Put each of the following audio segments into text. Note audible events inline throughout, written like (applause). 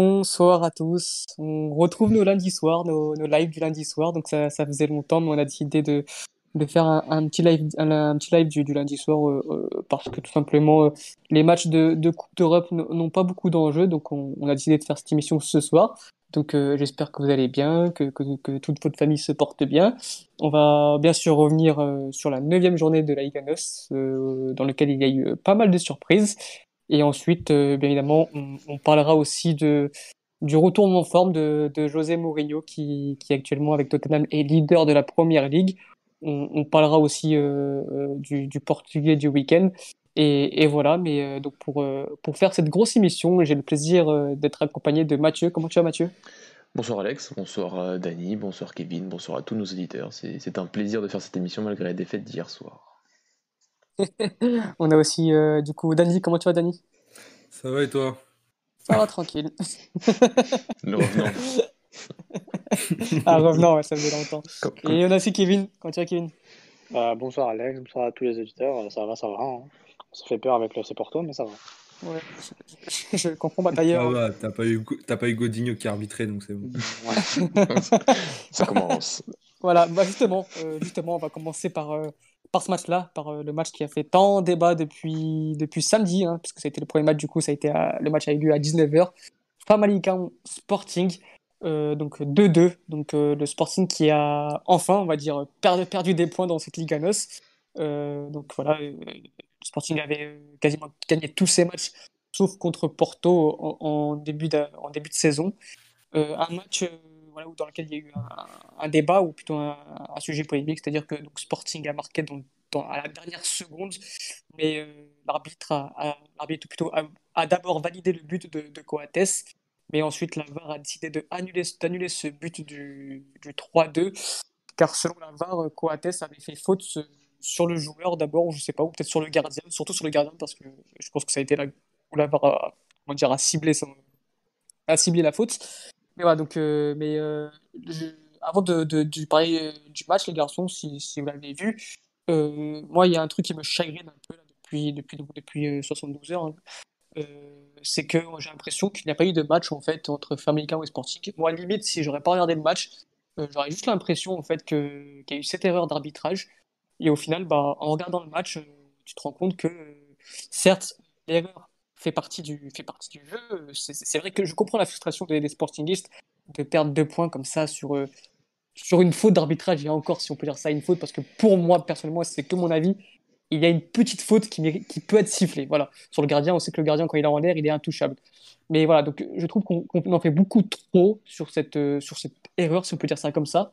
Bonsoir à tous. On retrouve nos lundis soirs, nos, lives du lundi soir. Donc ça, faisait longtemps, mais on a décidé de, faire un, petit live, un, petit live du, lundi soir euh, euh, parce que tout simplement euh, les matchs de, Coupe d'Europe n'ont pas beaucoup d'enjeux. Donc on, a décidé de faire cette émission ce soir. Donc j'espère que vous allez bien, que, toute votre famille se porte bien. On va bien sûr revenir sur la neuvième journée de la Liga dans laquelle il y a eu pas mal de surprises. Et ensuite, euh, bien évidemment, on, parlera aussi du retournement en forme de, José Mourinho, qui, actuellement avec Tottenham est leader de la Première Ligue. On, parlera aussi euh, euh, du, Portugais du week-end. Et, voilà, mais donc pour, pour faire cette grosse émission, j'ai le plaisir d'être accompagné de Mathieu. Comment tu vas, Mathieu? Bonsoir Alex, bonsoir Dany, bonsoir Kevin, bonsoir à tous nos éditeurs. C'est c'est un plaisir de faire cette émission malgré la défaite d'hier soir. (laughs) On a aussi euh, du coup Dani. Comment tu vas, Dani? Ça va et toi? Ça va tranquille. (laughs) Le revenant. Ah, revenant, ouais, ça faisait longtemps. Comme- comme- Et on a aussi Kevin. Comment tu vas, Kevin? Euh, bonsoir Alex, bonsoir à tous les auditeurs. Euh, Ça va, ça va. hein. Ça fait peur avec le FC Porto, mais ça va. Ouais, je, comprends. Bah, Ça d'ailleurs, va, t'as pas eu, t'as pas eu Godinho qui a arbitré, donc c'est bon. Ouais. (laughs) Ça commence. Voilà, bah justement, euh, justement, on va commencer par, euh, par ce match-là, par euh, le match qui a fait tant débat depuis, depuis samedi, hein, puisque ça a été le premier match, du coup, ça a été à- le match a eu lieu à 19h. Famalicão Sporting, euh, donc 2-2, donc euh, le Sporting qui a enfin, on va dire, perdu, des points dans cette Liga NOS. Euh, donc voilà, le Sporting avait quasiment gagné tous ses matchs, sauf contre Porto en, en début de, en début de saison. Un match voilà, dans lequel il y a eu un, débat ou plutôt un, sujet polémique, c'est-à-dire que Sporting a marqué à la dernière seconde, mais euh, l'arbitre a, a- d'abord validé le but de, Coates, mais ensuite la VAR a décidé d'annuler ce but du, du 3-2, car selon la VAR, Coates avait fait faute sur le joueur d'abord, je sais pas, ou peut-être sur le gardien, surtout sur le gardien, parce que je pense que ça a été là où la VAR comment dire, a ciblé, a ciblé la faute. Mais donc, euh, mais euh, avant de, parler euh, du match, les garçons, si, si vous l'avez vu, moi, il y a un truc qui me chagrine un peu depuis, depuis, depuis euh, 72 heures. hein. C'est que j'ai l'impression qu'il n'y a pas eu de match en fait entre Famalicão et Sporting. Moi, limite, si j'aurais pas regardé le match, j'aurais juste l'impression en fait que, qu'il y a eu cette erreur d'arbitrage. Et au final, bah, en regardant le match, tu te rends compte que certes, l'erreur fait partie du, fait partie du jeu. C'est vrai que je comprends la frustration des, sportingistes de perdre deux points comme ça sur, euh, sur une faute d'arbitrage, et encore si on peut dire ça une faute, parce que pour moi, personnellement, c'est que mon avis, il y a une petite faute qui, qui peut être sifflée. Voilà. Sur le gardien, on sait que le gardien, quand il est en l'air, il est intouchable. Mais voilà, donc je trouve qu'on en fait beaucoup trop sur cette, euh, sur cette erreur, si on peut dire ça comme ça.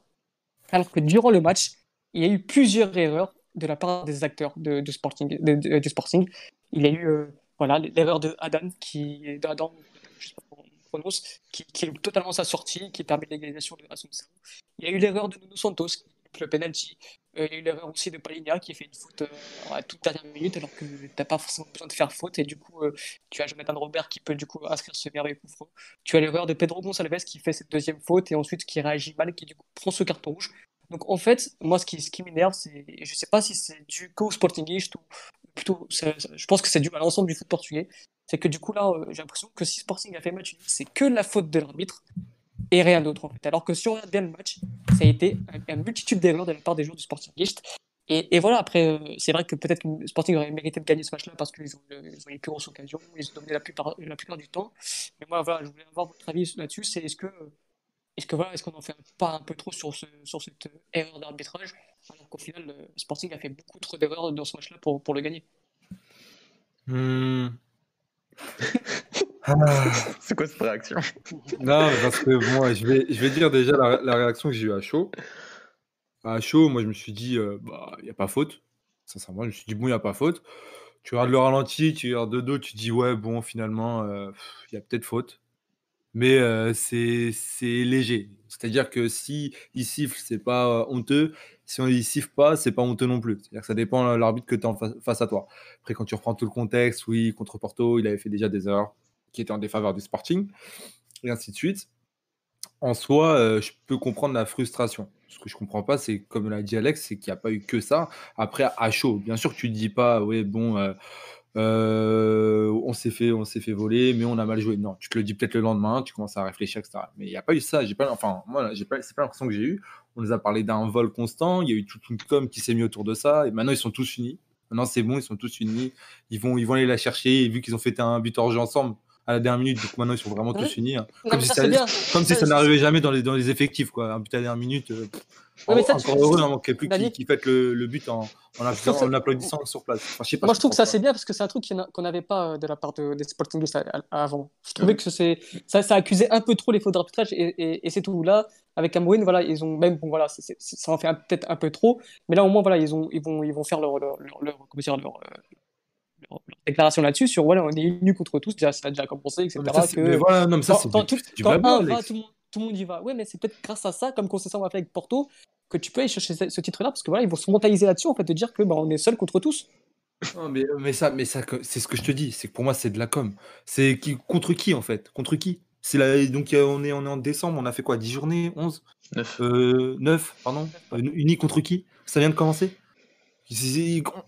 Alors que durant le match, il y a eu plusieurs erreurs de la part des acteurs de, de Sporting, du Sporting. Il y a eu euh, voilà, l'erreur de Adam, qui, de Adam, je sais pas comment on prononce, qui, loupe totalement sa sortie, qui permet l'égalisation de Assunção. Il y a eu l'erreur de Nuno Santos, qui le penalty. Euh, il y a eu l'erreur aussi de Palinha, qui fait une faute euh, à toute dernière minute, alors que tu n'as pas forcément besoin de faire faute. Et du coup, euh, tu as Jonathan Robert qui peut du coup inscrire ce merveilleux coup franc. Tu as l'erreur de Pedro Gonçalves qui fait cette deuxième faute et ensuite qui réagit mal, qui du coup prend ce carton rouge. Donc en fait, moi ce qui, ce qui m'énerve, c'est, je sais pas si c'est dû qu'au Sportingiste ou plutôt, je pense que c'est dû à l'ensemble du foot portugais, c'est que du coup là, euh, j'ai l'impression que si Sporting a fait match c'est que la faute de l'arbitre et rien d'autre en fait. Alors que si on regarde bien le match, ça a été un- une multitude d'erreurs de la part des joueurs du Sportingiste. Et, et voilà, après, euh, c'est vrai que peut-être Sporting aurait mérité de gagner ce match-là parce qu'ils ont, ils ont les plus grosses occasions, ils ont dominé la plupart, la plupart du temps. Mais moi, voilà, je voulais avoir votre avis là-dessus. C'est est-ce que, est-ce que voilà, est-ce qu'on en fait pas un peu trop sur, ce, sur cette euh, erreur d'arbitrage, alors qu'au final, le Sporting a fait beaucoup trop d'erreurs dans ce match-là pour, pour le gagner. (laughs) Ah. C'est quoi cette réaction? Non, parce que moi, je vais, je vais dire déjà la, la réaction que j'ai eue à chaud. À chaud, moi, je me suis dit, euh, bah, il n'y a pas faute. Sincèrement, je me suis dit, bon, il n'y a pas faute. Tu regardes le ralenti, tu regardes de dos, tu dis, ouais, bon, finalement, euh, il y a peut-être faute. Mais euh, c'est c'est léger. C'est-à-dire que si il siffle, c'est pas euh, honteux. Si on il siffle pas, c'est pas honteux non plus. C'est-à-dire que ça dépend de l'arbitre que tu as face, à toi. Après, quand tu reprends tout le contexte, oui, contre Porto, il avait fait déjà des erreurs qui étaient en défaveur du Sporting, et ainsi de suite. En soi, euh, je peux comprendre la frustration. Ce que je comprends pas, c'est comme l'a dit Alex, c'est qu'il n'y a pas eu que ça. Après, à chaud, bien sûr, tu ne dis pas, ouais, bon, euh, euh, on s'est fait, fait voler, mais on a mal joué. Non, tu te le dis peut-être le lendemain, tu commences à réfléchir, etc. Mais il n'y a pas eu ça. Pas, enfin, moi, j'ai pas, pas l'impression que j'ai eu. On nous a parlé d'un vol constant. Il y a eu toute une com qui s'est mis autour de ça. Et maintenant, ils sont tous unis. Maintenant, c'est bon, ils sont tous unis. Ils vont, ils vont aller la chercher. Et vu qu'ils ont fait un but hors jeu ensemble à la dernière minute, donc maintenant, ils sont vraiment tous unis. hein. Comme si ça, comme si n'arrivait jamais dans les, dans les effectifs, quoi. Un but à la dernière minute. euh, pff. Ouais, mais ça, tu- encore heureux, il n'en manquait plus qui, qui fête le, le but en, applaudissant, ça- en applaudissant sur place. Enfin, je sais pas, Moi, je trouve que ça c'est bien parce que c'est un truc qu'on n'avait pas euh, de la part de, des à- avant. Je trouvais que c'est ça, ça accusait un peu trop les fautes d'arbitrage et, et, et c'est tout. Là, avec Cameroun, voilà, ils ont même bon voilà, ça en fait peut-être un peu trop, mais là au moins voilà, ils ont ils vont ils vont faire leur leur, leur, leur- comment dire, leur, euh, déclaration là-dessus sur voilà, on est unis contre tous, déjà ça a déjà commencé, etc. pas. Mais ça, c'est- que- mais voilà, non, mais ça, quand, c'est quand du, tout- c'est du quand blabla, un va, Alex. tout le, monde, tout le monde y va. Ouais, mais c'est peut-être grâce à ça, comme Concession a fait avec Porto, que tu peux aller chercher ce, ce titre-là, parce que voilà, ils vont se mentaliser là-dessus, en fait, de dire que bah, on est seul contre tous. Non, mais, mais ça, mais ça, c'est ce que je te dis. C'est que pour moi, c'est de la com. C'est qui, contre qui, en fait? Contre qui? C'est la, Donc, euh, on est, on est en décembre, on a fait quoi? 10 journées? 11 Neuf. euh, 9, pardon? Euh, Unis contre qui? Ça vient de commencer?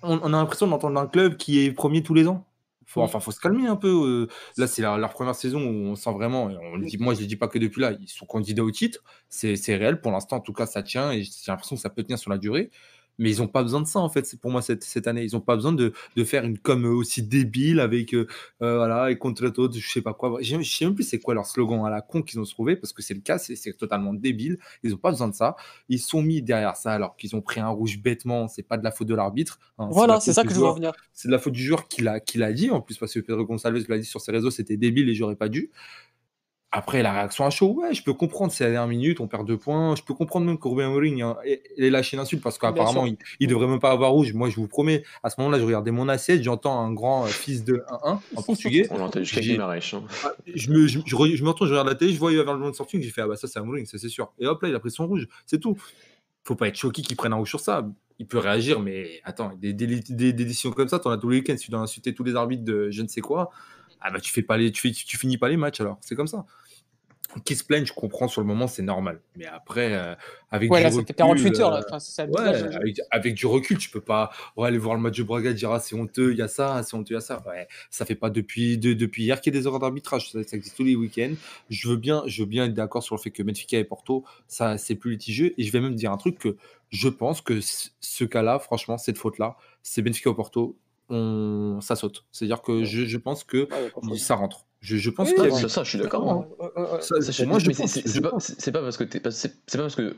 On a l'impression d'entendre un club qui est premier tous les ans. Faut, enfin, faut se calmer un peu. euh. Là, c'est leur, leur première saison où on sent vraiment, et on le dit, moi je ne dis pas que depuis là, ils sont candidats au titre. C'est c'est réel. Pour l'instant, en tout cas, ça tient et j'ai l'impression que ça peut tenir sur la durée. Mais ils n'ont pas besoin de ça, en fait, c'est pour moi, cette, cette année. Ils n'ont pas besoin de, de faire une com aussi débile avec, euh, euh, voilà, et contre l'autre, je sais pas quoi. Je ne sais même plus c'est quoi leur slogan à la con qu'ils ont trouvé, parce que c'est le cas, c'est totalement débile. Ils n'ont pas besoin de ça. Ils sont mis derrière ça alors qu'ils ont pris un rouge bêtement. C'est pas de la faute de l'arbitre. hein, Voilà, c'est ça que je veux revenir. C'est de la faute du joueur qui l'a qui l'a dit en plus parce que Pedro Gonçalves l'a dit sur ses réseaux, c'était débile et j'aurais pas dû. Après la réaction à chaud, ouais, je peux comprendre, c'est la dernière minute, on perd deux points. Je peux comprendre même que Ruben Amorim hein, ait lâché l'insulte parce qu'apparemment il, il devrait même pas avoir rouge. Moi, je vous promets, à ce moment-là, je regardais mon assiette, j'entends un grand euh, fils de 1-1 en portugais. On l'a entendu jusqu'à Guimarães. hein. Ah, Je me, je, je re- je me retourne, je regarde la télé, je vois il va vers le moment de sortie, j'ai fait ah bah ça c'est Amorim, ça c'est sûr. Et hop là, il a pris son rouge, c'est tout. Faut pas être choqué qu'il prenne un rouge sur ça. Il peut réagir, mais attends, des, des, des- des décisions comme ça, t'en as tous les week-ends. Tu dois insulter tous les arbitres de je ne sais quoi, ah bah tu fais pas les, tu, fais, tu finis pas les matchs alors. C'est comme ça. Qui se plaignent, je comprends sur le moment, c'est normal. Mais après, euh, avec Ouais, du là, recul, c'était 48 heures, là. euh, Enfin, ça, Ouais, je- avec, avec du recul, tu peux pas ouais, aller voir le match de Braga et dire ah, c'est honteux, il y a ça, c'est honteux, il y a ça. Ouais, ça fait pas depuis, de- depuis hier qu'il y a des erreurs d'arbitrage. Ça, ça existe tous les week-ends. Je veux bien, je veux bien être d'accord sur le fait que Benfica et Porto, ça c'est plus litigieux. Et je vais même dire un truc que je pense que ce cas-là, franchement, cette faute-là, c'est Benfica ou Porto, on, ça saute. C'est-à-dire que je, je pense que Ouais, y a pas de faute. ça rentre. Je, je pense Oui, eu- ça, ça, je suis d'accord. moi, je c'est- pas, parce que pas- c'est pas parce que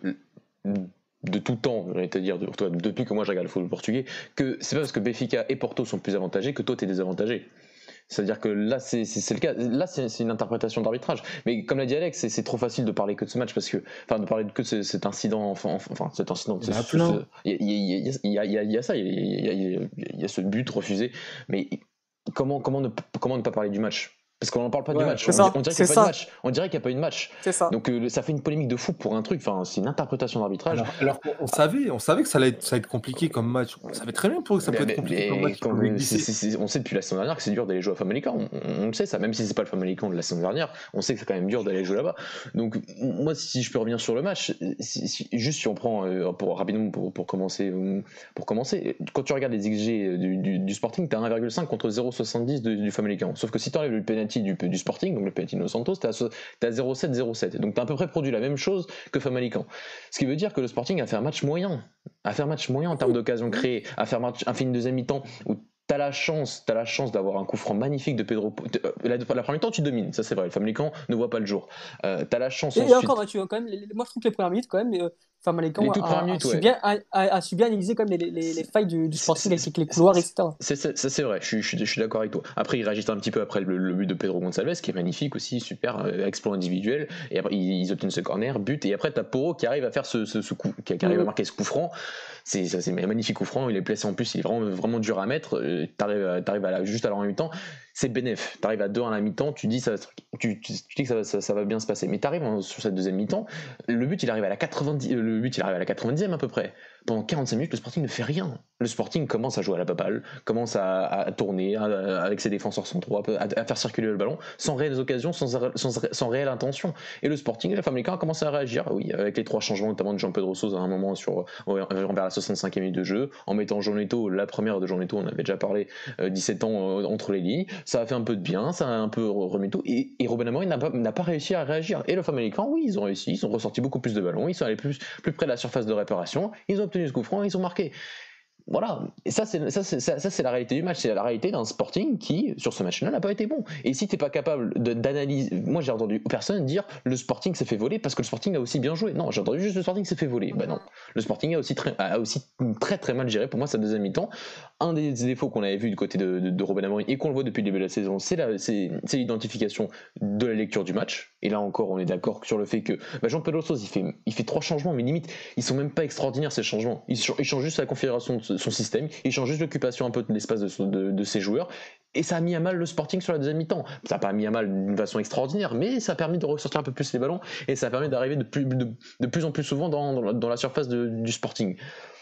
de tout temps, j'allais te dire, de- toi, depuis que moi je regarde le football portugais, que c'est pas parce que Benfica et Porto sont plus avantagés que toi t'es désavantagé. C'est-à-dire que là, c'est le cas. Là, c'est une interprétation d'arbitrage. Mais comme l'a dit Alex, c'est- trop facile de parler que de ce match parce que, enfin, de parler que de ce- cet incident, enfin, enfin cet incident. Il y a plein. Il y, a- ça, il y a- il y a- il y a- il y a ce but refusé. Mais comment, comment, ne, comment ne pas parler du match? Parce qu'on n'en parle pas Ouais, du match. c'est On, ça, dirait- on dirait c'est qu'il n'y a pas eu de ça. match. On dirait qu'il n'y a pas eu de match. C'est ça. Donc euh, ça fait une polémique de fou pour un truc. Enfin, c'est une interprétation d'arbitrage. Alors, on savait, on savait que ça allait être, ça allait être compliqué comme match. On savait très bien pour que ça peut Mais- être compliqué mais comme match. on pouvait c'est- glisser. c'est- c'est- on sait depuis la saison dernière que c'est dur d'aller jouer à Famalicão. On, on- on le sait ça, même si c'est pas le Famalicão de la saison dernière, on sait que c'est quand même dur d'aller jouer là-bas. Donc moi, si je peux revenir sur le match, si- si- juste si on prend euh, pour rapidement pour, pour commencer, euh, pour commencer, quand tu regardes les XG du, du, du Sporting, t'as 1,5 contre 0,70 du, du Famalicão. Sauf que si tu enlèves le penalty du, du Sporting, donc le penalty de Santos, t'as so- t'as 0,7 0,7. Donc t'as à peu près produit la même chose que Famalicão. Ce qui veut dire que le Sporting a fait un match moyen, a fait un match moyen en termes d'occasion créée, a fait un, match, un film deuxième mi-temps où T'as la chance, t'as la chance d'avoir un coup franc magnifique de Pedro. euh, La, la première mi-temps, tu domines, ça c'est vrai. Le Famalicão ne voit pas le jour. Euh, t'as la chance Et, ensuite. encore, Mathieu, quand même, moi je trouve que les premières minutes, quand même, euh, Famalicão Les toutes a, a- a su ouais. bien, a, su bien analyser même les, les, les failles du, du Sporting avec les couloirs, etc. C'est- c'est- Ça c'est vrai, je suis, je suis- je suis d'accord avec toi. Après, ils réagissent un petit peu après le, le but de Pedro Gonçalves, qui est magnifique aussi, super euh, exploit individuel. Et après, ils, ils obtiennent ce corner, but. Et après, t'as Poro qui arrive à faire ce, ce, ce coup, qui, qui arrive à Mhm. marquer ce coup franc. C'est un magnifique coup franc. Il est placé en plus, il est vraiment, vraiment dur à mettre. Euh, T'arrives, à- t'arrives à la, juste à la mi-temps. C'est bénéf. T'arrives à 2 à la mi-temps, tu dis, tu, tu, tu que ça, va- bien se passer. Mais t'arrives en- sur cette deuxième mi-temps, le but il arrive à la 90, euh, le but il arrive à la 90e à peu près. Pendant 45 minutes, le Sporting ne fait rien. Le Sporting commence à jouer à la baballe, commence à, tourner avec ses défenseurs centraux, à, faire circuler le ballon, sans réelles occasions, sans, sans, réelle intention. Et le Sporting, la Famalicão a commencé à réagir, oui, avec les trois changements, notamment de Jean-Pedro Sousa à un moment sur, vers la 65e minute de jeu, en mettant Jonetto, la première de Jonetto, on avait déjà parlé, 17 euh, ans euh, entre les lignes. Ça a fait un peu de bien, ça a un peu remis tout. Et, Robin Amorim n'a pas, pas, réussi à réagir. Et le Famalicão, oui, ils ont réussi, ils ont ressorti beaucoup plus de ballons, ils sont allés plus, plus près de la surface de réparation, ils ont obtenu ce coup franc, ils ont marqué. Voilà, et ça c'est ça ça, la réalité du match, c'est la réalité d'un Sporting qui sur ce match-là n'a pas été bon. Et si t'es pas capable d'analyser, moi j'ai entendu personne dire le Sporting s'est fait voler parce que le Sporting a aussi bien joué. Non, j'ai entendu juste le Sporting s'est fait voler. Bah non, le Sporting a aussi très a aussi très très mal géré pour moi sa deuxième mi-temps. Un des défauts qu'on avait vu du côté de, de, Robin Amorim et qu'on le voit depuis le début de la saison, c'est l'identification de la lecture du match. Et là encore, on est d'accord sur le fait que bah Jean Pedro il fait il trois changements, mais limite ils sont même pas extraordinaires ces changements. Il, change juste la configuration de son système, il change juste l'occupation un peu de l'espace de, ses joueurs, et ça a mis à mal le Sporting sur la deuxième mi-temps. Ça n'a pas mis à mal d'une façon extraordinaire, mais ça a permis de ressortir un peu plus les ballons, et ça a permis d'arriver de plus, en plus souvent dans, la, surface du Sporting.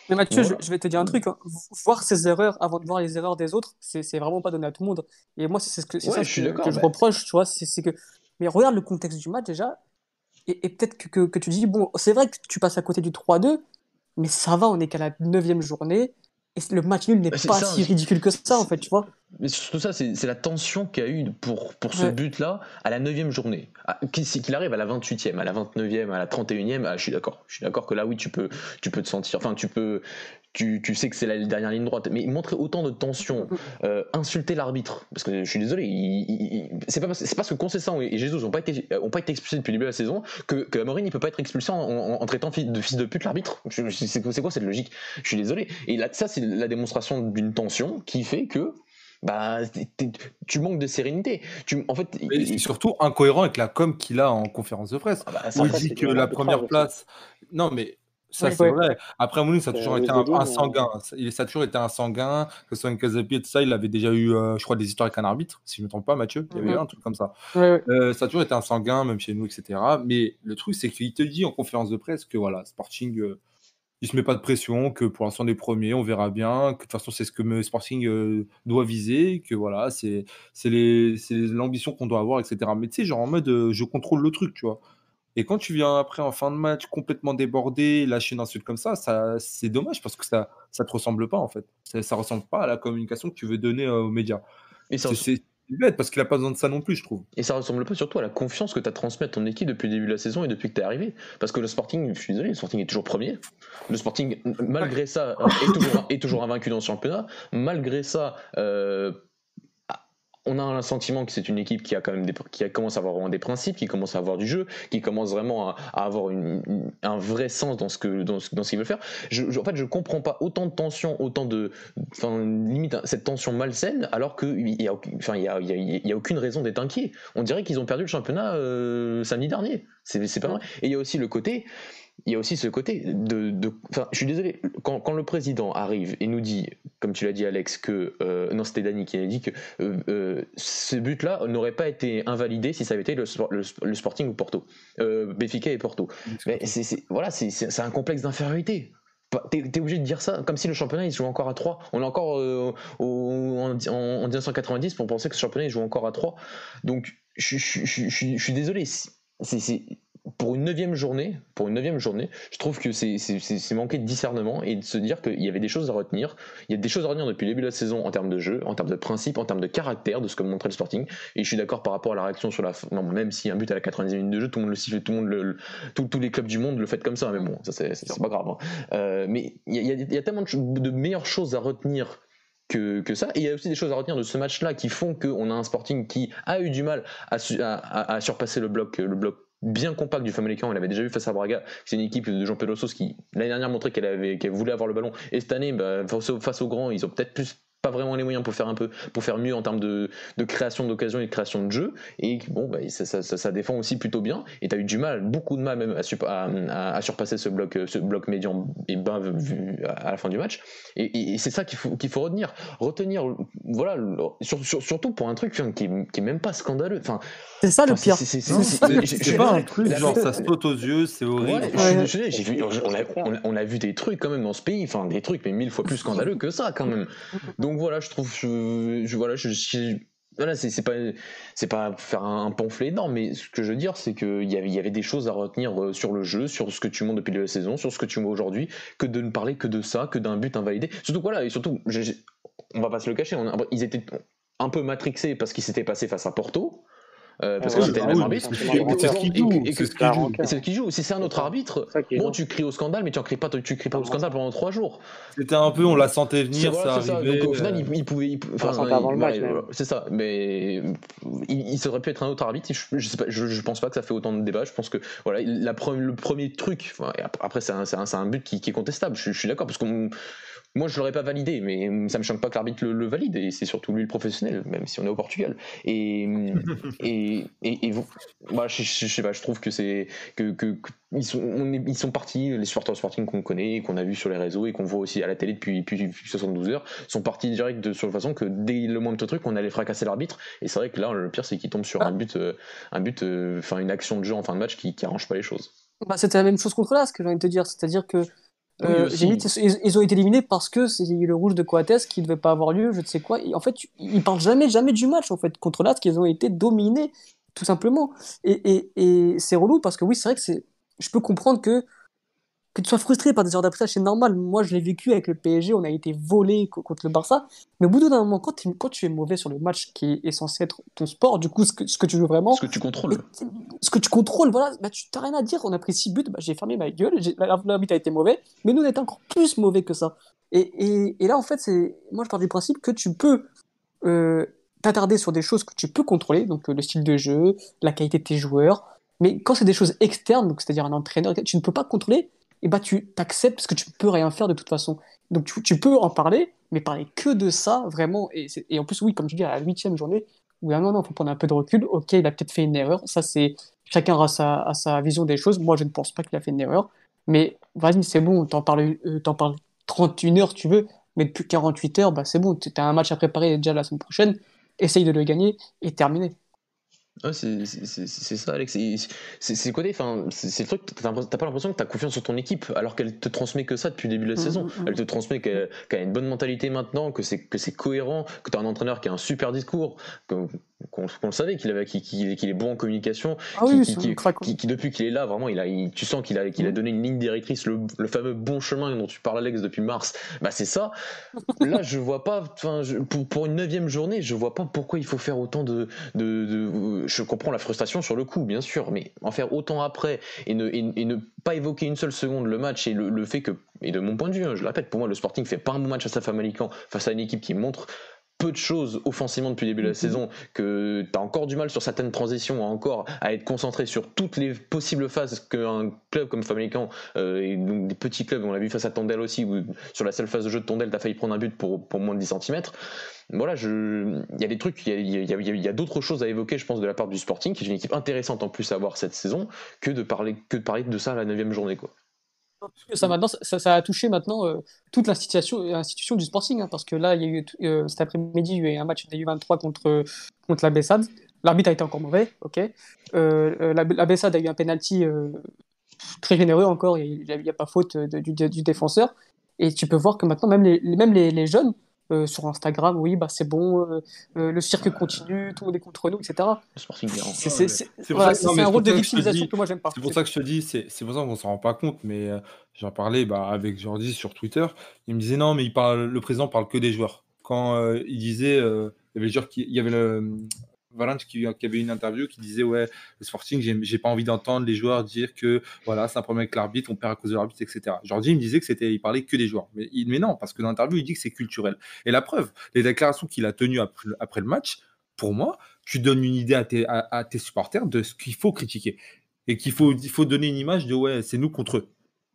Mais Mathieu, je, vais te dire un truc. Hein. Voir ses erreurs avant de voir les erreurs des autres, c'est vraiment pas donné à tout le monde. Et moi, c'est ce que, ça je que, je reproche, tu vois. C'est que. Mais regarde le contexte du match déjà. Et, peut-être que, que, tu dis, bon, c'est vrai que tu passes à côté du 3-2, mais ça va, on est qu'à la 9 journée. Et le match nul n'est bah, pas si ridicule que ça, en fait, tu vois. Mais surtout ça, c'est la tension qu'il y a eu pour, pour ce but-là à la 9 journée. Ah, qu'il arrive à la 28e, à la 29e, à la 31e, ah, je suis d'accord. Je suis d'accord que là, oui, tu peux, tu peux te sentir. Enfin, tu peux, tu, tu, sais que c'est la dernière ligne droite, mais montrer autant de tension, euh, insulter l'arbitre, parce que je suis désolé, c'est pas, parce, parce que Concessant et, Jésus n'ont pas, été, ont pas été expulsés depuis le début de la saison que, que ne peut pas être expulsé en, en, traitant de fils de pute l'arbitre. C'est quoi cette logique? Je suis désolé. Et là, ça, c'est la démonstration d'une tension qui fait que bah, tu manques de sérénité. Tu, en fait, surtout incohérent avec la com qu'il a en conférence de presse. Ah bah, où il dit que la première place. Non, mais ça, c'est vrai. Après, Mouloud, ça a toujours été un, sanguin. Ça a toujours été un sanguin, que ce soit une Casapi et tout ça. Il avait déjà eu, euh, je crois, des histoires avec un arbitre, si je ne me trompe pas, Mathieu. Il y avait eu un truc comme ça. Euh, ça a toujours été un sanguin, même chez nous, etc. Mais le truc, c'est qu'il te dit en conférence de presse que voilà, Sporting, euh, il se met pas de pression, que pour l'instant, on est premiers, on verra bien, que de toute façon, c'est ce que Sporting doit viser, que voilà, c'est l'ambition qu'on doit avoir, etc. Mais tu sais, genre en mode, je contrôle le truc, tu vois. Et quand tu viens après en fin de match complètement débordé, lâcher une insulte comme ça, ça c'est dommage parce que ça ça te ressemble pas en fait. Ça, ça ressemble pas à la communication que tu veux donner aux médias. Et c'est bête parce qu'il a pas besoin de ça non plus, je trouve. Et ça ressemble pas surtout à la confiance que tu as transmise à ton équipe depuis le début de la saison et depuis que tu es arrivé. Parce que le Sporting, je suis désolé, le Sporting est toujours premier. Le Sporting, malgré ça, est toujours, est toujours invaincu dans le championnat. Malgré ça, euh, on a un sentiment que c'est une équipe qui a quand même des, qui commence à avoir vraiment des principes, qui commence à avoir du jeu, qui commence vraiment à, avoir un vrai sens dans ce que dans ce, qu'il veut faire. Je, en fait, je comprends pas autant de tension, autant de, enfin limite cette tension malsaine, alors qu'il y a, enfin il y a, y a, aucune raison d'être inquiet. On dirait qu'ils ont perdu le championnat euh, samedi dernier. C'est pas vrai. Et il y a aussi le côté il y a aussi ce côté de. enfin, je suis désolé, quand, quand, le président arrive et nous dit, comme tu l'as dit, Alex, que. Euh, non, c'était Dani qui a dit que euh, euh, ce but-là n'aurait pas été invalidé si ça avait été le, le, Sporting ou Porto. Béfica et Porto. Mais c'est, voilà, c'est, un complexe d'infériorité. T'es es obligé de dire ça comme si le championnat il se joue encore à 3. On est encore au, en, en, 1990 pour penser que ce championnat il joue encore à 3. Donc je, suis désolé. C'est pour une neuvième journée, pour une neuvième journée, je trouve que c'est manquer de discernement et de se dire qu'il y avait des choses à retenir. Il y a des choses à retenir depuis le début de la saison en termes de jeu, en termes de principe, en termes de caractère de ce que montrait le Sporting. Et je suis d'accord par rapport à la réaction sur la. Non, même si un but à la 90e minute de jeu, tout le monde le siffle, tout le monde tous les clubs du monde le font comme ça. Mais bon, ça c'est pas grave. Hein. Euh, mais il y, a tellement de, meilleures choses à retenir que, ça. Et il y a aussi des choses à retenir de ce match-là qui font qu'on a un Sporting qui a eu du mal à, surpasser le bloc bien compact du Famalicão. On l'avait déjà vu face à Braga. C'est une équipe de Jean Pedro qui, l'année dernière, montrait qu'elle avait, qu'elle voulait avoir le ballon. Et cette année, bah, face, aux, grands, ils ont peut-être plus pas vraiment les moyens pour faire un peu, pour faire mieux en termes de, de création d'occasion et de création de jeu. Et bon, bah, ça, ça, ça, défend aussi plutôt bien. Et tu as eu du mal, beaucoup de mal même à, à, à, surpasser ce bloc, ce bloc médian et bas vu à la fin du match. Et, et c'est ça qu'il faut, qu'il faut retenir. Retenir, voilà, surtout pour un truc qui, est, qui est même pas scandaleux. Enfin, c'est ça le pire. C'est pas un truc genre ça saute aux yeux, c'est horrible. j'ai vu, on a, on, a, vu des trucs quand même dans ce pays, enfin des trucs mais mille fois plus scandaleux que ça quand même. Donc voilà, je trouve, je, voilà, je, voilà, c'est pas faire un, pamphlet énorme, mais ce que je veux dire, c'est qu'il y avait, des choses à retenir euh, sur le jeu, sur ce que tu montres depuis la saison, sur ce que tu vois aujourd'hui, que de ne parler que de ça, que d'un but invalidé. Surtout voilà, et surtout, on va pas se le cacher, ils étaient un peu matrixés parce qu'ils s'était passé face à Porto. Euh, parce que c'était le même arbitre. C'est ce qui joue. C'est ce qui joue. Si c'est un autre arbitre, bon, tu cries au scandale, mais tu ne cries pas, tu cries pas au scandale pendant trois jours. C'était un peu, on la sentait venir, ça arrivait. Donc au final, il, pouvait. C'est ça. Mais il, serait pu être un autre arbitre. Je, je, pense pas que ça fait autant de débats. Je pense que voilà, le premier truc. Après, c'est un, but qui, qui, est contestable. Je, suis d'accord parce qu'on moi, je l'aurais pas validé, mais ça me choque pas que l'arbitre le, valide, et c'est surtout lui le professionnel, même si on est au Portugal. Et, (laughs) et, et, vous, moi, je, sais pas, je trouve que c'est que, que, ils, sont, ils sont partis, les supporters Sporting qu'on connaît, qu'on a vu sur les réseaux et qu'on voit aussi à la télé depuis, depuis, 72 heures, sont partis direct de, sur la façon que dès le moindre truc, on allait fracasser l'arbitre. Et c'est vrai que là, le pire, c'est qu'il tombe sur ah. un but, euh, un but, euh, enfin une action de jeu en fin de match qui, qui arrange pas les choses. Bah, c'était la même chose contre là, ce que j'ai envie de te dire, c'est-à-dire que euh, ils, ont été éliminés parce que c'est le rouge de Coates qui ne devait pas avoir lieu, je ne sais quoi. en fait, ils parlent jamais, jamais du match en fait contre l'Ast qu'ils ont été dominés tout simplement. Et, et, et c'est relou parce que oui, c'est vrai que c'est. Je peux comprendre que que tu sois frustré par des heures d'apprentissage, c'est normal. Moi, je l'ai vécu avec le PSG, on a été volé contre le Barça. Mais au bout d'un moment, quand, quand, tu es mauvais sur le match qui est, censé être ton sport, du coup, ce que, ce que tu veux vraiment. Ce que tu contrôles. Ce que tu contrôles, voilà, bah, tu n'as rien à dire. On a pris 6 buts, bah, j'ai fermé ma gueule, l'arbitre a été mauvais, mais nous, on est encore plus mauvais que ça. Et, et, et là, en fait, c'est moi, je pars du principe que tu peux. Euh, t'attarder sur des choses que tu peux contrôler, donc euh, le style de jeu, la qualité de tes joueurs, mais quand c'est des choses externes, c'est-à-dire un entraîneur, tu ne peux pas contrôler, bah tu t'acceptes parce que tu peux rien faire de toute façon. Donc tu, tu, peux en parler, mais parler que de ça, vraiment. Et, en plus, oui, comme je dis, à la huitième journée, oui, non, non, il faut prendre un peu de recul. Ok, il a peut-être fait une erreur. Ça, c'est chacun a sa, vision des choses. Moi, je ne pense pas qu'il a fait une erreur. Mais vas-y, c'est bon, t'en parles, euh, parles 31 heures, tu veux, mais depuis 48 heures, bah, c'est bon. Tu as un match à préparer déjà la semaine prochaine. Essaye de le gagner et c'est ça, Alex. C'est côté, enfin, c'est le truc, t'as pas l'impression que t'as confiance sur ton équipe, alors qu'elle te transmet que ça depuis le début de la mmh, saison. Mmh, mmh. Elle te transmet qu'elle a une bonne mentalité maintenant, que c'est cohérent, que t'as un entraîneur qui a un super discours, qu'on le savait qu'il est bon en communication ah qui, qui, depuis qu'il est là vraiment il a tu sens qu'il a a donné une ligne directrice le, le, fameux bon chemin dont tu parles Alex depuis mars. Bah c'est ça. (laughs) Là je vois pas pour, pour une neuvième journée je vois pas pourquoi il faut faire autant de, de, de, je comprends la frustration sur le coup bien sûr mais en faire autant après et ne, et, ne pas évoquer une seule seconde le match et le, le fait que et de mon point de vue hein, je le répète pour moi le Sporting fait pas un bon match à sa femme face à une équipe qui montre peu de choses offensivement depuis le début de la mhm. saison, que tu as encore du mal sur certaines transitions, encore à être concentré sur toutes les possibles phases qu'un club comme Famalicão, euh, et donc des petits clubs, on l'a vu face à Tondel aussi, où sur la seule phase de jeu de Tondel, tu as failli prendre un but pour, pour moins de 10 cm. Voilà, il y a des trucs, il y a, y a, d'autres choses à évoquer, je pense, de la part du Sporting, qui est une équipe intéressante en plus à voir cette saison, que de parler, que de, parler de ça à la 9 journée. Quoi ça, a touché maintenant euh, toute l'institution, du Sporting, hein, parce que là, euh, cet après-midi, il y a eu un match des U23 contre, contre la Bessade. L'arbitre a été encore mauvais, ok. Euh, la, Bessade a eu un penalty très généreux encore, il n'y a, pas faute du, défenseur. Et tu peux voir que maintenant, même les jeunes, euh, sur Instagram, oui, bah, c'est bon, euh, euh, le cirque continue, tout le monde est contre nous, etc. C'est un rôle de victimisation que moi j'aime pas. C'est pour ça que je te dis, c'est pour ça qu'on s'en rend pas compte, mais j'en parlais bah, avec Jordi sur Twitter, il me disait non, mais il parle, le président parle que des joueurs. Quand il disait, il y avait le joueur qui, il y avait le, Valence qui, avait une interview qui disait ouais le Sporting j'ai pas envie d'entendre les joueurs dire que voilà c'est un problème avec l'arbitre on perd à cause de l'arbitre etc Jordi il me disait que c'était il parlait que des joueurs. Mais, non parce que dans l'interview il dit que c'est culturel. Et la preuve les déclarations qu'il a tenues après, le match pour moi tu donnes une idée à tes, tes supporters de ce qu'il faut critiquer. Et qu'il faut il faut donner une image de ouais c'est nous contre eux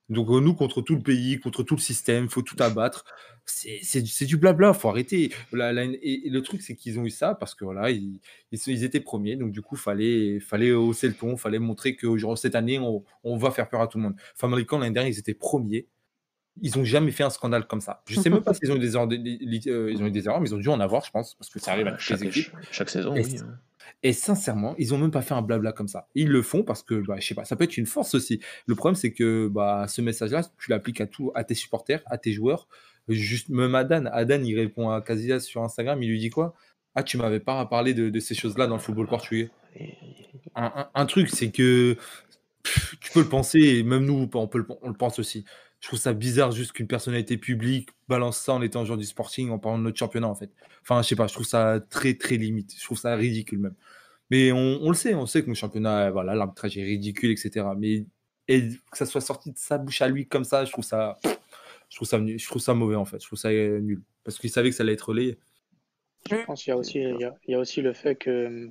Donc euh, nous, contre tout le pays, contre tout le système, faut tout abattre. C'est du blabla, faut arrêter. et, le truc, c'est qu'ils ont eu ça parce que voilà, ils, ils, étaient premiers, donc du coup, fallait, fallait hausser le ton, fallait montrer que cette année, on, on, va faire peur à tout le monde. Family l'année dernière, ils étaient premiers. Ils n'ont jamais fait un scandale comme ça. Je sais même pas (laughs) s'ils ont eu des erreurs, euh, ils ont eu des erreurs, mais ils ont dû en avoir, je pense, parce que ça arrive à chaque, les équipes. Chaque saison, et, oui. Et sincèrement, ils ont même pas fait un blabla comme ça. Ils le font parce que, bah, je sais pas, ça peut être une force aussi. Le problème, c'est que bah, ce message-là, tu l'appliques à tout, à tes supporters, à tes joueurs. Juste même Adan. Adan, il répond à Casillas sur Instagram, il lui dit quoi Ah, tu m'avais pas parlé de, ces choses-là dans le football portugais. Un, truc, c'est que tu peux le penser, et même nous, on, peut on le pense aussi je trouve ça bizarre juste qu'une personnalité publique balance ça en étant joueur du sporting en parlant de notre championnat en fait. Enfin, je sais pas, je trouve ça très très limite. Je trouve ça ridicule même. Mais on, le sait, on sait que notre championnat, voilà, l'arbitrage est ridicule, etc. Mais et que ça soit sorti de sa bouche à lui comme ça, je trouve ça, je trouve ça, je trouve ça mauvais en fait. Je trouve ça nul parce qu'il savait que ça allait être relayé. Je pense qu'il y a aussi, le fait que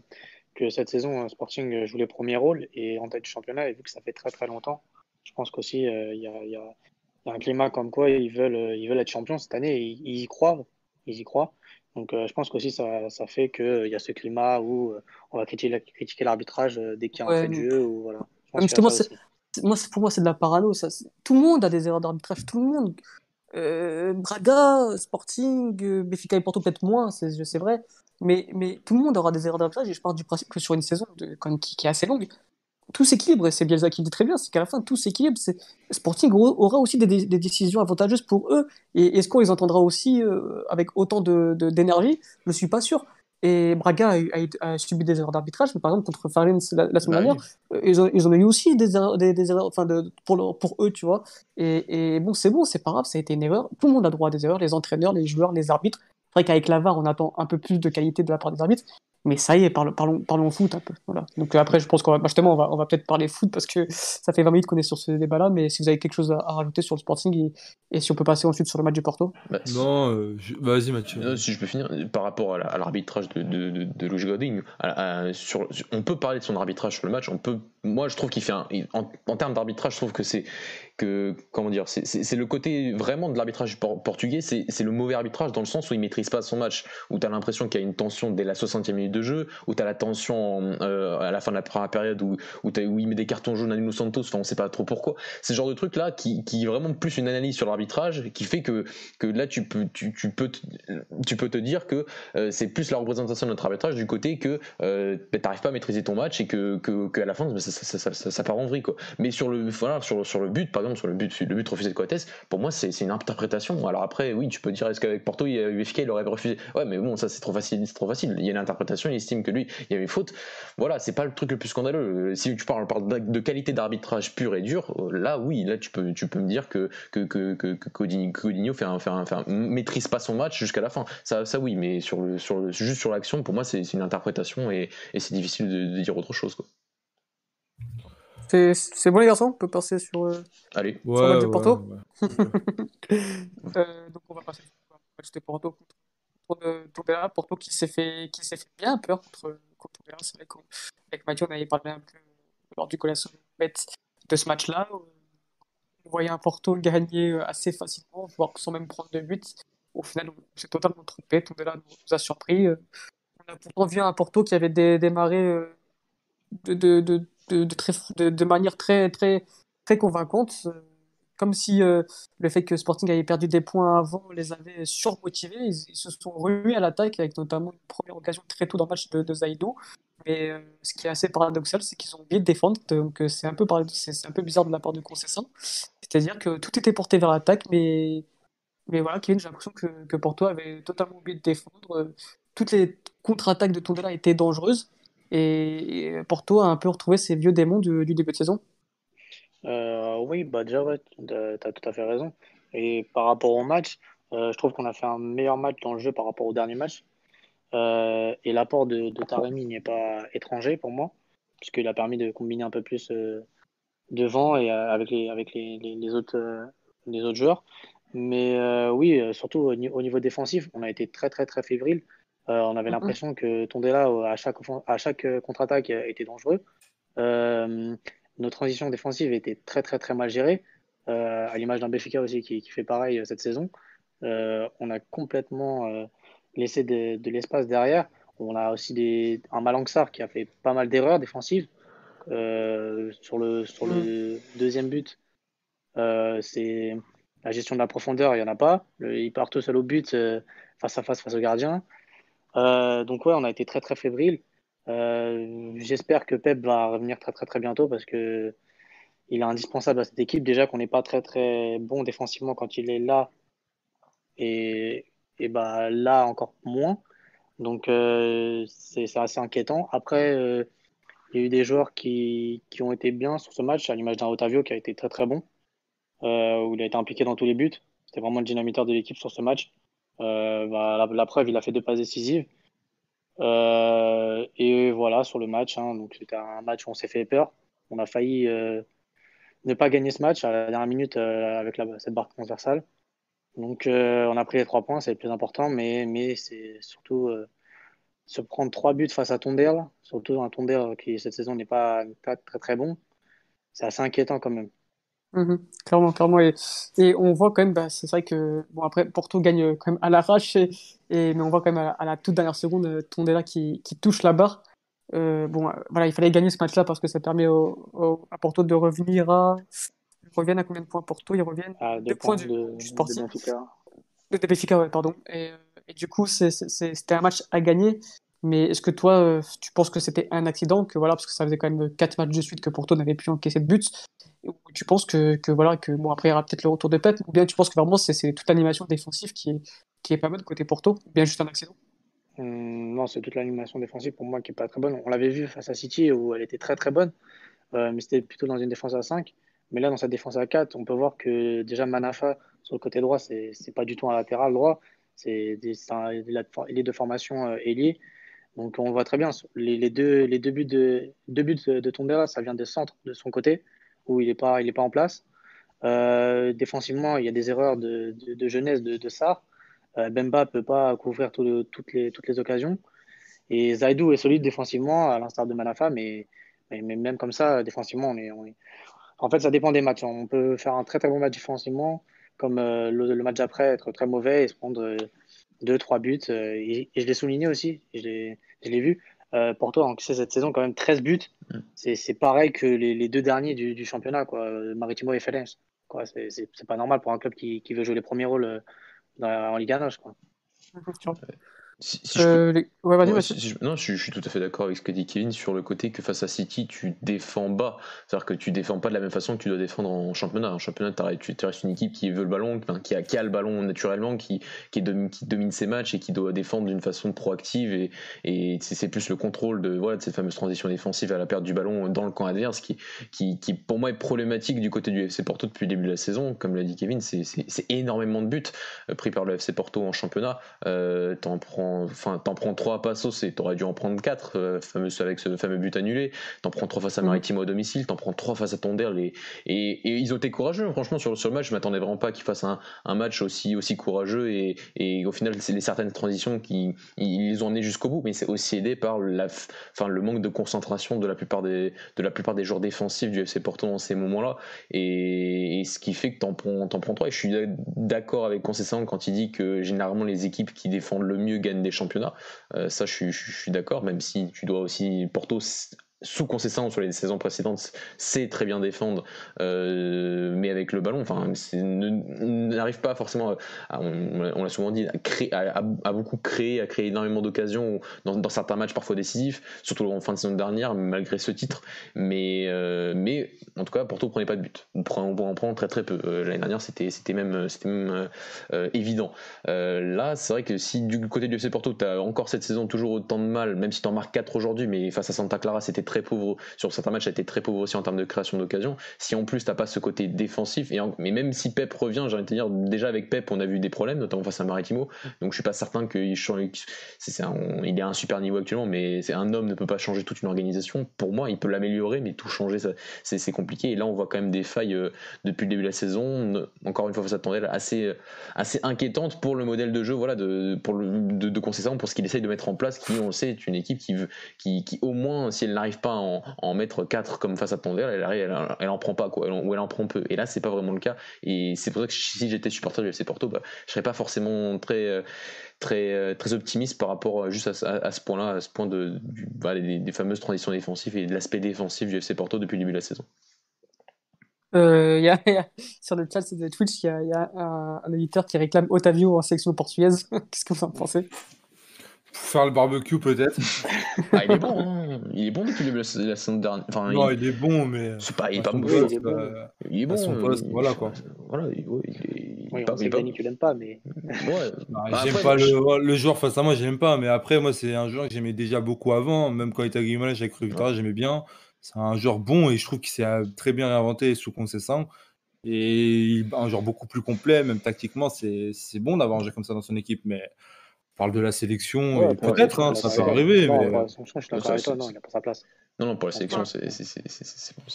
cette saison, Sporting joue les premiers rôles et en tête du championnat, et vu que ça fait très très longtemps, je pense qu'aussi euh, il y a un climat comme quoi ils veulent, euh, ils veulent être champions cette année. Ils, ils y croient. Ils y croient. Donc euh, je pense qu'aussi ça, ça fait qu'il euh, y a ce climat où on va critiquer, l'arbitrage dès qu'il y a un fait de jeu. Ou, voilà. Justement, moi, pour moi, c'est de la parano. Ça. Tout le monde a des erreurs d'arbitrage. Tout le monde. Braga, Sporting, Béfica et Porto, peut-être moins, c'est vrai. Mais, mais tout le monde aura des erreurs d'arbitrage. Et je pars du principe que sur une saison de, quand même, qui, qui, est assez longue, tout s'équilibre, et c'est Bielsa qui dit très bien, c'est qu'à la fin, tout s'équilibre. Sporting aura aussi des, décisions avantageuses pour eux, et est-ce qu'on les entendra aussi euh, avec autant d'énergie de, Je ne suis pas sûr. Et Braga a, subi des erreurs d'arbitrage, mais par exemple, contre Farins la, semaine bah dernière, ils, ont, ils, ont, eu aussi des erreurs, des, erreurs enfin de, pour, pour eux, tu vois. Et, et bon, c'est bon, c'est pas grave, ça a été une erreur. Tout le monde a droit à des erreurs, les entraîneurs, les joueurs, les arbitres. C'est vrai qu'avec la VAR, on attend un peu plus de qualité de la part des arbitres, mais ça y est, parlons, parlons, parlons foot un peu. Voilà. Donc après, je pense qu'on va, bah, justement, on va, on va peut-être parler foot parce que (laughs) ça fait 20 minutes qu'on est sur ce débat-là, mais si vous avez quelque chose à, rajouter sur le Sporting et, si on peut passer ensuite sur le match du Porto? Bah, non, euh, vas-y Mathieu. si je peux finir, par rapport à l'arbitrage de, de, de, de Louis Godin, sur, on peut parler de son arbitrage sur le match, on peut, moi je trouve qu'il fait un, en, en termes d'arbitrage, je trouve que c'est comment dire, c'est le côté vraiment de l'arbitrage portugais, c'est le mauvais arbitrage dans le sens où il maîtrise pas son match, où tu as l'impression qu'il y a une tension dès la 60e minute de jeu, où tu as la tension euh, à la fin de la première période où, où, il met des cartons jaunes à Nuno Santos, enfin on sait pas trop pourquoi. C'est ce genre de truc là qui, qui est vraiment plus une analyse sur l'arbitrage qui fait que, que là tu peux, tu, peux, te, tu peux te dire que euh, c'est plus la représentation de notre arbitrage du côté que euh, ben, t'arrives pas à maîtriser ton match et que, que, à la fin ça, ça, part en vrille quoi. Mais sur le, voilà, sur, sur le but par exemple, sur le but, le but refusé de Coates, pour moi, c'est une interprétation. Alors après, oui, tu peux dire, est-ce qu'avec Porto, UFK, il aurait refusé? Ouais, mais bon, ça, c'est trop facile, c'est trop facile. Il y a une interprétation, il estime que lui, il y avait faute. Voilà, c'est pas le truc le plus scandaleux. Si tu parles, de qualité d'arbitrage pur et dur, là, oui, là, tu peux, tu peux me dire que, que, que, que, Codinho fait un, fait un, maîtrise pas son match jusqu'à la fin. Ça, ça oui, mais sur le, sur le, juste sur l'action, pour moi, c'est une interprétation et, et c'est difficile de, de, dire autre chose. Quoi. C'est bon les garçons, on peut passer sur, euh, Allez. sur le match de Porto? (laughs) euh, donc on va passer sur le match de Porto contre, contre Porto qui s'est fait, qui s'est fait bien peur contre, contre C'est vrai qu'avec Mathieu on avait parlé un peu lors du collège de ce match-là. On voyait un Porto gagner euh, assez facilement, voire sans même prendre de but. Au final, on s'est totalement trompé. Tondela nous a surpris. Euh, on a pourtant vu un Porto qui avait démarré euh, de, de, de de, manière très, très, très convaincante. Euh, comme si euh, le fait que Sporting avait perdu des points avant les avait surmotivés. Ils, se sont rués à l'attaque avec notamment une première occasion très tôt dans le match de, Zaïdo. Mais euh, ce qui est assez paradoxal, c'est qu'ils ont oublié de défendre. Donc c'est un, peu c'est un peu bizarre de la part de Concession. C'est-à-dire que tout était porté vers l'attaque, mais, voilà, Kevin, j'ai l'impression que, que Porto avait totalement oublié de défendre. Toutes les contre-attaques de Tondela étaient dangereuses. Et Porto a un peu retrouvé ses vieux démons du, début de saison euh, Oui, bah déjà, tu as tout à fait raison. Et par rapport au match, euh, je trouve qu'on a fait un meilleur match dans le jeu par rapport au dernier match. Euh, et l'apport de, de Taremi n'est pas étranger pour moi, puisqu'il a permis de combiner un peu plus devant et avec les, avec les, les, autres, les autres joueurs. Mais oui, surtout au, niveau défensif, on a été très très très fébrile. On avait l'impression que Tondela, à chaque, à chaque contre-attaque, était dangereux. Nos transitions défensives étaient très, très, très mal gérées. à l'image d'un Béfica aussi qui, fait pareil cette saison. on a complètement laissé de, l'espace derrière. On a aussi des, un Malanxar qui a fait pas mal d'erreurs défensives. sur le, sur le deuxième but, c'est la gestion de la profondeur, il n'y en a pas. il part tout seul au but, face à face face au gardien. donc ouais, on a été très très fébrile. Euh, j'espère que Pep va revenir très très très bientôt parce que il est indispensable à cette équipe. Déjà qu'on n'est pas très très bon défensivement quand il est là et, et bah, là encore moins. Donc euh, c'est assez inquiétant. Après, euh, il y a eu des joueurs qui, qui, ont été bien sur ce match, à l'image d'un Otavio qui a été très très bon, où il a été impliqué dans tous les buts. C'était vraiment le dynamiteur de l'équipe sur ce match. Bah, la, preuve, il a fait deux passes décisives. Euh, et voilà, sur le match, hein, c'était un match où on s'est fait peur. On a failli euh, ne pas gagner ce match à la dernière minute euh, avec cette barre transversale. Donc on a pris les trois points, c'est le plus important, mais, mais c'est surtout se prendre trois buts face à Tondel, surtout un Tondel qui cette saison n'est pas, pas, très très bon. C'est assez inquiétant quand même. Mhm. clairement, clairement. Et, et, on voit quand même, bah, c'est vrai que, bon, après, Porto gagne quand même à l'arrache, et, et, mais on voit quand même à, la toute dernière seconde euh, Tondela qui, qui touche la barre. Euh, bon, euh, voilà, il fallait gagner ce match-là parce que ça permet au, à Porto de revenir à. Ils reviennent à combien de points Porto Ils reviennent à deux, points, du, de, du sportif. De Benfica. ouais, pardon. Et, et du coup, c'était un match à gagner. Mais est-ce que toi, tu penses que c'était un accident que voilà, parce que ça faisait quand même quatre matchs de suite que Porto n'avait plus encaissé de tu penses que, voilà que bon après il y aura peut-être le retour de Pep ou bien tu penses que vraiment c'est toute l'animation défensive qui est qui est pas bonne côté Porto ou bien juste un accident? Hum, non c'est toute l'animation défensive pour moi qui est pas très bonne. On l'avait vu face à City où elle était très très bonne euh, mais c'était plutôt dans une défense à 5 mais là dans cette défense à 4 on peut voir que déjà Manafa sur le côté droit c'est pas du tout un latéral droit. C'est il est de formation euh, ailier. Donc on voit très bien les, les, deux, les deux buts de, deux buts de, de ça vient des centres de son côté il n'est pas, pas en place. Euh, défensivement, il y a des erreurs de, jeunesse de, de Sarr. Euh, Bemba ne peut pas couvrir toutes, les, toutes les occasions. Et Zaidou est solide défensivement, à l'instar de Manafa, mais, mais, même comme ça, défensivement, En fait, ça dépend des matchs. On peut faire un très très bon match défensivement, comme euh, le, match après, être très mauvais et se prendre deux, trois buts. et, je l'ai souligné aussi, je l'ai vu. Euh, Porto a encaissé cette saison quand même 13 buts. Mm. C'est pareil que les, deux derniers du, championnat, quoi, Maritimo et Ferenc. C'est pas normal pour un club qui, veut jouer les premiers rôles euh, en Ligue 1. Quoi. non, je, suis tout à fait d'accord avec ce que dit Kevin sur le côté que face à City, tu défends bas. C'est-à-dire que tu défends pas de la même façon que tu dois défendre en championnat. En championnat, tu restes une équipe qui veut le ballon, qui, a, qui a le ballon naturellement, qui, qui, domine, qui domine ses matchs et qui doit défendre d'une façon proactive. Et, et c'est plus le contrôle de, voilà, de cette fameuse transition défensive à la perte du ballon dans le camp adverse qui, qui, qui pour moi, est problématique du côté du FC Porto depuis le début de la saison. Comme l'a dit Kevin, c'est énormément de buts euh, pris par le FC Porto en championnat. Euh, T'en prends enfin, t'en prends trois passos et t'aurais dû en prendre quatre, euh, fameux, avec ce fameux but annulé. T'en prends trois face à mm. Maritimo à domicile, t'en prends trois face à Tonder. Et, et, ils ont été courageux, franchement, sur, sur le match. Je m'attendais vraiment pas qu'ils fassent un, un, match aussi, aussi courageux. Et, et au final, c'est les certaines transitions qui ils ont emmené jusqu'au bout, mais c'est aussi aidé par la, enfin, le manque de concentration de la plupart des, de la plupart des joueurs défensifs du FC Porto dans ces moments-là. Et, ce qui fait que t'en prends, t'en prends trois. Et je suis d'accord avec Concessant quand il dit que généralement les équipes qui défendent le mieux gagnent des championnats. Euh, ça, je suis d'accord, même si tu dois aussi. Porto sous concession sur les saisons précédentes, c'est très bien défendre, euh, mais avec le ballon, enfin, n'arrive pas forcément, on, l'a souvent dit, à, beaucoup créer, à créer énormément d'occasions dans, certains matchs parfois décisifs, surtout en fin de saison dernière, malgré ce titre. Mais, euh, mais en tout cas, Porto prenait pas de but. On, prend, on en prend très très peu. Euh, l'année dernière, c'était même, même évident. là, c'est vrai que si du côté du FC Porto, tu as encore cette saison toujours autant de mal, même si tu en marques 4 aujourd'hui, mais face à Santa Clara, c'était très pauvre sur certains matchs, a été très pauvre aussi en termes de création d'occasion. Si en plus t'as pas ce côté défensif, et mais même si Pep revient, j'ai envie de dire, déjà avec Pep, on a vu des problèmes, notamment face à Maritimo. Donc je suis pas certain qu'il c'est il est à un super niveau actuellement, mais c'est un homme ne peut pas changer toute une organisation. Pour moi, il peut l'améliorer, mais tout changer, c'est compliqué. Et là, on voit quand même des failles euh, depuis le début de la saison. Encore une fois, ça attendait assez assez inquiétante pour le modèle de jeu, voilà, de pour le de, de pour ce qu'il essaye de mettre en place, qui on sait est une équipe qui veut, qui, qui au moins si elle n'arrive pas en, mettre 4 comme face à Tonnerre, elle, elle, en prend pas, quoi, ou elle en prend peu. Et là, c'est pas vraiment le cas. Et c'est pour ça que si j'étais supporter du FC Porto, bah, je serais pas forcément très, euh, très, euh, très optimiste par rapport juste à, ce point-là, à ce point de, bah, des, fameuses transitions défensives et de l'aspect défensif du FC Porto depuis le début de la saison. Euh, y a, sur le chat de Twitch, il y a, un, éditeur qui réclame Otavio en sélection portugaise. (laughs) Qu'est-ce que vous en pensez? Faire le barbecue, peut-être. (laughs) ah, il est bon, hein. il est bon depuis la, la saison dernière. Enfin, non, il... est bon, mais. C'est pas, il est pas mauvais. Il est bon. Il est bon. Son poste, voilà quoi. Voilà, il, ouais, il est. Oui, pas, pas... tu l'aimes pas, mais. Ouais. (laughs) Bah, j'aime pas le, le, joueur face à moi, j'aime pas. Mais après, moi, c'est un joueur que j'aimais déjà beaucoup avant. Même quand il était à Guimaraes, j'avais cru Victoria, j'aimais bien. C'est un joueur bon et je trouve qu'il s'est très bien réinventé sous concession. Et un joueur beaucoup plus complet, même tactiquement, c'est bon d'avoir un joueur comme ça dans son équipe. Mais parle de la sélection, ouais, peut-être, hein, ça peut arriver. Non, mais... bah, je suis d'accord avec toi, non, il n'a pas sa place. Non, non, pour la sélection, c'est,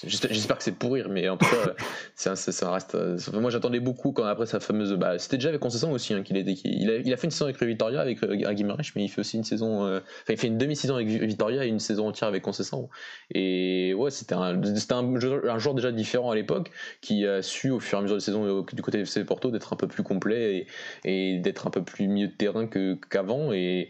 j'espère que c'est pour rire, mais en tout cas, (laughs) ça, ça, reste. Moi, j'attendais beaucoup quand après sa fameuse. Bah, c'était déjà avec Concession aussi hein, qu'il était. Il a, il a fait une saison avec Vitoria avec euh, Guimaraes, mais il fait aussi une saison. Euh, enfin, il fait une demi-saison avec Vitoria et une saison entière avec Concession. Et ouais, c'était un, c'était un, un, joueur déjà différent à l'époque qui a su au fur et à mesure de saison euh, du côté FC Porto d'être un peu plus complet et, et d'être un peu plus milieu de terrain que, qu'avant. Et,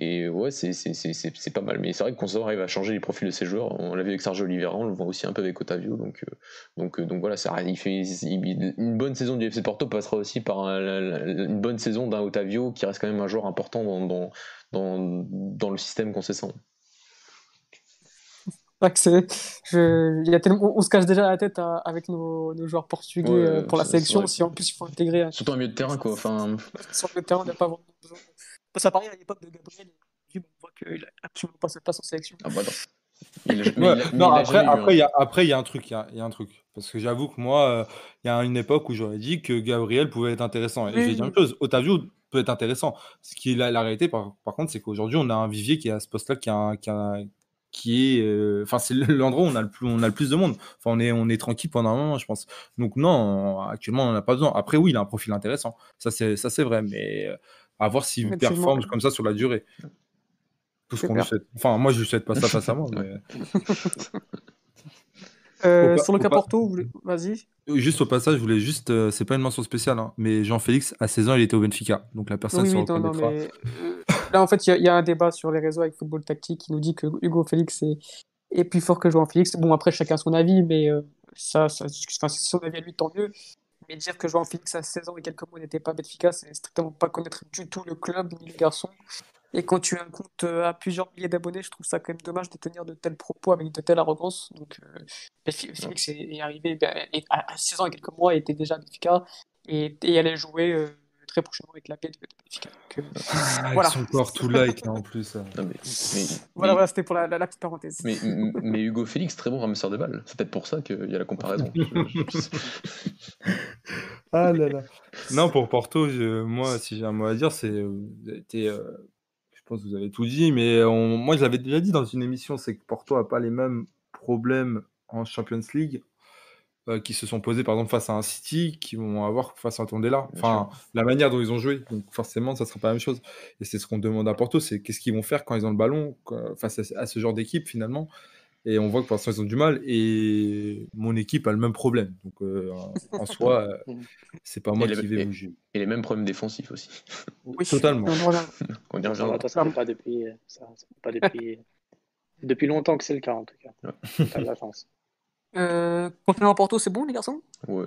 et ouais, c'est, c'est, c'est, pas mal. Mais c'est vrai que Concession arrive à changer les profils de ses joueurs on l'a vu avec Sergio Oliveira, on le voit aussi un peu avec Otavio. Donc, euh, donc, euh, donc voilà, ça, il fait une bonne saison du FC Porto passera aussi par une bonne saison d'un Otavio qui reste quand même un joueur important dans, dans, dans, le système concessant. Je, il y a tellement, on, se cache déjà la tête avec nos, nos joueurs portugais euh, pour la sélection. Si en plus il faut intégrer. Surtout un milieu de terrain, quoi. Enfin... Sur le terrain, on n'a pas vraiment. Ça paraît à l'époque de Gabriel, on voit qu'il n'a absolument pas sa place en sélection. Ah bah non (laughs) non, après, après, il y a, après, il y a un truc, il y a, y a un truc. Parce que j'avoue que moi, euh, il y a une époque où j'aurais dit que Gabriel pouvait être intéressant. Et je vais dire une chose, Otavio peut être intéressant. Ce qui est la, la réalité, par, par contre, c'est qu'aujourd'hui, on a un vivier qui est à ce poste-là, qui, a, qui, a, qui est, euh, enfin, c'est l'endroit où on a le plus, on a le plus de monde. Enfin, on est, on est tranquille pendant un moment, je pense. Donc non, actuellement, on n'en a pas besoin. Après, oui, il a un profil intéressant. Ça, c'est, ça, c'est vrai. Mais euh, à voir s'il performe comme ça sur la durée. Tout ce qu'on lui souhaite. Enfin, moi, je ne souhaite pas ça (laughs) face à moi. Mais... Euh, sur le cas Porto, vas-y. Juste au passage, je voulais juste, euh, c'est pas une mention spéciale, hein, mais Jean-Félix, à 16 ans, il était au Benfica. Donc la personne oui, oui, non, non, mais... Euh, là, en fait, il y, y, a un débat sur les réseaux avec Football Tactique qui nous dit que Hugo Félix est, est plus fort que Jean-Félix. Bon, après, chacun son avis, mais ça, ça c'est son avis à lui, tant mieux. Mais dire que Jean-Félix, à 16 ans et quelques mois, n'était pas Benfica, c'est strictement pas connaître du tout le club ni le garçon. Et quand tu as un compte euh, à plusieurs milliers d'abonnés, je trouve ça quand même dommage de tenir de tels propos avec de telle arrogance. Donc, euh, Félix est, arrivé ben, à 6 ans et quelques mois, était déjà efficace et, et allait jouer euh, très prochainement avec la paix de, Benfica. Donc, euh, ah, voilà. Son corps tout like en plus. Hein. Non, mais, mais, voilà, voilà c'était pour la, la, petite parenthèse. Mais, mais, Hugo Félix, très bon ramasseur de balles. C'est peut-être pour ça qu'il y a la comparaison. (laughs) ah là là. Non, pour Porto, moi, si j'ai un mot à dire, c'est. été je pense que vous avez tout dit, mais moi je l'avais déjà dit dans une émission, c'est que Porto n'a pas les mêmes problèmes en Champions League euh, qui se sont posés par exemple face à un City, qui vont avoir face à un Tondela. Enfin, la manière dont ils ont joué, donc forcément ça ne sera pas la même chose. Et c'est ce qu'on demande à Porto, c'est qu'est-ce qu'ils vont faire quand ils ont le ballon face à, ce genre d'équipe finalement. Et on voit que pour l'instant, ils ont du mal. Et mon équipe a le même problème. Donc, euh, en soi, euh, (laughs) c'est pas moi qui vais vous juger. Et les mêmes problèmes défensifs aussi. Oui, (laughs) totalement. on (laughs) y reviendra. Ça ne pas depuis, ça, pas depuis, depuis longtemps que c'est le cas, en tout cas. Ouais. de la chance. Euh, à Porto, c'est bon, les garçons? Ouais.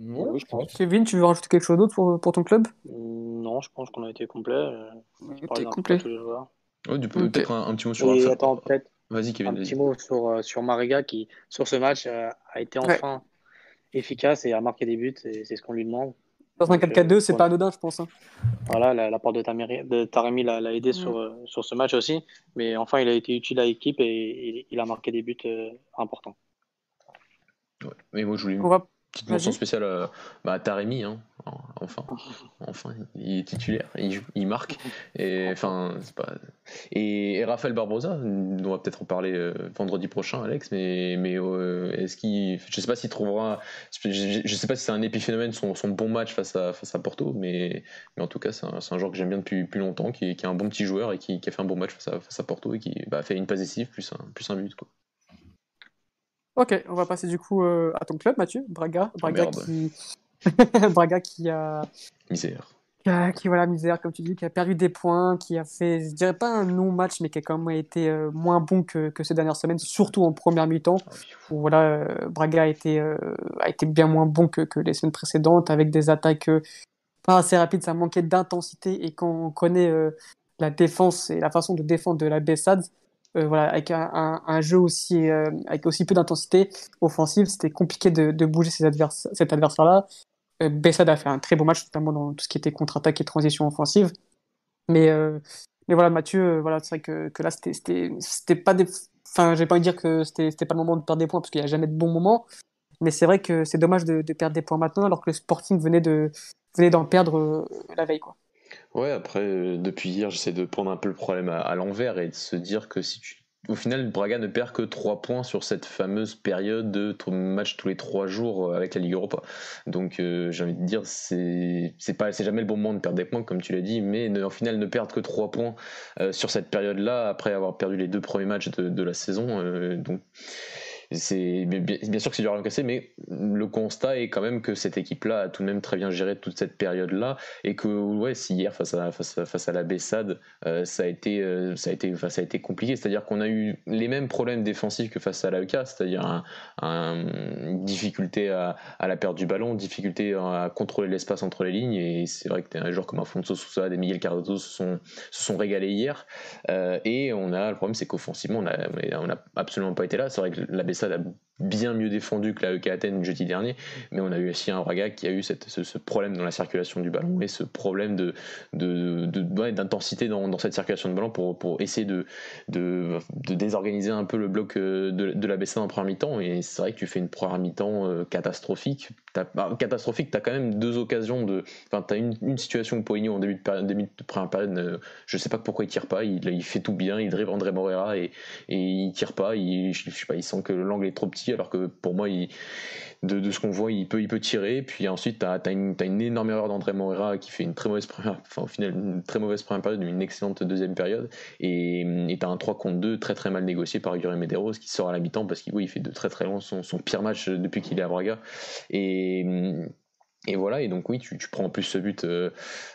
Oui, je pense. Kevin, tu veux rajouter quelque chose d'autre pour, pour ton club? Non, je pense qu'on a été complet. Euh, été complet. Ouais, du peut-être un, un, petit mot sur Oui, attends, peut-être Vas-y, Kevin. Un petit mot sur, euh, sur Mariga qui, sur ce match, euh, a été enfin efficace et a marqué des buts. C'est ce qu'on lui demande. Dans un 4-4-2, c'est pas anodin, je pense. Hein. Voilà, la, la part de, de Taremi l'a aidé sur, euh, sur ce match aussi. Mais enfin, il a été utile à l'équipe et il, a marqué des buts importants. Ouais. Mais moi, je voulais petite mention spéciale à, bah, Taremi, hein. enfin, enfin, il est titulaire, il, marque, et enfin, pas... et, Raphaël Barbosa, on va peut-être en parler euh, vendredi prochain, Alex, mais, mais euh, est-ce qu'il, je sais pas s'il trouvera, je, sais pas si c'est un épiphénomène son, son bon match face à face à Porto, mais, mais en tout cas, c'est un, un, joueur que j'aime bien depuis plus longtemps, qui, qui, est un bon petit joueur et qui, qui, a fait un bon match face à, face à Porto et qui bah, a fait une passe décisive plus un, plus un but quoi. Ok, on va passer du coup euh, à ton club, Mathieu, Braga. Braga merde. qui... (laughs) Braga qui a... Misère. qui a- qui, voilà, misère, comme tu dis, qui a perdu des points, qui a fait, je dirais pas un non-match, mais qui a quand même été euh, moins bon que, que ces dernières semaines, surtout en première mi-temps, où voilà, euh, Braga a été, a été bien moins bon que, que les semaines précédentes, avec des attaques pas assez rapides, ça manquait d'intensité, et quand on connaît la défense et la façon de défendre de la Bessade, euh, voilà, avec un, jeu aussi, euh, avec aussi peu d'intensité offensive, c'était compliqué de, bouger cet adversaire-là. Euh, Bessade a fait un très beau match, notamment dans tout ce qui était contre-attaque et transition offensive. Mais, euh, mais voilà, Mathieu, voilà, c'est vrai que, que là, c'était- pas des. Enfin, j'ai pas envie de dire que c'était pas le moment de perdre des points parce qu'il n'y a jamais de bons moments. Mais c'est vrai que c'est dommage de, perdre des points maintenant alors que le Sporting venait de venait d'en perdre la veille, quoi. Ouais, après, euh, depuis hier, j'essaie de prendre un peu le problème à, l'envers et de se dire que si tu. Au final, Braga ne perd que 3 points sur cette fameuse période de match tous les 3 jours euh, avec la Ligue Europa. Donc, euh, j'ai envie de dire, c'est jamais le bon moment de perdre des points, comme tu l'as dit, mais au final, ne perdre que 3 points sur cette période-là, après avoir perdu les deux premiers matchs de, de la saison. donc, bien, sûr que c'est dur à casser, mais le constat est quand même que cette équipe-là a tout de même très bien géré toute cette période-là et que ouais, si hier face à face la Bessade, euh, ça a été euh, ça a été ça a été compliqué, c'est-à-dire qu'on a eu les mêmes problèmes défensifs que face à l'AEK, c'est-à-dire un, un- une difficulté à, à la perte du ballon, difficulté à contrôler l'espace entre les lignes et c'est vrai que des joueurs comme Afonso Sousa, des Miguel Cardoso se sont se sont régalés hier euh, et on a le problème c'est qu'offensivement on a on a absolument pas été là, c'est vrai que la Bessade a bien mieux défendu que la EK Athènes jeudi dernier, mais on a eu aussi un Braga qui a eu ce, problème dans la circulation du ballon et ce problème de, d'intensité dans, cette circulation de ballon pour, essayer de, désorganiser un peu le bloc euh, de, la Bessade en première mi-temps. Et c'est vrai que tu fais une première mi-temps euh, catastrophique. T'as, bah, catastrophique, tu as quand même deux occasions de. Enfin, tu as une, situation où en début de, période, début de première période, je sais pas pourquoi il tire pas, il, fait tout bien, il dribble André Morera et, et il tire pas, il, je sais pas, il sent que l'angle est trop petit alors que pour moi, de, ce qu'on voit, il peut, il peut tirer. Puis ensuite, tu as, une, énorme erreur d'André Morera qui fait une très mauvaise première, enfin au final, une très mauvaise première période, une excellente deuxième période. Et tu as un 3 contre 2 très très mal négocié par Yuri Medeiros qui sort à la mi-temps parce qu'il oui, il fait de très très loin son, son pire match depuis qu'il est à Braga. Et. Et voilà, et donc oui, tu, tu prends en plus ce but euh,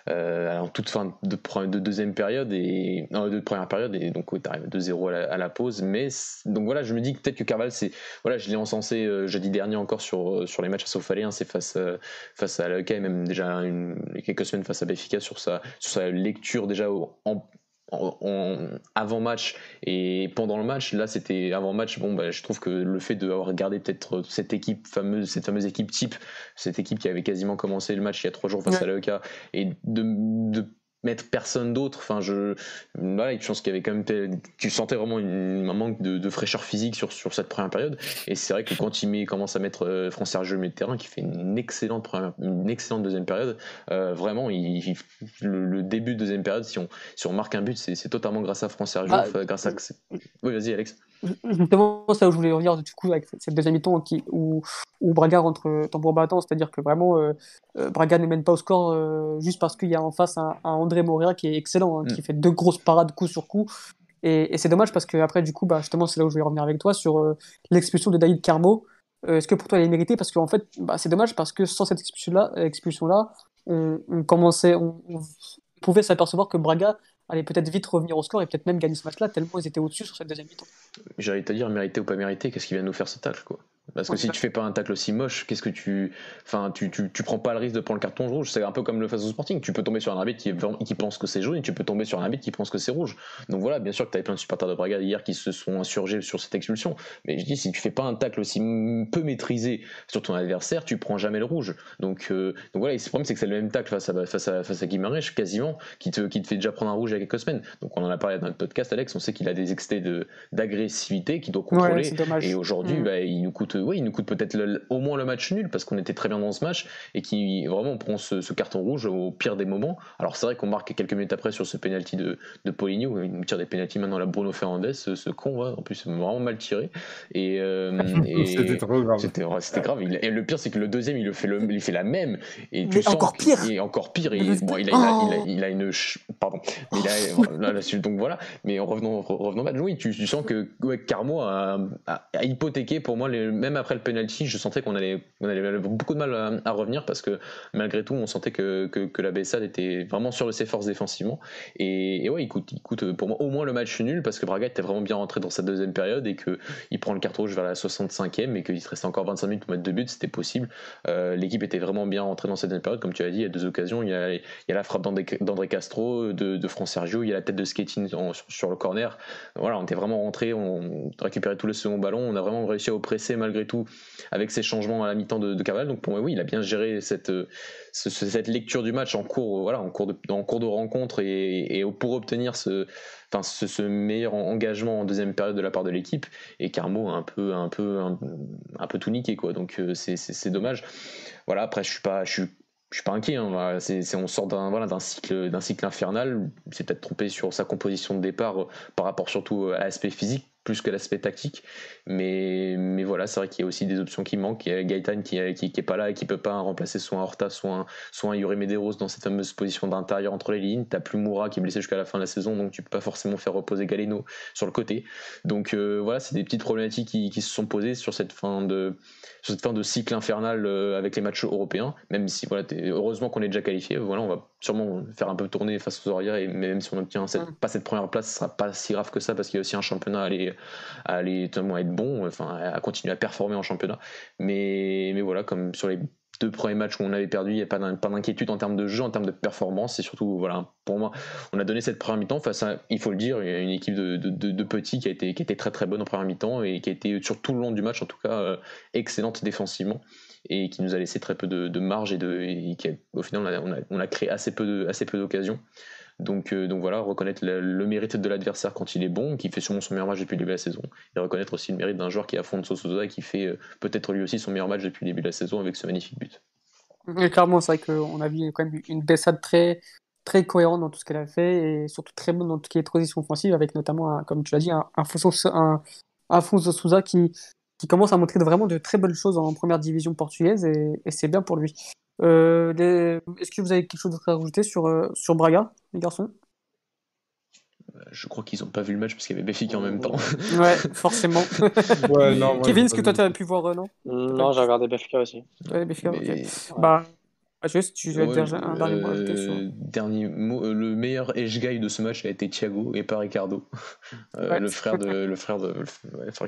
euh, en toute fin de, de deuxième période et de première période, et donc oui, tu arrives 2-0 à à la pause. Mais donc voilà, je me dis que peut-être que Carval, c'est voilà, je l'ai encensé euh, jeudi dernier encore sur, euh, sur les matchs à Sofaléen, c'est face, euh, face à l'AEK et même déjà une, quelques semaines face à Benfica sur sa, sur sa lecture déjà au- en, en- en- avant match et pendant le match là c'était avant match bon bah, je trouve que le fait d'avoir regardé peut-être cette équipe fameuse cette fameuse équipe type cette équipe qui avait quasiment commencé le match il y a trois jours face Ouais. à l'AEK et de, de mettre personne d'autre. Enfin je voilà je pense qu'il y avait quand même tu sentais vraiment une- un manque de, de fraîcheur physique sur, sur cette première période. Et c'est vrai que quand il met, commence à mettre euh, France Sergio au milieu de terrain qui fait une excellente première, une excellente deuxième période euh, vraiment il, il- le, le début de deuxième période si on si on marque un but c'est totalement grâce à France Sergio Ah, grâce à oui vas-y Alex Justement, c'est là où je voulais revenir du coup avec cette deuxième mi-temps qui, où, où Braga rentre euh, tambour battant, c'est-à-dire que vraiment euh, euh, Braga ne mène pas au score euh, juste parce qu'il y a en face un, un André Moreira qui est excellent, hein, qui fait deux grosses parades coup sur coup. Et, et c'est dommage parce que après du coup, bah, justement, c'est là où je voulais revenir avec toi sur euh, l'expulsion de David Carmo. Est-ce que pour toi elle est méritée? Parce qu'en fait, bah, c'est dommage parce que sans cette expulsion-là, expulsion-là on, on commençait, on, on pouvait s'apercevoir que Braga allait peut-être vite revenir au score et peut-être même gagner ce match-là tellement ils étaient au-dessus sur cette deuxième mi-temps. j'allais te dire mérité ou pas mérité qu'est-ce qui vient de nous faire ce tacle quoi parce que si ça. tu fais pas un tacle aussi moche, qu'est-ce que tu, enfin, tu, tu, tu prends pas le risque de prendre le carton rouge. C'est un peu comme le face au Sporting. Tu peux tomber sur un arbitre qui, est qui pense que c'est jaune et tu peux tomber sur un arbitre qui pense que c'est rouge. Donc voilà, bien sûr que tu avais plein de supporters de Braga hier qui se sont insurgés sur cette expulsion. Mais je dis, si tu fais pas un tacle aussi peu maîtrisé sur ton adversaire, tu prends jamais le rouge. Donc, euh, donc voilà, et le problème c'est que c'est le même tacle face à face à face à Guimarães quasiment qui te qui te fait déjà prendre un rouge il y a quelques semaines. Donc on en a parlé dans notre podcast, Alex. On sait qu'il a des excès de d'agressivité qu'il doit contrôler. Ouais. Et aujourd'hui, Mm. bah, il nous coûte ouais, il nous coûte peut-être au moins le match nul parce qu'on était très bien dans ce match et qui vraiment prend ce, carton rouge au pire des moments. Alors c'est vrai qu'on marque quelques minutes après sur ce penalty de, de Poligno, il nous tire des penalties maintenant à la Bruno Fernandez, ce, con, en plus vraiment mal tiré. Et, euh, (laughs) c'était trop grave. C'était, grave. et le pire c'est que le deuxième il le fait, le, il fait la même et tu sens encore pire. Et encore pire. il, a, il, a, il, a, une pardon. Il a, donc voilà. Mais en revenant, revenons match, oui, tu, sens que ouais, Carmo a, a, hypothéqué pour moi les, même après le penalty, je sentais qu'on allait, on allait beaucoup de mal à, revenir parce que malgré tout, on sentait que, que, la Bessade était vraiment sur ses forces défensivement. Et, ouais, il coûte, il coûte pour moi au moins le match nul parce que Braga était vraiment bien rentré dans sa deuxième période et qu'il prend le carton rouge vers la 65e et qu'il se restait encore 25 minutes pour mettre deux buts, c'était possible. Euh, l'équipe était vraiment bien rentrée dans cette deuxième période, comme tu as dit, il y a deux occasions. Il y a, la frappe d'André Castro, de, de France Sergio, il y a la tête de Skating sur, le corner. Voilà, on était vraiment rentré, on récupérait tous les seconds ballons, on a vraiment réussi à oppresser malgré tout avec ces changements à la mi-temps de, de. Donc pour moi, oui, il a bien géré cette, cette lecture du match en cours, voilà, en cours de, en cours de rencontre et, pour obtenir ce, meilleur engagement en deuxième période de la part de l'équipe. Et Carmo a un peu, un peu, un, peu tout niqué, quoi. Donc euh, c'est dommage. Voilà, après, je suis pas, je suis pas inquiet. Hein. on sort d'un cycle, d'un cycle infernal. C'est peut-être trompé sur sa composition de départ euh, par rapport surtout à l'aspect physique plus que l'aspect tactique. Mais, mais voilà, c'est vrai qu'il y a aussi des options qui manquent. Il y a Gaëtan qui, qui, qui pas là et qui peut pas remplacer soit Horta, soit un, soit un Yuri Medeiros dans cette fameuse position d'intérieur entre les lignes. T'as plus Moura qui est blessé jusqu'à la fin de la saison, donc tu peux pas forcément faire reposer Galeno sur le côté. Donc euh, voilà, c'est des petites problématiques qui, qui, se sont posées sur cette fin de, sur cette fin de cycle infernal euh, avec les matchs européens. Même si voilà, heureusement qu'on est déjà qualifié. Voilà, on va sûrement faire un peu tourner face aux Orières et même si on obtient mm. pas cette première place, ce sera pas si grave que ça parce qu'il y a aussi un championnat à aller, à aller être bon, enfin à continuer à performer en championnat. Mais, mais voilà, comme sur les deux premiers matchs où on avait perdu, il n'y a pas d'inquiétude en termes de jeu, en termes de performance. Et surtout, voilà, pour moi, on a donné cette première mi-temps face à, il faut le dire, une équipe de, de, petits qui a, été, qui très très bonne en première mi-temps et qui a été sur tout le long du match, en tout cas, euh, excellente défensivement et qui nous a laissé très peu de, marge et, qui au final, on a, créé assez peu d'occasions. Donc, euh, donc voilà, reconnaître le, mérite de l'adversaire quand il est bon, qui fait sûrement son meilleur match depuis le début de la saison, et reconnaître aussi le mérite d'un joueur qui est à fond de et qui fait euh, peut-être lui aussi son meilleur match depuis le début de la saison avec ce magnifique but. Clairement, c'est vrai qu'on a vu quand même une très, très cohérente dans tout ce qu'elle a fait et surtout très bonne dans tout ce qui est transition offensive, avec notamment, comme tu l'as dit, un, un, un, Souza qui, qui commence à montrer vraiment de très bonnes choses en première division portugaise et, et c'est bien pour lui. Euh, Est-ce que vous avez quelque chose à rajouter sur, euh, sur Braga, les garçons? Euh, je crois qu'ils n'ont pas vu le match parce qu'il y avait Béfique en même temps. Ouais, forcément. (laughs) Kevin, est-ce que toi tu as pu voir euh, non? Non, j'ai regardé Béfica aussi. Ouais, Béfica, ok. Bah, Juste, tu veux dire un dernier mot euh, Dernier mot, euh, le meilleur edge guy de ce match a été Thiago et pas Ricardo. (laughs) Euh, le frère de, le frère de,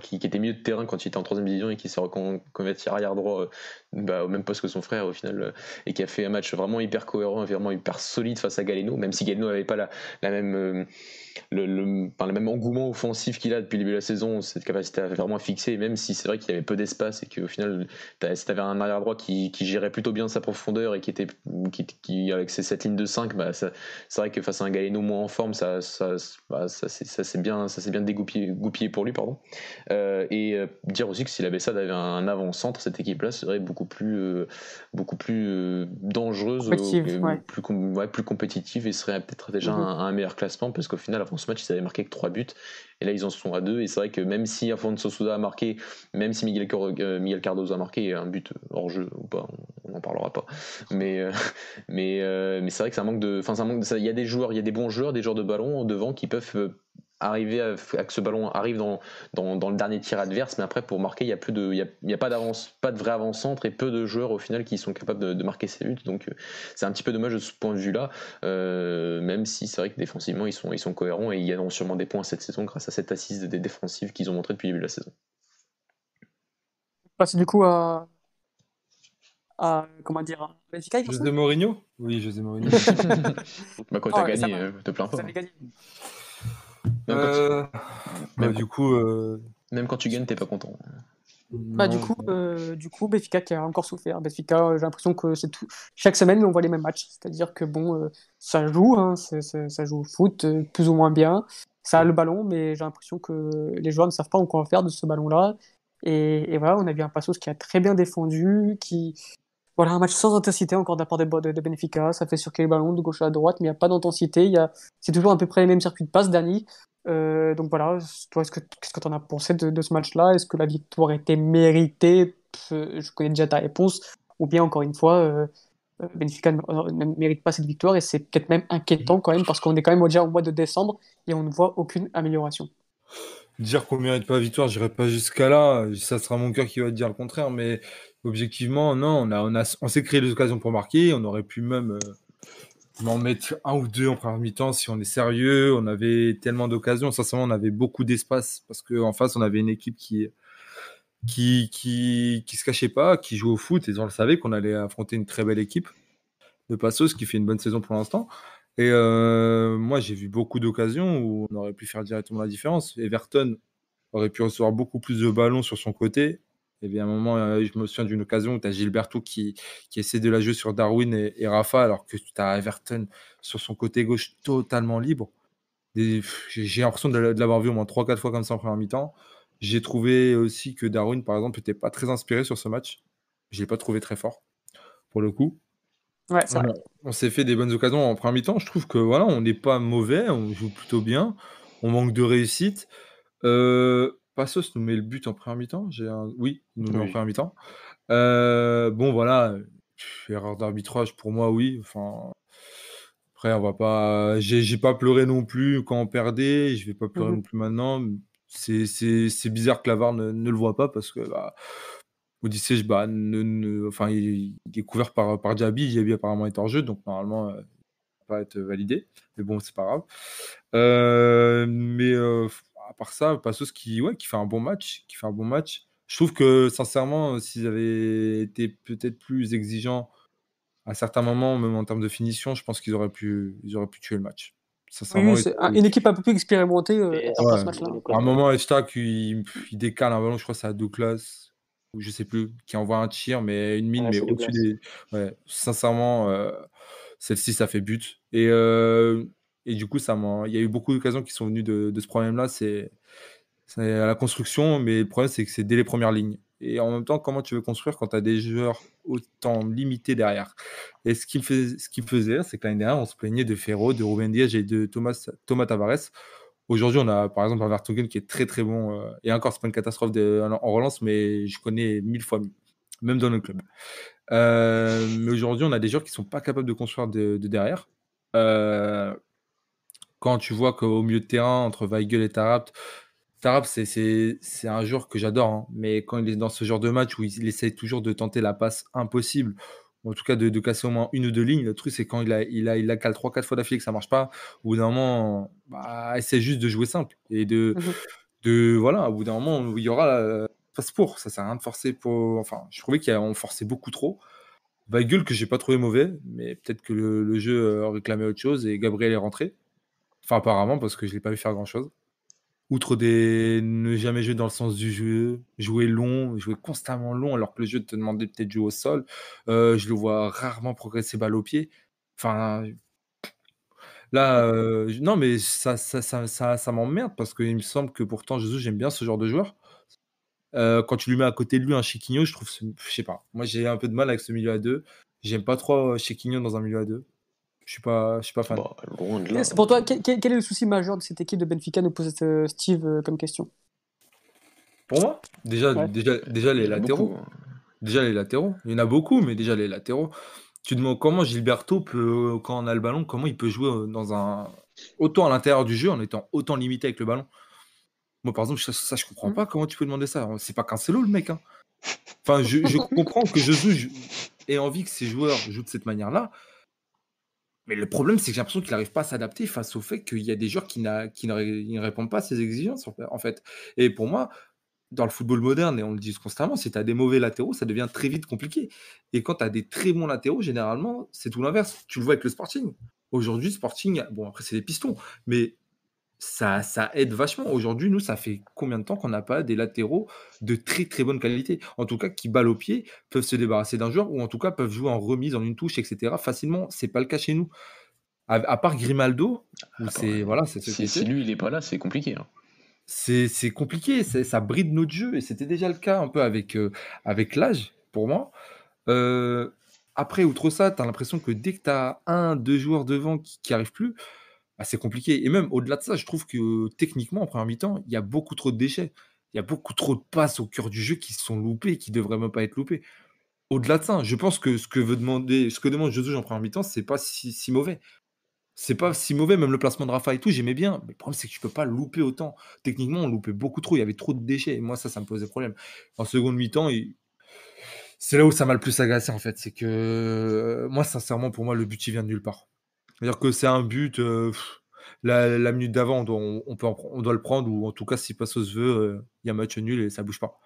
qui, était milieu de terrain quand il était en troisième division et qui s'est reconverti arrière droit bah, au même poste que son frère au final et qui a fait un match vraiment hyper cohérent, vraiment hyper solide face à Galeno, même si Galeno n'avait pas la, la même le, le, le, même engouement offensif qu'il a depuis le début de la saison, cette capacité à vraiment fixer, même si c'est vrai qu'il avait peu d'espace et qu'au final, si tu avais un arrière droit qui, qui, gérait plutôt bien sa profondeur et qui était qui, qui avec ses, cette ligne de 5, bah, c'est vrai que face à un Galeno moins en forme, ça, ça, bah, ça, ça s'est bien, ça bien dégoupillé pour lui. Pardon. Euh, et euh, dire aussi que si la Bessade avait un avant-centre, cette équipe-là serait beaucoup plus, euh, beaucoup plus euh, dangereuse, plus, plus compétitive et serait peut-être déjà mm-hmm. un, un meilleur classement parce qu'au final, avant ce match, ils avaient marqué que 3 buts. Et là, ils en sont à 2. Et c'est vrai que même si Afonso Souda a marqué, même si Miguel, euh, Miguel Cardozo a marqué un but hors jeu ou pas, on n'en parlera pas. Mais, euh, (laughs) mais, euh, mais c'est vrai que ça manque de. Enfin, ça manque Il y a des joueurs, il y a des bons joueurs, des joueurs de ballon devant qui peuvent arriver à, que ce ballon arrive dans, dans, le dernier tir adverse, mais après pour marquer, il n'y a, plus de, il y a, pas d'avance, pas de vrai avant-centre et peu de joueurs au final qui sont capables de, marquer ces buts. Donc euh, c'est un petit peu dommage de ce point de vue-là, euh, même si c'est vrai que défensivement ils sont, ils sont cohérents et ils auront sûrement des points cette saison grâce à cette assise des défensives qu'ils ont montré depuis le début de la saison. Passe du coup à, à comment dire, José Mourinho? Oui, José Mourinho. (laughs) bah, quand t'as oh, gagné, te plains pas. Même euh, bah, du coup, euh, même quand tu gagnes, t'es pas content. Bah, du coup, euh, du coup, Benfica qui a encore souffert. Benfica, j'ai l'impression que c'est tout. Chaque semaine, on voit les mêmes matchs. C'est-à-dire que bon, ça joue, hein, ça joue au foot, plus ou moins bien. Ça a le ballon, mais j'ai l'impression que les joueurs ne savent pas encore faire de ce ballon-là. Et, voilà, on a vu un Passos qui a très bien défendu, qui. Voilà, un match sans intensité encore de la part de, de, Benfica. Ça fait circuler le ballon de gauche à droite, mais il n'y a pas d'intensité. A... C'est toujours à peu près les mêmes circuits de passe, Dani. Euh, donc voilà, toi, ce que, qu'est-ce que tu en as pensé de, ce match-là? Est-ce que la victoire était méritée? Je connais déjà ta réponse. Ou bien, encore une fois, euh, euh, Benfica ne, mérite pas cette victoire et c'est peut-être même inquiétant quand même parce qu'on est quand même déjà au mois de décembre et on ne voit aucune amélioration. Dire qu'on ne mérite pas la victoire, je n'irai pas jusqu'à là. Ça sera mon cœur qui va te dire le contraire. Mais objectivement, non, on, a, on, a, on s'est créé des occasions pour marquer. On aurait pu même euh, en mettre un ou deux en première mi-temps si on est sérieux. On avait tellement d'occasions. Sincèrement, on avait beaucoup d'espace parce qu'en face, on avait une équipe qui, qui, qui, qui se cachait pas, qui jouait au foot et on le savait qu'on allait affronter une très belle équipe de Passos qui fait une bonne saison pour l'instant. Et euh, moi, j'ai vu beaucoup d'occasions où on aurait pu faire directement la différence. Everton aurait pu recevoir beaucoup plus de ballons sur son côté. Et bien, à un moment, euh, je me souviens d'une occasion où tu as Gilberto qui, qui essaie de la jouer sur Darwin et, Rafa, alors que tu as Everton sur son côté gauche totalement libre. J'ai l'impression de l'avoir vu au moins 3-4 fois comme ça en première mi-temps. J'ai trouvé aussi que Darwin, par exemple, n'était pas très inspiré sur ce match. Je l'ai pas trouvé très fort, pour le coup. Ouais, on, s'est fait des bonnes occasions en première mi-temps. Je trouve que voilà, on n'est pas mauvais, on joue plutôt bien. On manque de réussite. Euh, Passos nous met le but en première mi-temps. J'ai un... Oui, il nous met en première mi-temps. Euh, bon, voilà, erreur d'arbitrage pour moi, oui. Enfin, après, on va pas. J'ai pas pleuré non plus quand on perdait. Je vais pas pleurer mmh non plus maintenant c'est bizarre que Lavar ne, ne, le voit pas parce que bah, Odyssey, bah, ne, enfin, il, est couvert par, par Diaby. Diaby apparemment est hors jeu, donc normalement, euh, pas être validé. Mais bon, c'est pas grave. Euh, mais euh, à part ça, Passos qui, ouais, qui fait un bon match, qui fait un bon match. Je trouve que sincèrement, s'ils avaient été peut-être plus exigeants à certains moments, même en termes de finition, je pense qu'ils auraient pu, ils auraient pu tuer le match. Oui, c'est une équipe un peu plus expérimentée euh, ce match-là. À un moment, Estac, il, il, décale un ballon, je crois que c'est à Douglas, ou je sais plus, qui envoie un tir, mais une mine, mais au-dessus des. Ouais, sincèrement, euh, celle-ci, ça fait but. Et, euh, et du coup, ça il y a eu beaucoup d'occasions qui sont venues de, ce problème-là. C'est à la construction, mais le problème, c'est que c'est dès les premières lignes. Et en même temps, comment tu veux construire quand tu as des joueurs autant limités derrière? Et ce qui me, fait, ce me faisait c'est que l'année dernière, on se plaignait de Ferro, de Ruben Diaz et de Thomas, Thomas Tavares. Aujourd'hui, on a par exemple un Vertogen qui est très très bon. Euh, et encore, c'est pas une catastrophe en, relance, mais je connais mille fois mieux, même dans le club. Euh, mais aujourd'hui, on a des joueurs qui sont pas capables de construire de, derrière. Euh, quand tu vois qu'au milieu de terrain, entre Weigel et Tarapt, Tarab, c'est un joueur que j'adore, hein. mais quand il est dans ce genre de match où il, essaie toujours de tenter la passe impossible, ou en tout cas de, casser au moins une ou deux lignes, le truc c'est quand il a, il a, il a cale 3-4 fois d'affilée que ça marche pas, au bout d'un moment, bah, essaie juste de jouer simple et de, mmh de voilà, au bout d'un moment où il y aura la face pour, ça sert à rien de forcer pour, enfin, je trouvais qu'on forçait beaucoup trop. Weigel que j'ai pas trouvé mauvais, mais peut-être que le, le, jeu réclamait autre chose et Gabriel est rentré. Enfin apparemment parce que je l'ai pas vu faire grand chose outre des ne jamais jouer dans le sens du jeu, jouer long, jouer constamment long, alors que le jeu te demandait peut-être de jouer au sol. Euh, je le vois rarement progresser balle au pied. Enfin, là, euh, non, mais ça, ça, ça, m'emmerde parce qu'il me semble que pourtant, Jésus, j'aime bien ce genre de joueur. Euh, quand tu lui mets à côté de lui un Chiquinho, je trouve, je sais pas. Moi, j'ai un peu de mal avec ce milieu à deux. J'aime pas trop Chiquinho dans un milieu à deux. Je suis pas, je suis pas fan. Bah, c'est pour toi, quel, est le souci majeur de cette équipe de Benfica nous pose euh, Steve euh, comme question Pour moi, déjà, déjà, déjà les latéraux. Hein. Déjà les latéraux. Il y en a beaucoup, mais déjà les latéraux. Tu te demandes comment Gilberto peut, quand on a le ballon, comment il peut jouer euh, dans un autant à l'intérieur du jeu en étant autant limité avec le ballon? Moi, par exemple, ça, ça je comprends mm. pas. Comment tu peux demander ça C'est pas Cancelo le mec. Hein. Enfin, je, je (laughs) comprends que je ait envie que ses joueurs jouent de cette manière-là, mais le problème, c'est que j'ai l'impression qu'il n'arrive pas à s'adapter face au fait qu'il y a des joueurs qui, ne, répondent pas à ses exigences, en fait. Et pour moi, dans le football moderne, et on le dit constamment, si tu as des mauvais latéraux, ça devient très vite compliqué. Et quand tu as des très bons latéraux, généralement, c'est tout l'inverse. Tu le vois avec le Sporting. Aujourd'hui, Sporting, bon, après, c'est des pistons, mais ça, ça aide vachement. Aujourd'hui, nous, ça fait combien de temps qu'on n'a pas des latéraux de très très bonne qualité? En tout cas, qui balle au pied, peuvent se débarrasser d'un joueur ou en tout cas peuvent jouer en remise, en une touche, etc. facilement. C'est pas le cas chez nous. À, part Grimaldo, c'est voilà, si, lui il est pas là, c'est compliqué. Hein. c'est c'est compliqué, c'est ça bride notre jeu et c'était déjà le cas un peu avec, heu, avec l'âge, pour moi. Heu, après, outre ça, tu as l'impression que dès que tu as 1-2 joueurs devant qui qui arrivent plus, c'est compliqué et même au-delà de ça, je trouve que techniquement, en première mi-temps, il y a beaucoup trop de déchets. Il y a beaucoup trop de passes au cœur du jeu qui sont loupées, qui devraient même pas être loupées. Au-delà de ça, je pense que ce que veut demander ce que demande Jesus en première mi-temps, c'est pas si mauvais. C'est pas si mauvais, même le placement de Rafa et tout, j'aimais bien. Mais le problème, c'est que tu peux pas louper autant. Techniquement, on loupait beaucoup trop. Il y avait trop de déchets. Et moi, ça, ça me posait problème. En seconde mi-temps, c'est là où ça m'a le plus agacé, en fait. C'est que, moi, sincèrement, pour moi, le but, il vient de nulle part. C'est-à-dire que c'est un but. euh, la, la minute d'avant, on doit, on, on peut en pre- on doit le prendre, ou en tout cas, si Passos veut, il y a match nul et ça bouge pas.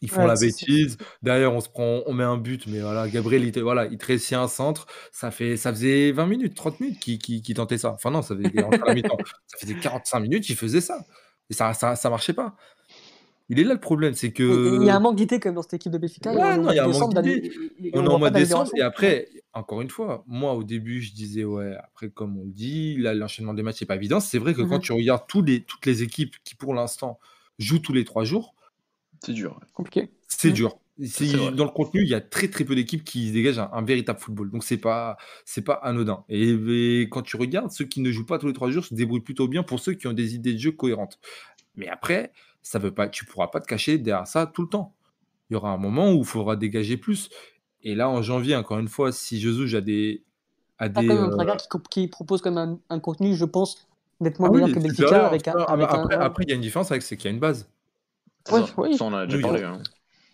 Ils font Ouais, la bêtise. Derrière, on se prend, on met un but, mais voilà, Gabriel, il, voilà, il tressait un centre. Ça, fait, ça faisait 20 minutes, 30 minutes qu'il qu'il- qu'il tentait ça. Enfin, non, ça faisait, ça faisait 45 minutes, il faisait ça. Et ça, ça, ça marchait pas. Il est là le problème, c'est que. Il y a un manque d'idée quand même dans cette équipe de Béfica. Ouais, on est au non, il y a un manque d'aller- d'idée. et- et On est en mois de décembre, et après, encore une fois, moi au début, je disais, ouais, après, comme on le dit, là, l'enchaînement des matchs n'est pas évident. C'est vrai que quand Mhm. tu regardes tous les, toutes les équipes qui, pour l'instant, jouent tous les trois jours, C'est dur. Compliqué. c'est Mm. dur. Dans le contenu, il y a très très peu d'équipes qui dégagent un, un véritable football. Donc c'est pas c'est pas anodin. Et, et quand tu regardes, ceux qui ne jouent pas tous les trois jours se débrouillent plutôt bien pour ceux qui ont des idées de jeu cohérentes. Mais après, ça veut pas, tu pourras pas te cacher derrière ça tout le temps. Il y aura un moment où il faudra dégager plus. Et là, en janvier, encore une fois, si des a T'as des même un euh, qui, qui propose quand même un, un contenu, je pense, nettement ah oui, meilleur que Benfica avec un. après, un- après, il y a une différence avec c'est qu'il y a une base. Ça. oui. Ça, on en a déjà Nous, parlé. il y hein.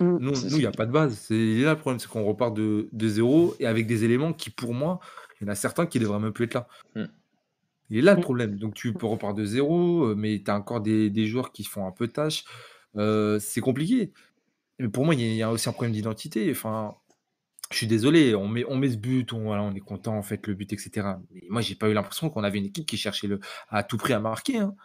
Mm. Nous, C'est- nous, il n'y a pas de base. C'est là le problème, c'est qu'on repart de, de zéro et avec des éléments qui, pour moi, il y en a certains qui devraient même plus être là. Mm. Il est là le Mm. problème. Donc tu peux repartir de zéro, euh, mais tu as encore des, des joueurs qui font un peu tâche. Euh, c'est compliqué. Mais pour moi, il y a- il y, a aussi un problème d'identité. Enfin, je suis désolé, on met, on met ce but, on, voilà, on est content, en fait, le but, etc. Mais moi, j'ai pas eu l'impression qu'on avait une équipe qui cherchait le, à tout prix à marquer. hein.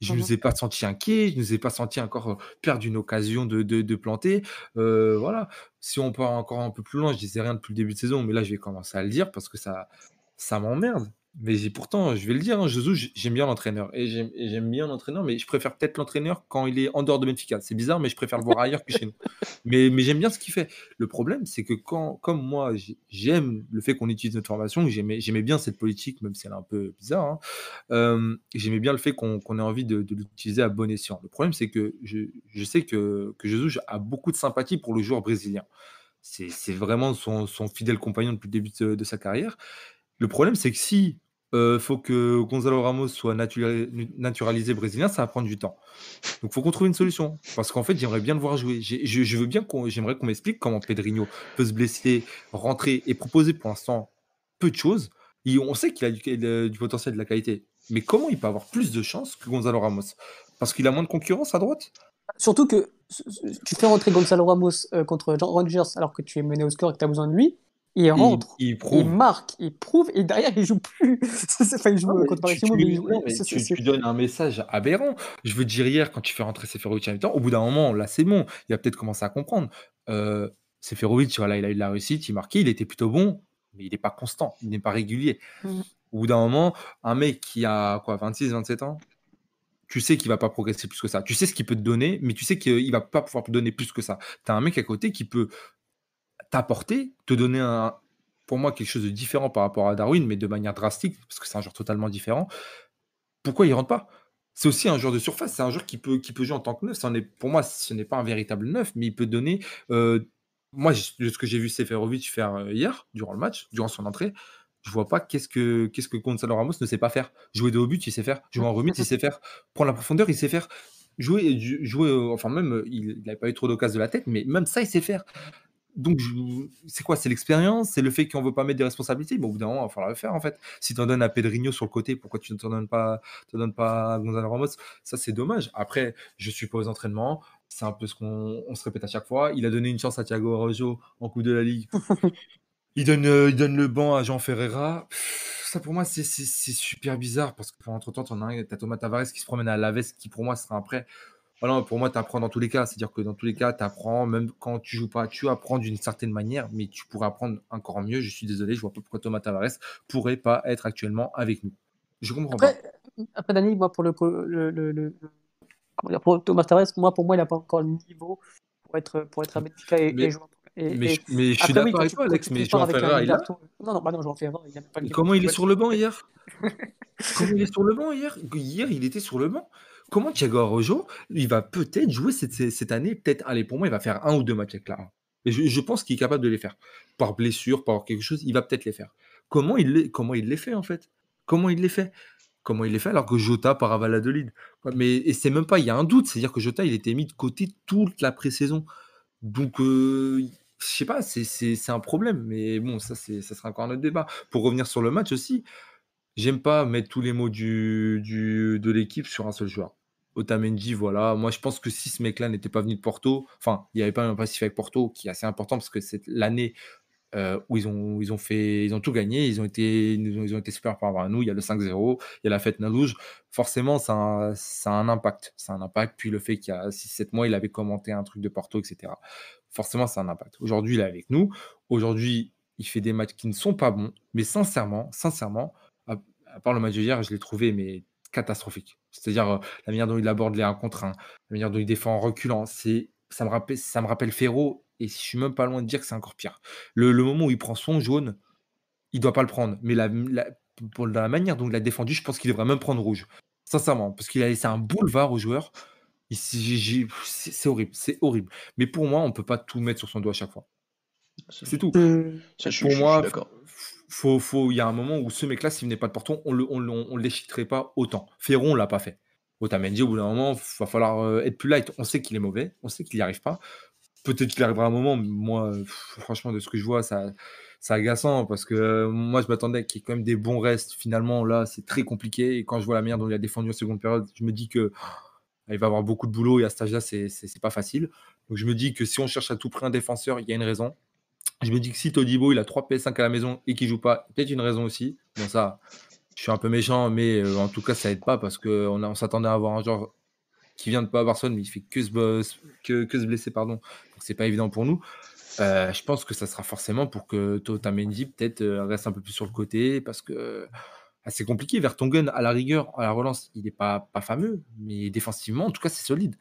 Je ne Mhm. nous ai pas senti inquiets, je ne nous ai pas senti encore euh, perdre une occasion de, de, de planter. Euh, voilà. Si on part encore un peu plus loin, je disais rien depuis le début de saison, mais là, je vais commencer à le dire parce que ça, ça m'emmerde. Mais pourtant, je vais le dire, hein, Jesus, j'aime bien l'entraîneur. Et j'aime bien l'entraîneur, mais je préfère peut-être l'entraîneur quand il est en dehors de Benfica. C'est bizarre, mais je préfère le voir ailleurs que chez nous. (laughs) Mais, mais j'aime bien ce qu'il fait. Le problème, c'est que quand, comme moi, j'ai- j'aime le fait qu'on utilise notre formation, j'aimais bien cette politique, même si elle est un peu bizarre. hein, euh, j'aimais bien le fait qu'on ait envie de, de l'utiliser à bon escient. Le problème, c'est que je, je sais que, que Jesus a beaucoup de sympathie pour le joueur brésilien. C'est c'est vraiment son, son fidèle compagnon depuis le début de, de sa carrière. Le problème, c'est que si euh, faut que Gonzalo Ramos soit natura- naturalisé brésilien, ça va prendre du temps. Donc, faut qu'on trouve une solution. Parce qu'en fait, j'aimerais bien le voir jouer. Je, veux bien qu'on, j'aimerais qu'on m'explique comment Pedrinho peut se blesser, rentrer et proposer pour l'instant peu de choses. On sait qu'il a du, du potentiel, de la qualité. Mais comment il peut avoir plus de chances que Gonzalo Ramos? Parce qu'il a moins de concurrence à droite? Surtout que tu fais rentrer Gonzalo Ramos euh, contre Rangers alors que tu es mené au score et que tu as besoin de lui. Il rentre, il il prouve. marque, il prouve et derrière il joue plus. (laughs) Enfin, il joue contre Paris tu- mais il joue. non, mais c'est- tu- donnes un message aberrant. Je veux dire, hier, quand tu fais rentrer Seferovic à mi-temps, au bout d'un moment, là, c'est bon. Il a peut-être commencé à comprendre. Euh, Seferovic, voilà, il a eu de la réussite, il marquait, il était plutôt bon, mais il n'est pas constant, il n'est pas régulier. Mhm. Au bout d'un moment, un mec qui a quoi, 26, 27 ans, tu sais qu'il va pas progresser plus que ça. Tu sais ce qu'il peut te donner, mais tu sais qu'il va pas pouvoir te donner plus que ça. Tu as un mec à côté qui peut t'apporter, te donner un, pour moi quelque chose de différent par rapport à Darwin, mais de manière drastique, parce que c'est un joueur totalement différent. Pourquoi il rentre pas? C'est aussi un joueur de surface, c'est un joueur qui peut, qui peut jouer en tant que neuf. Ça est- pour moi, ce n'est pas un véritable neuf, mais il peut donner. euh, moi, ce que j'ai vu Seferovic faire euh, hier, durant le match, durant son entrée, je vois pas qu'est-ce que, qu'est-ce que Gonzalo Ramos ne sait pas faire. Jouer de haut but, il sait faire. Jouer en remise, il sait faire. Prendre la profondeur, il sait faire. Jouer, jouer euh, enfin même, il n'avait pas eu trop d'occasions de la tête, mais même ça, il sait faire. Donc, je- c'est quoi? C'est l'expérience? C'est le fait qu'on veut pas mettre des responsabilités? Mais au bout d'un moment, il va falloir le faire, en fait. Si tu en donnes à Pedrinho sur le côté, pourquoi tu ne t'en donnes pas, te donnes pas à Gonzalo Ramos? Ça, c'est dommage. Après, je suis pas aux entraînements. C'est un peu ce qu'on on se répète à chaque fois. Il a donné une chance à Thiago Araujo en Coupe de la Ligue. (laughs) Il donne, euh, il donne le banc à Jean Ferreira. Ça, pour moi, c'est super bizarre parce que pendant temps, tu as Thomas Tavares qui se promène à Laves, qui pour moi sera un prêt. Voilà, pour moi, tu apprends dans tous les cas. C'est-à-dire que dans tous les cas, tu apprends, même quand tu joues pas, tu apprends d'une certaine manière, mais tu pourrais apprendre encore mieux. Je suis désolé, je vois pas pourquoi Thomas Tavares pourrait pas être actuellement avec nous. Je comprends pas. Après, après Dani, moi, pour le, le, le, le- comment dire, pour Thomas Tavares, moi, pour moi, il n'a pas encore le niveau pour être, pour être et, Mais- et jouer. Et, Mais, et- je, mais je suis après, oui, d'accord avec toi, Alex, mais Ferreira, il a. Non, non, bah non, il pas le. (laughs) Comment il est sur le banc hier? Comment il est sur le banc hier? Hier, il était sur le banc. Comment Thiago Arrojo, il va peut-être jouer cette, année, peut-être, allez, pour moi, il va faire un ou deux matchs avec la 1. Et je, pense qu'il est capable de les faire. Par blessure, par quelque chose, il va peut-être les faire. Comment il, les, fait, en fait? Comment il les fait? Comment il les fait alors que Jota part à Valladolid? Mais et c'est même pas, il y a un doute, c'est-à-dire que Jota, il était mis de côté toute la pré-saison. Donc, euh, je sais pas, c'est- un problème. Mais bon, ça, ça sera encore un autre débat. Pour revenir sur le match aussi, j'aime pas mettre tous les mots de l'équipe sur un seul joueur. Otamendi, voilà. Moi, je pense que si ce mec-là n'était pas venu de Porto, enfin, il n'y avait pas un passif avec Porto qui est assez important parce que c'est l'année euh, où ils ont, ils ont fait, ils ont tout gagné, ils ont été, ils ont, été super par rapport à nous. Il y a le 5-0, il y a la fête Nalouge. Forcément, ça a, ça a un impact. Ça a un impact. Puis le fait qu'il y a 6-7 mois, il avait commenté un truc de Porto, etc. Forcément, ça a un impact. Aujourd'hui, il est avec nous. Aujourd'hui, il fait des matchs qui ne sont pas bons. Mais sincèrement, sincèrement, à, à part le match d'hier, je l'ai trouvé mais catastrophique. C'est-à-dire euh, la manière dont il aborde les 1 contre 1, la manière dont il défend en reculant, c'est ça me rappelle ça me rappelle Ferro et je suis même pas loin de dire que c'est encore pire. Le, le moment où il prend son jaune, il doit pas le prendre, mais la, la- pour la manière dont il a défendu, je pense qu'il devrait même prendre rouge. Sincèrement, parce qu'il a laissé un boulevard aux joueurs. C'est horrible, c'est horrible. Mais pour moi, on peut pas tout mettre sur son doigt à chaque fois. C'est tout. Euh, Ça, je, suis- Pour je moi, d'accord. Faut, il y a un moment où ce mec-là, s'il venait pas de Porto, on le, on, on le déchiqueterait pas autant. Ferron, on l'a pas fait. Otamendi, au bout d'un moment, va falloir euh, être plus light. On sait qu'il est mauvais, on sait qu'il n'y arrive pas. Peut-être qu'il arrivera un moment, mais moi, franchement, de ce que je vois, ça, c'est agaçant parce que moi, je m'attendais qu'il y ait quand même des bons restes. Finalement, là, c'est très compliqué. Et quand je vois la manière dont il a défendu en seconde période, je me dis que il va avoir beaucoup de boulot et à c'est c'est- c'est pas facile. Donc, je me dis que si on cherche à tout prix un défenseur, il y a une raison. Je me dis que si Todibo il a 3 PS5 à la maison et qu'il joue pas, peut-être une raison aussi. Bon, ça, je suis un peu méchant, mais euh, en tout cas, ça aide pas parce qu'on on s'attendait à avoir un joueur qui vient de pas Barcelone, mais il fait que se, blesser, pardon. Donc, c'est pas évident pour nous. Euh, je pense que ça sera forcément pour que Totamendi peut-être euh, reste un peu plus sur le côté parce que c'est compliqué. Vertonghen, à la rigueur, à la relance, il n'est pas, pas fameux, mais défensivement, en tout cas, c'est solide.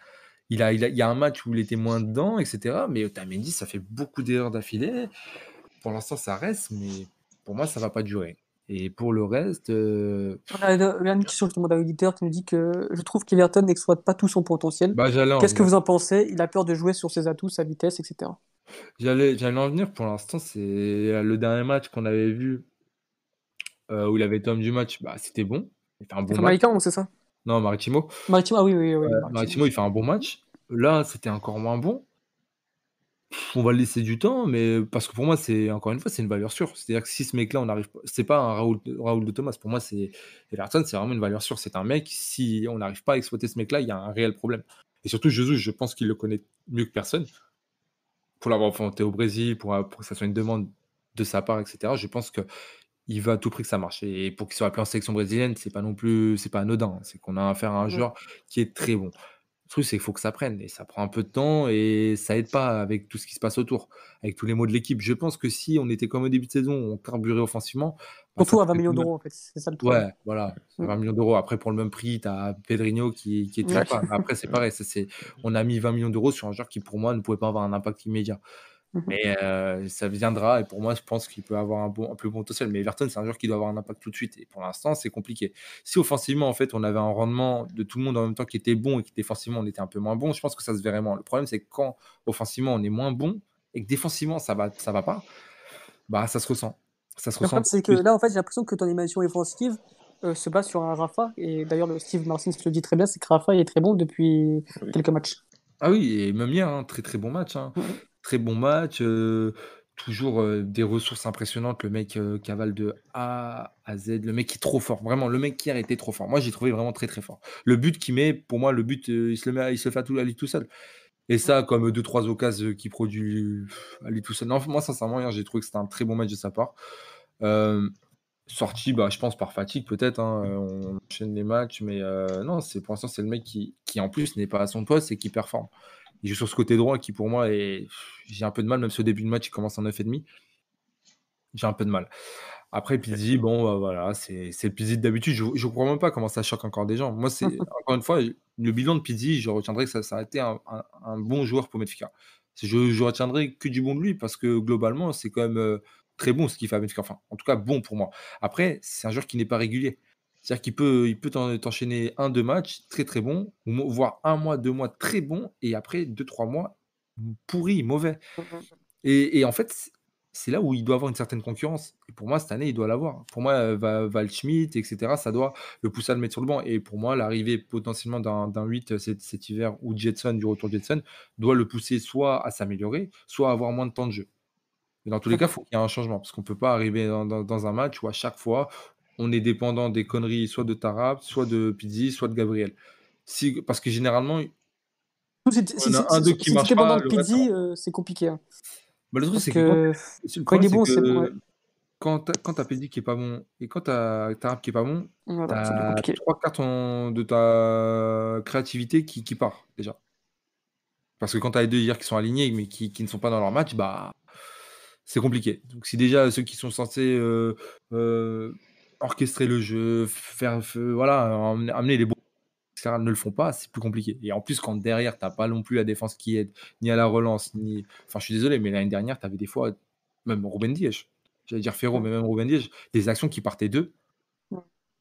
Il, a, il, a, il y a un match où il était moins dedans, etc. Mais Otamendi, ça fait beaucoup d'erreurs d'affilée. Pour l'instant, ça reste, mais pour moi, ça va pas durer. Et pour le reste, euh, On a une question justement d'un auditeur qui nous dit que je trouve qu'Everton n'exploite pas tout son potentiel. bah, Qu'est-ce que vous en pensez? Il a peur de jouer sur ses atouts, sa vitesse, etc. J'allais, j'allais en venir. Pour l'instant, c'est le dernier match qu'on avait vu euh, où il avait été homme du match. Bah, c'était bon. Il fait un bon match. C'est ça? Non, Maritimo. Maritimo, ah oui, oui, oui. Maritimo. Maritimo, il fait un bon match. Là, c'était encore moins bon. On va le laisser du temps, mais parce que pour moi, c'est encore une fois, c'est une valeur sûre. C'est-à-dire que si ce mec-là, on n'arrive pas, c'est pas un Raoul, Raoul de Thomas. Pour moi, c'est Everton, c'est vraiment une valeur sûre. C'est un mec. Si on n'arrive pas à exploiter ce mec-là, il y a un réel problème. Et surtout, Jesus, je pense qu'il le connaît mieux que personne. Pour l'avoir affronté au Brésil, pour, pour que ça soit une demande de sa part, etc. Je pense que il va à tout prix que ça marche. Et pour qu'il soit appelé en sélection brésilienne, c'est pas non plus, c'est pas anodin. C'est qu'on a affaire à un joueur qui est très bon. Le truc, c'est qu'il faut que ça prenne. Et ça prend un peu de temps et ça aide pas avec tout ce qui se passe autour, avec tous les mots de l'équipe. Je pense que si on était comme au début de saison, on carburait offensivement. bah, Surtout à 20 ferait millions d'euros, en fait. C'est ça le problème. Ouais, voilà, Mm. 20 millions d'euros. Après, pour le même prix, tu as Pedrinho qui, qui est Ouais. pas. Après, c'est (laughs) pareil. ça, on a mis 20 millions d'euros sur un joueur qui, pour moi, ne pouvait pas avoir un impact immédiat. Mhm. Mais euh, ça viendra. Et pour moi, je pense qu'il peut avoir un, bon, un plus bon potentiel. Mais Everton, c'est un joueur qui doit avoir un impact tout de suite. Et pour l'instant, c'est compliqué. Si offensivement, en fait, on avait un rendement de tout le monde en même temps qui était bon et que défensivement, on était un peu moins bon, je pense que ça se verrait moins. Le problème, c'est que quand offensivement, on est moins bon et que défensivement, ça va, ça va pas, bah, ça se ressent. Ça se Le ressent. problème, c'est que là, en fait, j'ai l'impression que ton animation offensive euh, se base sur un Rafa. Et d'ailleurs, le Steve Martin le dit très bien, c'est que Rafa il est très bon depuis Oui. quelques matchs. Ah oui, et même hier, hein, très très bon match. hein. Très bon match. toujours des ressources impressionnantes. Le mec cavale de A à Z. Le mec est trop fort. Vraiment, le mec hier était trop fort. Moi, j'ai trouvé vraiment très très fort. Le but qu'il met, pour moi, le but, il, se le met, à- il se le fait à, tout, à lui tout seul. Et ça, comme deux, trois occasions qu'il produit à lui tout seul. Non, moi, sincèrement, hier, j'ai trouvé que c'était un très bon match de sa part. Euh, sorti, bah, je pense, par fatigue, peut-être. hein, euh, On enchaîne les matchs, mais non, c'est pour l'instant, c'est le mec qui, qui, en plus, n'est pas à son poste et qui performe. Il joue sur ce côté droit qui, pour moi, est. J'ai un peu de mal, même si au début de match, il commence en 9,5. J'ai un peu de mal. Après, Pizzi, bon, bah, voilà, c'est le Pizzi d'habitude. Je ne comprends même pas comment ça choque encore des gens. Moi, c'est (laughs) encore une fois, le bilan de Pizzi, je retiendrai que ça, ça a été un, un, bon joueur pour Benfica. Je, je retiendrai que du bon de lui parce que globalement, c'est quand même euh, très bon ce qu'il fait à Benfica. Enfin, en tout cas, bon pour moi. Après, c'est un joueur qui n'est pas régulier. C'est-à-dire qu'il peut, il peut t'enchaîner un, deux matchs très très bon, voire un mois, deux mois très bon, et après deux, trois mois pourri, mauvais. Mmh, mmh. Et, et en fait, c'est là où il doit avoir une certaine concurrence. Et pour moi, cette année, il doit l'avoir. Pour moi, euh, Val Schmidt, etc., ça doit le pousser à le mettre sur le banc. Et pour moi, l'arrivée potentiellement d'un 8 euh, cet, hiver ou Jetson, du retour de Jetson, doit le pousser soit à s'améliorer, soit à avoir moins de temps de jeu. Mais dans tous les cas, il faut qu'il y ait un changement. Parce qu'on ne peut pas arriver dans, un match où à chaque fois, on est dépendant des conneries soit de Tarab, soit de Pizzi, soit de Gabriel. Si, parce que généralement, si, on a un, deux qui marche pas. Pizzi, euh, c'est compliqué. Hein. Bah, le truc, c'est que, quand, il est bon, c'est Quand t'as Pizzi qui est pas bon et quand t'as Tarab qui est pas bon, t'as trois quarts de ta créativité qui, qui part déjà. Parce que quand t'as les deux hier qui sont alignés mais qui, qui ne sont pas dans leur match, bah c'est compliqué. Donc si déjà ceux qui sont censés euh, euh, orchestrer le jeu, faire, voilà, amener les bons ne le font pas, c'est plus compliqué. Et en plus, quand derrière, tu n'as pas non plus la défense qui aide, ni à la relance, ni. Enfin, je suis désolé, mais l'année dernière, tu avais des fois, même Ruben Diège, j'allais dire Ferro, mais même Ruben Diège, des actions qui partaient d'eux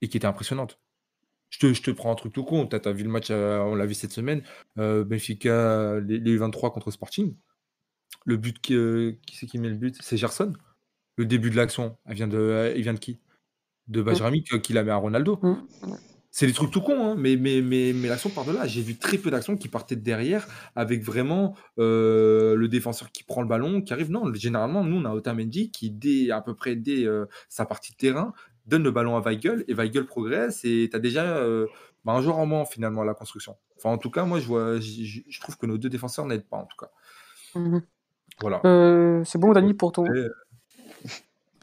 et qui étaient impressionnantes. Je te, je te prends un truc tout con. Tu as, vu le match, euh, on l'a vu cette semaine, euh, Benfica, les, 23 contre Sporting. Le but, qui, euh, qui c'est qui met le but? C'est Gerson. Le début de l'action, elle vient de, il vient de qui? De Bajrami, qui la met à Ronaldo. C'est des trucs tout cons, hein, mais, mais, mais, mais l'action part de là. J'ai vu très peu d'actions qui partaient de derrière avec vraiment euh, le défenseur qui prend le ballon, qui arrive. Non, généralement, nous, on a Otamendi qui, dès, à peu près dès euh, sa partie de terrain, donne le ballon à Weigel et Weigel progresse et tu as déjà euh, bah, un joueur en moins finalement à la construction. Enfin, en tout cas, moi, je, vois, je, trouve que nos deux défenseurs n'aident pas, en tout cas. Mmh voilà. c'est bon, Dani, pour ton,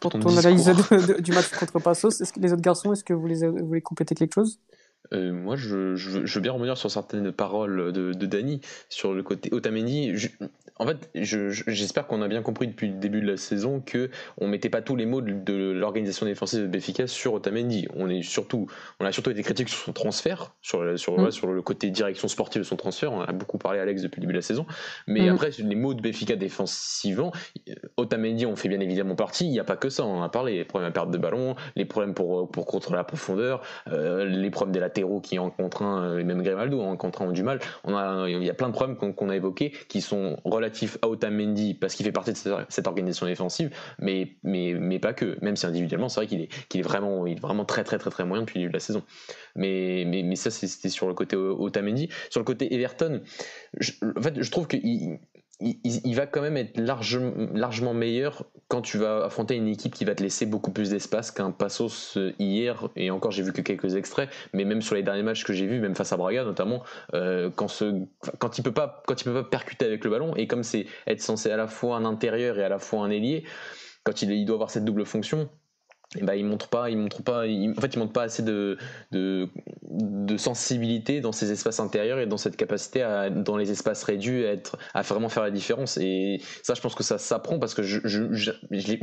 pour ton, analyse du match (laughs) contre Passos. Est-ce que les autres garçons, est-ce que vous, les, vous voulez compléter quelque chose? Euh, moi, je, je, veux bien revenir sur certaines paroles de, de Dany sur le côté Otamendi. En fait, j'espère qu'on a bien compris depuis le début de la saison que on mettait pas tous les mots de, l'organisation défensive de Béfica sur Otamendi. On est surtout, on a surtout été critiques sur son transfert, sur, sur, mm. sur le côté direction sportive de son transfert. On a beaucoup parlé Alex depuis le début de la saison. Mais mm. après, les mots de Béfica défensivement, Otamendi, on fait bien évidemment partie. Il n'y a pas que ça. On a parlé les problèmes à perte de ballon, les problèmes pour pour contrôler la profondeur, euh, les problèmes de la qui en contraint, euh, et même Grimaldo en contraint ont du mal. On a, il y a plein de problèmes qu'on a évoqués qui sont relatifs à Otamendi parce qu'il fait partie de cette, organisation défensive, mais, pas que. Même si individuellement, c'est vrai qu'il est, vraiment, il est vraiment très très très très moyen depuis le début de la saison. Mais, mais, mais ça, c'était sur le côté Otamendi. Sur le côté Everton, en fait, je trouve qu'il il, va quand même être largement meilleur quand tu vas affronter une équipe qui va te laisser beaucoup plus d'espace qu'un Passos euh, hier. Et encore, j'ai vu que quelques extraits, mais même sur les derniers matchs que j'ai vus, même face à Braga notamment, euh, quand, quand il peut pas, quand il peut pas percuter avec le ballon, et comme c'est être censé à la fois un intérieur et à la fois un ailier, quand il, il doit avoir cette double fonction, et bah, il montre pas, il montre pas, en fait, il montre pas assez de, de, de, sensibilité dans ces espaces intérieurs et dans cette capacité à, dans les espaces réduits, à, être, à vraiment faire la différence. Et ça, je pense que ça s'apprend parce que je, je,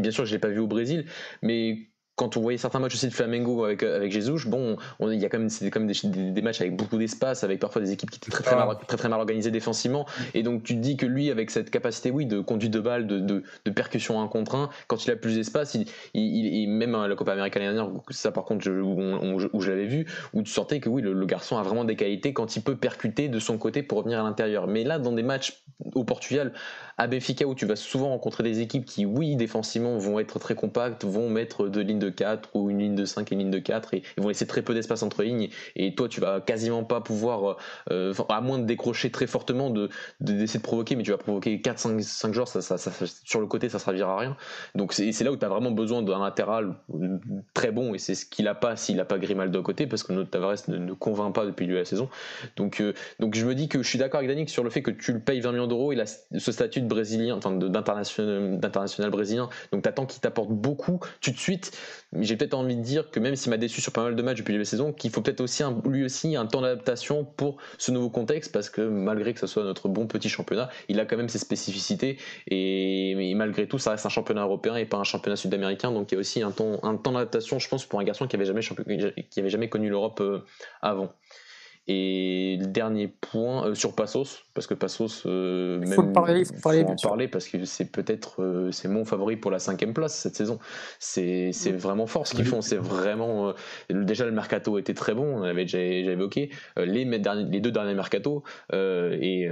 bien sûr, je l'ai pas vu au Brésil, mais quand on voyait certains matchs aussi de Flamengo avec, avec Jesus, bon, il y a quand même, quand même des, des, matchs avec beaucoup d'espace, avec parfois des équipes qui étaient très très, mal, très très mal organisées défensivement. Et donc tu te dis que lui, avec cette capacité, oui, de conduite de balle, de, de, de percussion un contre un, quand il a plus d'espace, il, il, même à la Copa América l'année dernière, ça par contre, où, je l'avais vu, où tu sortais que oui, le, garçon a vraiment des qualités quand il peut percuter de son côté pour revenir à l'intérieur. Mais là, dans des matchs au Portugal, à Benfica, où tu vas souvent rencontrer des équipes qui, oui, défensivement, vont être très compactes, vont mettre deux lignes de 4 ou une ligne de 5 et une ligne de 4 et vont laisser très peu d'espace entre lignes. Et toi tu vas quasiment pas pouvoir euh, à moins de décrocher très fortement de d'essayer de, provoquer mais tu vas provoquer 4 5 5 joueurs ça, ça, sur le côté ça servira à rien. Donc c'est là où tu as vraiment besoin d'un latéral très bon et c'est ce qu'il a pas s'il a pas Grimaldo à côté parce que notre Tavares ne, convainc pas depuis de la saison. Donc euh, donc je me dis que je suis d'accord avec Danick sur le fait que tu le payes 20 millions d'euros, a ce statut brésilien, enfin d'international, brésilien. Donc t'attends qu'il t'apporte beaucoup tout de suite. J'ai peut-être envie de dire que même s'il m'a déçu sur pas mal de matchs depuis la saison, qu'il faut peut-être aussi lui aussi un temps d'adaptation pour ce nouveau contexte, parce que malgré que ce soit notre bon petit championnat, il a quand même ses spécificités et, malgré tout, ça reste un championnat européen et pas un championnat sud-américain. Donc il y a aussi un temps, un temps d'adaptation, je pense, pour un garçon qui avait jamais, qui avait jamais connu l'Europe euh, avant. Et le dernier point euh, sur Passos, parce que Passos, euh, il faut, parler, faut, parler, en parler parce que c'est peut-être euh, c'est mon favori pour la cinquième place cette saison. C'est mm. vraiment fort ce qu'ils font. C'est vraiment déjà le mercato était très bon, on avait déjà, évoqué les, les deux derniers mercato et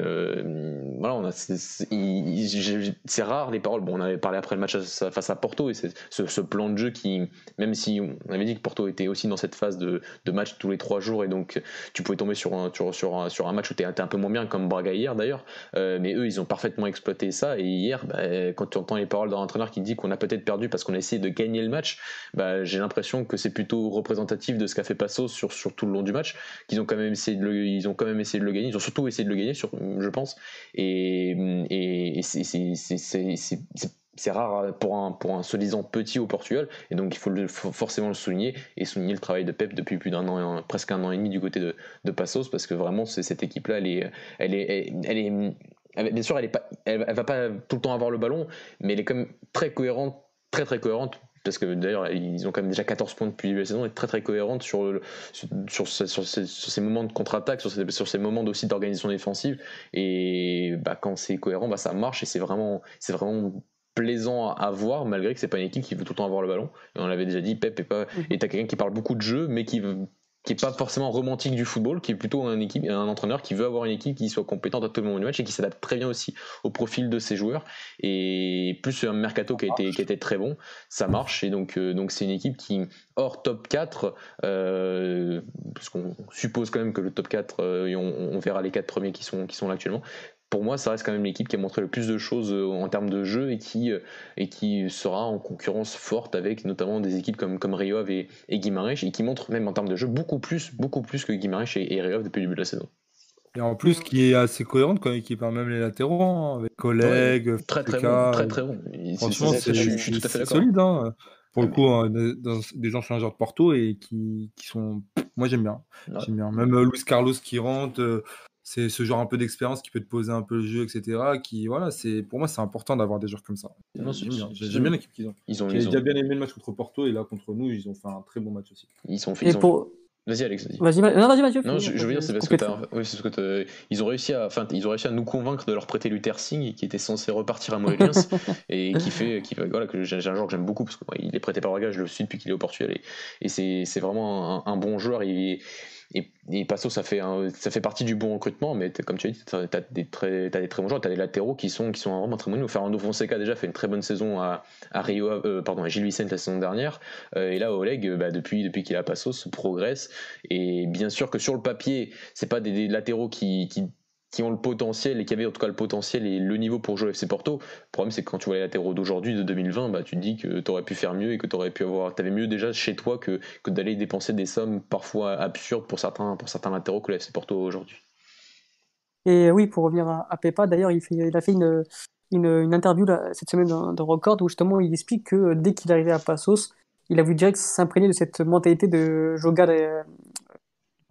voilà, c'est rare les paroles. Bon, on avait parlé après le match face à Porto et c'est ce, plan de jeu qui, même si on avait dit que Porto était aussi dans cette phase de, de match tous les trois jours et donc tu pouvais tomber sur un, sur, un, sur un match où tu es, un peu moins bien, comme Braga hier d'ailleurs. Euh, mais eux, ils ont parfaitement exploité ça. Et hier, bah, quand tu entends les paroles d'un entraîneur qui dit qu'on a peut-être perdu parce qu'on a essayé de gagner le match, bah, j'ai l'impression que c'est plutôt représentatif de ce qu'a fait Passo sur, sur tout le long du match, qu'ils ont quand même ils ont quand même essayé de le gagner. Ils ont surtout essayé de le gagner, je pense. Et, et, et c'est c'est rare pour un, pour un soi-disant petit au Portugal, et donc il faut, forcément le souligner, et souligner le travail de Pep depuis plus d'un an, presque un an et demi du côté de, de Passos, parce que vraiment cette équipe-là, elle est, elle est, elle est, bien sûr, elle, est pas, elle, va pas tout le temps avoir le ballon, mais elle est quand même très cohérente, très très cohérente parce que d'ailleurs ils ont quand même déjà 14 points depuis la saison et très très cohérente sur, sur, sur, ces, moments de contre-attaque, sur ces, sur ces moments aussi d'organisation défensive. Et bah, quand c'est cohérent bah, ça marche et c'est vraiment, c'est vraiment plaisant à voir malgré que c'est pas une équipe qui veut tout le temps avoir le ballon. Et on l'avait déjà dit, Pep est pas mhm. est quelqu'un qui parle beaucoup de jeu, mais qui qui est pas forcément romantique du football, qui est plutôt un équipe, un entraîneur qui veut avoir une équipe qui soit compétente à tout le moment du match et qui s'adapte très bien aussi au profil de ses joueurs. Et plus un mercato qui a été, qui a été très bon, ça marche. Et donc, euh, donc c'est une équipe qui, hors top 4, euh, parce qu'on suppose quand même que le top 4, euh, et on, on, verra les quatre premiers qui sont, qui sont là actuellement, pour moi, ça reste quand même l'équipe qui a montré le plus de choses euh, en termes de jeu et qui, euh, et qui sera en concurrence forte avec notamment des équipes comme, comme Riov et, et Guimarães et qui montre même en termes de jeu beaucoup plus, beaucoup plus que Guimarães et, et Riov depuis le début de la saison. Et en plus, qui est assez cohérente comme équipe, hein, même les latéraux, hein, avec collègues, très, très bon, très très bon. Franchement, c'est, je, suis tout à fait d'accord. solide. Hein. Pour le coup, des anciens joueurs de Porto et qui, qui sont. Moi, j'aime bien. J'aime bien. Même euh, Luis Carlos qui rentre, c'est ce genre un peu d'expérience qui peut te poser un peu le jeu, etc. Qui, voilà, c'est pour moi, c'est important d'avoir des joueurs comme ça. J'aime bien, l'équipe qu'ils ont. Ils ont J'ai déjà bien aimé le match contre Porto et là contre nous, ils ont fait un très bon match aussi. Ils sont fait. Vas-y Alex, vas-y. Vas non, vas-y Mathieu. Non, je, veux dire, c'est parce que, oui, parce que ils ont réussi à, enfin, ils ont réussi à nous convaincre de leur prêter Luther Singh, qui était censé repartir à Moëliens (laughs) et qui fait, qui voilà, que j'ai un joueur que j'aime beaucoup parce qu'il est prêté par Braga, je le suis depuis qu'il est au Portugal et, et c'est vraiment un, un, bon joueur. Il, et, et Passo, ça fait, ça fait partie du bon recrutement, mais comme tu as dit, tu as, des très, as des très bons joueurs, tu as des latéraux qui sont, qui sont vraiment très bons. Fernando Fonseca déjà fait une très bonne saison à, Rio, euh, pardon, à Gilles Vicente la saison dernière, euh, et là Oleg, bah, depuis, depuis qu'il a Passos, progresse. Et bien sûr que sur le papier, c'est pas des, latéraux qui qui ont le potentiel et qui avaient en tout cas le potentiel et le niveau pour jouer FC Porto. Le problème, c'est que quand tu vois les latéraux d'aujourd'hui, de 2020, bah, tu te dis que tu aurais pu faire mieux et que tu pu avoir, avais mieux déjà chez toi que, que d'aller dépenser des sommes parfois absurdes pour certains, pour certains latéraux que le FC Porto aujourd'hui. Et oui, pour revenir à, Pepa, d'ailleurs, il, a fait une, une, interview cette semaine de Record où justement il explique que dès qu'il est arrivé à Passos, il a voulu direct s'imprégner de cette mentalité de Joga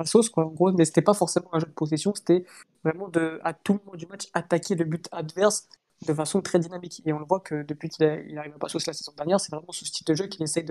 sauce, quoi, en gros, mais c'était pas forcément un jeu de possession, c'était vraiment de, à tout moment du match, attaquer le but adverse de façon très dynamique. Et on le voit que depuis qu'il arrive à Passos la saison dernière, c'est vraiment ce style de jeu qu'il essaye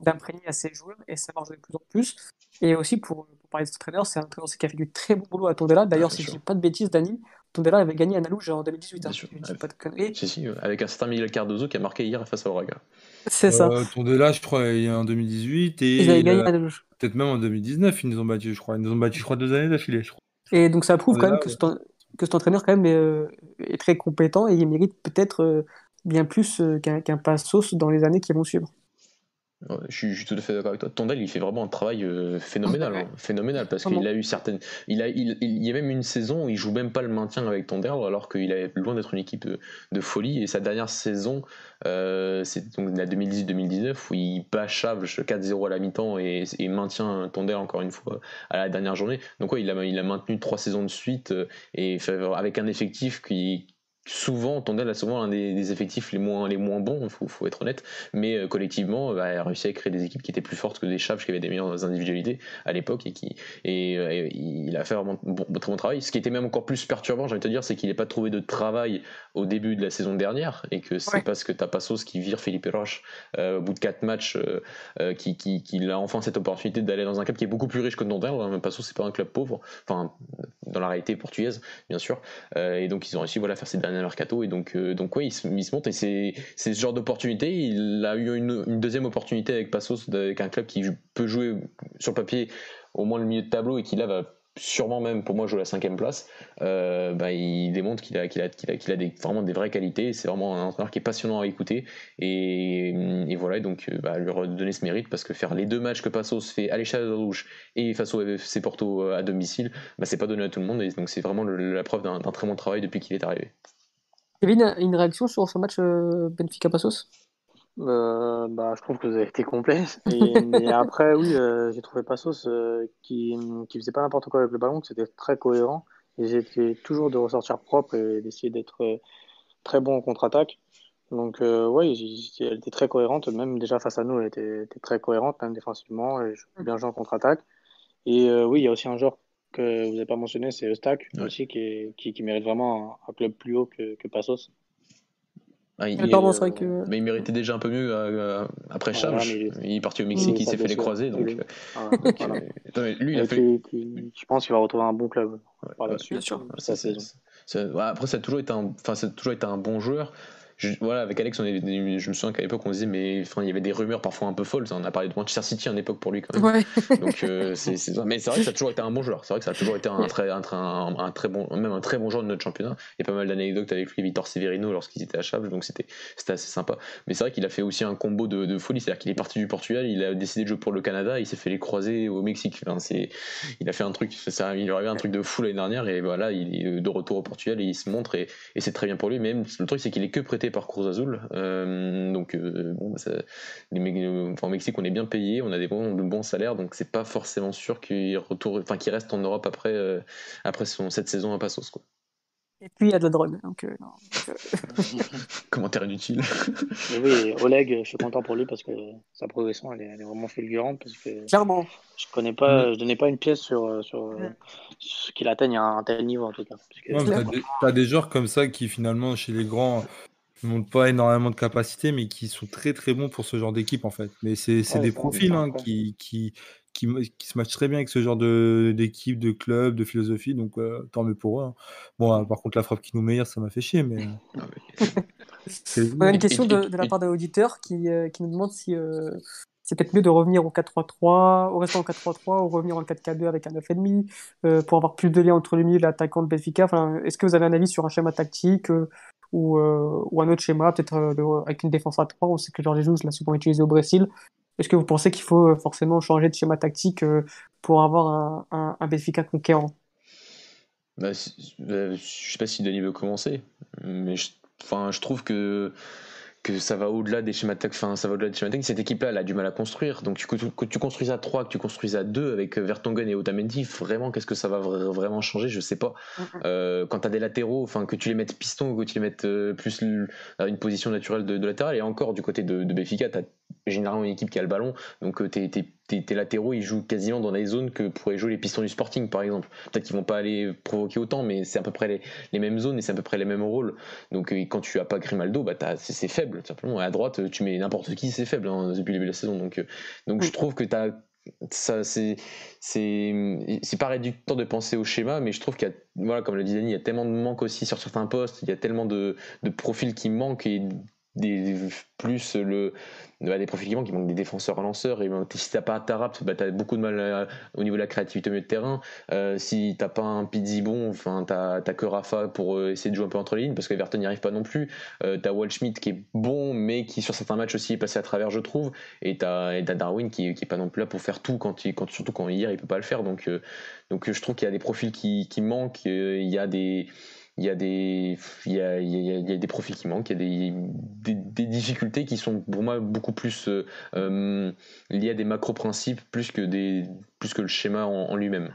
d'imprégner à ses joueurs et ça marche de plus en plus. Et aussi, pour, parler de ce entraîneur, c'est un entraîneur qui a fait du très bon boulot à Tondela. D'ailleurs, si je dis pas de bêtises, Dani, Tondela avait gagné à Nalouge en 2018. Hein, pas de conneries. Si, si, avec un certain Miguel Cardozo qui a marqué hier face à Oraga. C'est ça. Euh, Tondela, je crois, il y a en 2018. Et Ils avaient gagné à Nalouge. Peut-être même en 2019, ils nous ont battu, je crois. Ils nous ont battu, je crois, deux années d'affilée, je crois. Et donc ça prouve quand même que, cet, entraîneur quand même euh, est, très compétent et il mérite peut-être euh, bien plus qu'un Passos dans les années qui vont suivre. Je, suis, tout à fait d'accord avec toi. Tondel, il fait vraiment un travail euh, phénoménal, hein. phénoménal, parce qu'il a eu certaines. Il a, il, y a même une saison où il joue même pas le maintien avec Tondel, alors qu'il est loin d'être une équipe de, folie. Et sa dernière saison, euh, c'est donc la 2018-2019 où il bat Chave 4-0 à la mi-temps et, maintient Tondel encore une fois à la dernière journée. Donc ouais, il a, il a maintenu trois saisons de suite euh, et avec un effectif qui souvent, Tondel a souvent un des, effectifs les moins, les moins bons, il faut, être honnête, mais euh, collectivement, bah, a réussi à créer des équipes qui étaient plus fortes que des Chaves qui avaient des meilleures individualités à l'époque et, qui, et, euh, il a fait vraiment bon, très bon travail. Ce qui était même encore plus perturbant, j'ai envie de te dire, c'est qu'il n'a pas trouvé de travail au début de la saison dernière et que c'est parce que t'as Passos qui vire Philippe Roche euh, au bout de 4 matchs qui, qui, a enfin cette opportunité d'aller dans un club qui est beaucoup plus riche que Tondel. Hein. Passos, c'est pas un club pauvre, enfin, dans la réalité portugaise, bien sûr. et donc, ils ont réussi voilà, à faire ces dernières mercato et donc euh, donc ouais il se, il monte et c'est ce genre d'opportunité il a eu une, une, deuxième opportunité avec Passos avec un club qui peut jouer sur papier au moins le milieu de tableau et qui là va sûrement même pour moi jouer la cinquième place, euh, bah, il démontre qu'il a, qu'il a, qu'il a, qu'il a des, vraiment des vraies qualités. C'est vraiment un entraîneur qui est passionnant à écouter. Et, et voilà, donc euh, bah, lui redonner ce mérite parce que faire les deux matchs que Passos fait à l'échelle de rouge et face au FC Porto à domicile, bah, c'est pas donné à tout le monde. Et donc c'est vraiment la preuve d'un, très bon travail depuis qu'il est arrivé. Kevin, une réaction sur ce match euh, Benfica-Passos euh, bah, je trouve que vous avez été complet. (laughs) Et, mais après, oui, euh, j'ai trouvé Passos qui, qui faisait pas n'importe quoi avec le ballon, que c'était très cohérent. Et j'étais toujours de ressortir propre et d'essayer d'être très bon en contre-attaque. Donc, oui, elle était très cohérente. Même déjà face à nous, elle était, très cohérente, même défensivement. Et je bien joué en contre-attaque. Et oui, il y a aussi un joueur que vous n'avez pas mentionné, c'est Eustac aussi, qui, qui, qui, mérite vraiment un, club plus haut que, que Passos. Ah, il, que... Mais il méritait déjà un peu mieux euh, après Cham. il... est parti au Mexique, il s'est fait les croiser. Donc, euh, ah, (laughs) euh, lui, il a fait... Je pense qu'il va retrouver un bon club. Ouais, Bien sûr. Ça, après, ça a toujours été un, enfin, ça a toujours été un bon joueur voilà, avec Alex, on est, je me souviens qu'à l'époque, on disait, mais enfin, il y avait des rumeurs parfois un peu folles. On a parlé de Manchester City à une époque pour lui quand même. (laughs) Donc, euh, c'est, mais c'est vrai que ça a toujours été un bon joueur. C'est vrai que ça a toujours été un très, un, un, très bon, même un très bon joueur de notre championnat. Il y a pas mal d'anecdotes avec lui, Victor Severino, lorsqu'ils étaient à Chaves, donc c'était, c'était assez sympa. Mais c'est vrai qu'il a fait aussi un combo de, de folie. C'est-à-dire qu'il est parti du Portugal, il a décidé de jouer pour le Canada, il s'est fait les croiser au Mexique. Enfin, c'est, il a fait un truc, ça, il aurait un truc de fou l'année dernière et voilà, il est de retour au Portugal et il se montre et, et c'est très bien pour lui. Même le truc, c'est qu'il est que prêté par Cruz Azul. Euh, donc, euh, bon, bah, les, enfin, au Mexique, on est bien payé, on a des bons, de bons salaires, donc c'est pas forcément sûr qu'il retourne, enfin, qu'il reste en Europe après, euh, après son, cette saison à Passos. Quoi. Et puis il y a de la drogue. Donc, euh, (laughs) Commentaire inutile. oui, Oleg, je suis content pour lui parce que sa progression, elle est, elle est vraiment fulgurante. Parce que Clairement. Je connais pas, je donnais pas une pièce sur, sur, ce qu'il atteigne à un tel niveau en tout cas. Tu as, des joueurs comme ça qui finalement, chez les grands, ne montrent pas énormément de capacité, mais qui sont très très bons pour ce genre d'équipe en fait. Mais c'est des profils hein, qui, qui, qui, qui, se matchent très bien avec ce genre d'équipe, de, club, de philosophie, donc euh, tant mieux pour eux. Hein. Bon, euh, par contre, la frappe qui nous meilleure, ça m'a fait chier, mais. (laughs) On a une question de, de la part d'un auditeur qui, euh, qui, nous demande si c'est peut-être mieux de revenir au 4-3-3, au restant au 4-3-3, ou revenir en 4-4-2 avec un 9,5 pour avoir plus de lien entre le milieu et l'attaquant de Benfica. Enfin, Est-ce que vous avez un avis sur un schéma tactique ou, ou un autre schéma, peut-être avec une défense à 3 On sait que Jorge Jesus l'a souvent utilisé au Brésil. Est-ce que vous pensez qu'il faut euh, forcément changer de schéma tactique euh, pour avoir un, un, Benfica conquérant? Bah, bah, Je sais pas si Denis veut commencer, mais je trouve que que ça va au-delà des schémas tactiques. Enfin, ça va au-delà des schémas tactiques. Cette équipe-là, elle a du mal à construire. Donc, que tu, que tu construises à 3, que tu construises à 2 avec Vertonghen et Otamendi, vraiment, qu'est-ce que ça va vraiment changer? Je sais pas. Euh, quand tu as des latéraux, enfin, que tu les mettes piston ou que tu les mettes euh, plus à une position naturelle de, latéral, et encore du côté de, de Béfica, tu as généralement une équipe qui a le ballon. Donc, euh, tes, tes, latéraux, ils jouent quasiment dans les zones que pourraient jouer les pistons du Sporting, par exemple. Peut-être qu'ils vont pas aller provoquer autant, mais c'est à peu près les, les, mêmes zones et c'est à peu près les mêmes rôles. Donc, quand tu as pas Grimaldo, bah, c'est faible, tout simplement. à droite, tu mets n'importe qui, c'est faible hein, depuis le début de la saison. Donc, euh, donc je trouve que tu as ça c'est c'est pas réducteur de penser au schéma mais je trouve qu'il y a voilà comme le Denis il y a tellement de manques aussi sur certains postes il y a tellement de, de profils qui manquent et plus le, bah, des profils qui manquent, des défenseurs lanceurs. Et si t'as pas Tarap, bah, t'as beaucoup de mal au niveau de la créativité au milieu de terrain. Euh, si t'as pas un Pizzi bon, enfin t'as que Rafa pour euh, essayer de jouer un peu entre les lignes parce qu'Everton n'y arrive pas non plus. Euh, t'as Waldschmidt qui est bon, mais qui sur certains matchs aussi est passé à travers, je trouve. Et t'as Darwin qui, qui est pas non plus là pour faire tout quand il, quand, surtout quand hier il peut pas le faire. Donc, euh, donc je trouve qu'il y a des profils qui, qui manquent. Il y a des il y a des il y a, il y a, des profils qui manquent, il y a des, des, difficultés qui sont pour moi beaucoup plus euh, euh, liées à des macro principes plus que des plus que le schéma en, lui-même.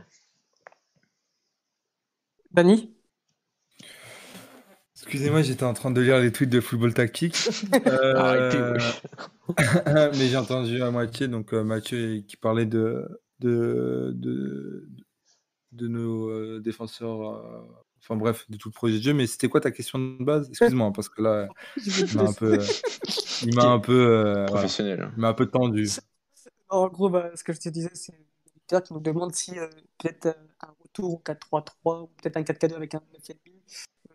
Dani? Excusez-moi, j'étais en train de lire les tweets de football tactique. (laughs) Euh, (laughs) mais j'ai entendu à moitié, donc Mathieu qui parlait de, de, de, de nos défenseurs Enfin bref, de tout le projet de jeu. Mais c'était quoi ta question de base? (laughs) Excuse-moi, parce que là, il m'a un peu, il m'a un peu, euh, professionnel. il m'a un peu tendu. En gros, bah, ce que je te disais, c'est un qui nous demande si euh, peut-être euh, un retour au 4-3-3 ou peut-être un 4-4-2 avec un 9,5. Euh,